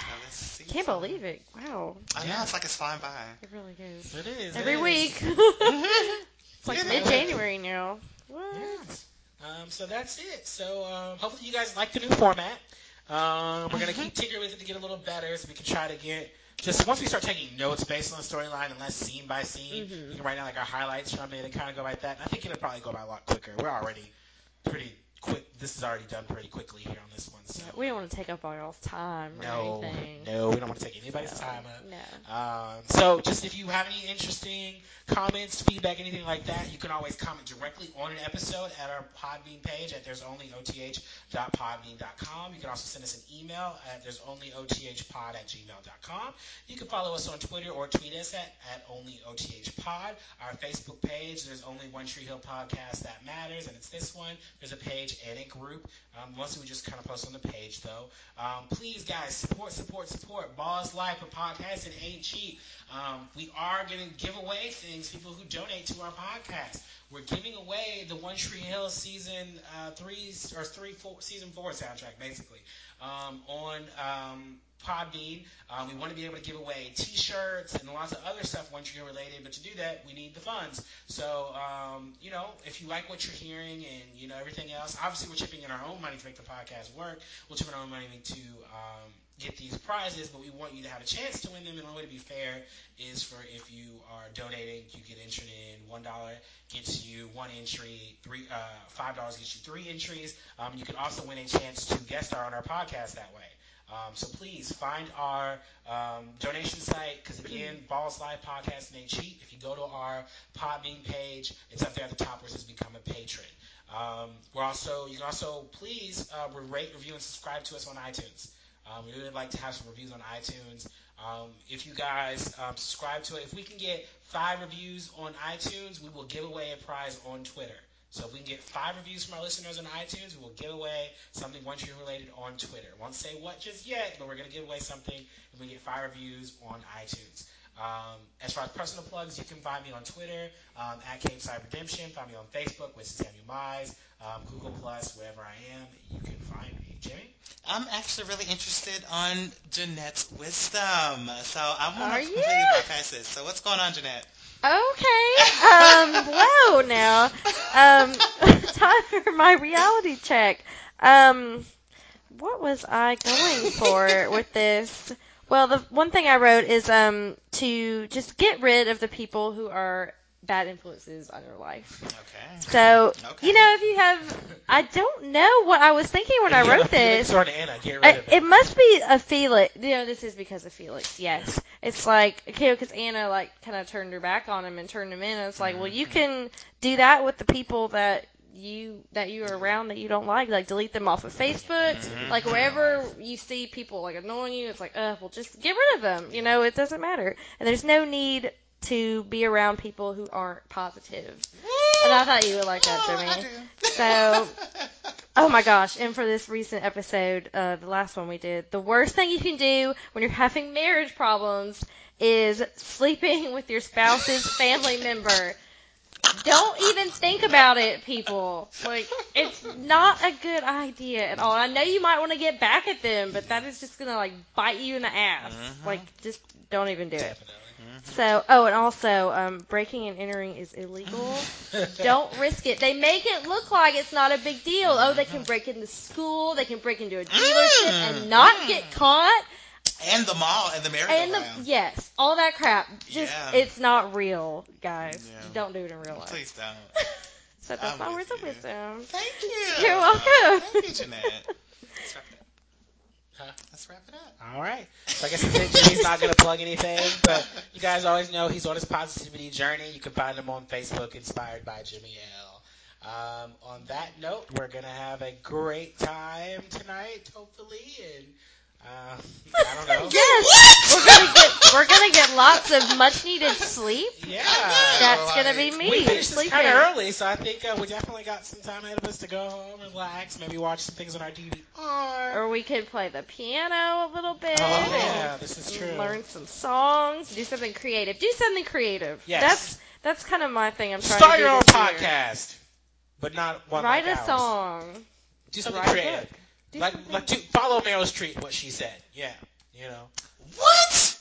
Can't something. believe it. Wow. I know, it's like it's flying by. It really goes. it is Every it is. week. it's like Yeah. mid January now. What? Yeah. Um, so that's it. So um, hopefully you guys like the new format. Um, we're gonna keep tinkering with it to get a little better, so we can try to get just once we start taking notes based on the storyline and less scene by scene. Mhm. We can write down like our highlights from it and kind of go like that. I think it'll probably go by a lot quicker. We're already pretty quick. This is already done pretty quickly here on this one. So we don't want to take up all y'all's time or no, anything. no, we don't want to take anybody's time up. No. Um, so just if you have any interesting comments, feedback, anything like that, you can always comment directly on an episode at our Podbean page at there's only oth.podbean.com. You can also send us an email at there's only othpod at gmail.com. You can follow us on Twitter or tweet us at, at only othpod. Our Facebook page, there's only one Tree Hill podcast that matters, and it's this one. There's a page and a group. Um, mostly we just kind of post on the page though. Um, please, guys, support, support, support. Balls Life, a podcast, it ain't cheap. Um, we are going to give away things, people who donate to our podcast. We're giving away the One Tree Hill season uh, three or three, four, season four soundtrack, basically, um, on um, Podbean. Um, we want to be able to give away T-shirts and lots of other stuff Tree Hill related, but to do that, we need the funds. So, um, you know, if you like what you're hearing and you know everything else, obviously we're chipping in our own money to make the podcast work. We'll chip in our own money to um, get these prizes, but we want you to have a chance to win them. And the only way to be fair is for if you are donating, you get entered in. One dollar gets you one entry. Three, uh, five dollars gets you three entries. Um, you can also win a chance to guest star on our podcast that way. Um, so please find our um, donation site because again, Balls Live Podcast ain't cheap. If you go to our Podbean page, it's up there at the top where it says Become a Patron. Um, we're also you can also please uh, rate, review, and subscribe to us on iTunes. Um, we really like to have some reviews on iTunes. Um, if you guys um, subscribe to it, if we can get five reviews on iTunes, we will give away a prize on Twitter. So if we can get five reviews from our listeners on iTunes, we will give away something One Tree related on Twitter. Won't say what just yet, but we're going to give away something if we get five reviews on iTunes. Um, as far as personal plugs, you can find me on Twitter um, at Cape Side Redemption. Find me on Facebook with Samuel Mize, um, Google Plus, wherever I am, you can find me. Jimmy? I'm actually really interested on Jeanette's wisdom. So I want to completely bypass this. So what's going on, Jeanette? Okay. Um, whoa now. Um, time for my reality check. Um, what was I going for with this? Well, the one thing I wrote is um to just get rid of the people who are bad influences on your life. Okay. So, Okay. you know, if you have, I don't know what I was thinking when I If wrote this. or an Anna, get rid I, of it it. must be a Felix. You know, this is because of Felix. Yes, it's like okay, because Anna like kind of turned her back on him and turned him in. And it's like, well, you can do that with the people that you that you are around that you don't like. Like delete them off of Facebook. Like wherever you see people like annoying you, it's like, uh, well, just get rid of them. You know, it doesn't matter. And there's no need to be around people who aren't positive. And I thought you would like that, I Jimmy. So, Oh my gosh, and for this recent episode, uh, the last one we did, the worst thing you can do when you're having marriage problems is sleeping with your spouse's family member. Don't even think about it, people. Like, it's not a good idea at all. I know you might want to get back at them, but that is just gonna like bite you in the ass. Mhm. Like, just don't even do it. Definitely. So, oh, and also, um, breaking and entering is illegal. Don't risk it. They make it look like it's not a big deal. Oh, they can mm-hmm. break into school, they can break into a dealership mm. and not get mm. caught. and the mall and the And the, yes, all that crap. Just Yeah. it's not real, guys. Yeah. Don't do it in real life. Please don't. So that's I'm my with words of you. wisdom. Thank you. You're welcome. Thank you, Jeanette. Let's wrap it up. Let's wrap it up. All right. So I guess. Jimmy's not going to plug anything, but you guys always know he's on his positivity journey. You can find him on Facebook, Inspired by Jimmy L. Um, on that note, we're going to have a great time tonight, hopefully, and uh, I don't know. Yes, we're gonna get we're gonna get lots of much needed sleep. Yeah. That's gonna be me we finished this kind of early, so I think uh, we definitely got some time ahead of us to go home, relax, maybe watch some things on our DVR. Or we could play the piano a little bit. Oh, yeah, this is true. Learn some songs. Do something creative. Do something creative. Yes. That's that's kind of my thing. I'm trying Start to do your own this year. podcast, but not one Write like a ours. song. Do something Write creative. Like, like to follow Meryl Streep, what she said. Yeah, you know. What?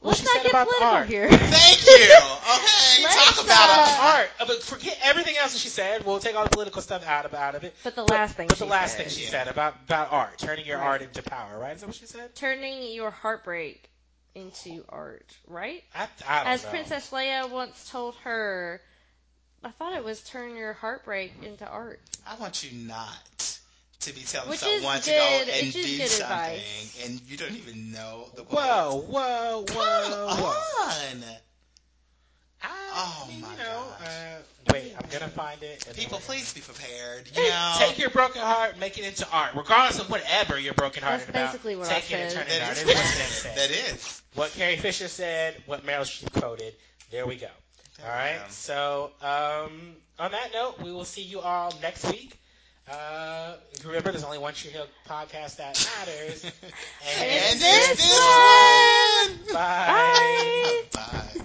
What Let's she not get about political art. here. Thank you. Okay, Let's, talk about uh. Art, uh, but forget everything else that she said. We'll take all the political stuff out of out of it. But the But- last thing But she the last said. thing she said about about art, turning your Right. art into power, right? Is that what she said? Turning your heartbreak into art, right? I, I As know. Princess Leia once told her, I thought it was turn your heartbreak into art. I want you not to be telling Which someone to go and do something, advice. and you don't even know the quote. Whoa, whoa, Come whoa, whoa. on. I Oh, my you know, gosh. uh, wait, I'm gonna find it. People, then- please be prepared. You know, take your broken heart, make it into art, regardless of whatever you're broken hearted That's about. That's basically what I take it and said. turn it that art. is Is what what Jeanette said. that is. What Carrie Fisher said, what Meryl Streep quoted. There we go. All right. Yeah. So um, on that note, we will see you all next week. Uh, remember, there's only one Tree Hill podcast that matters. And this this one. Bye. Bye.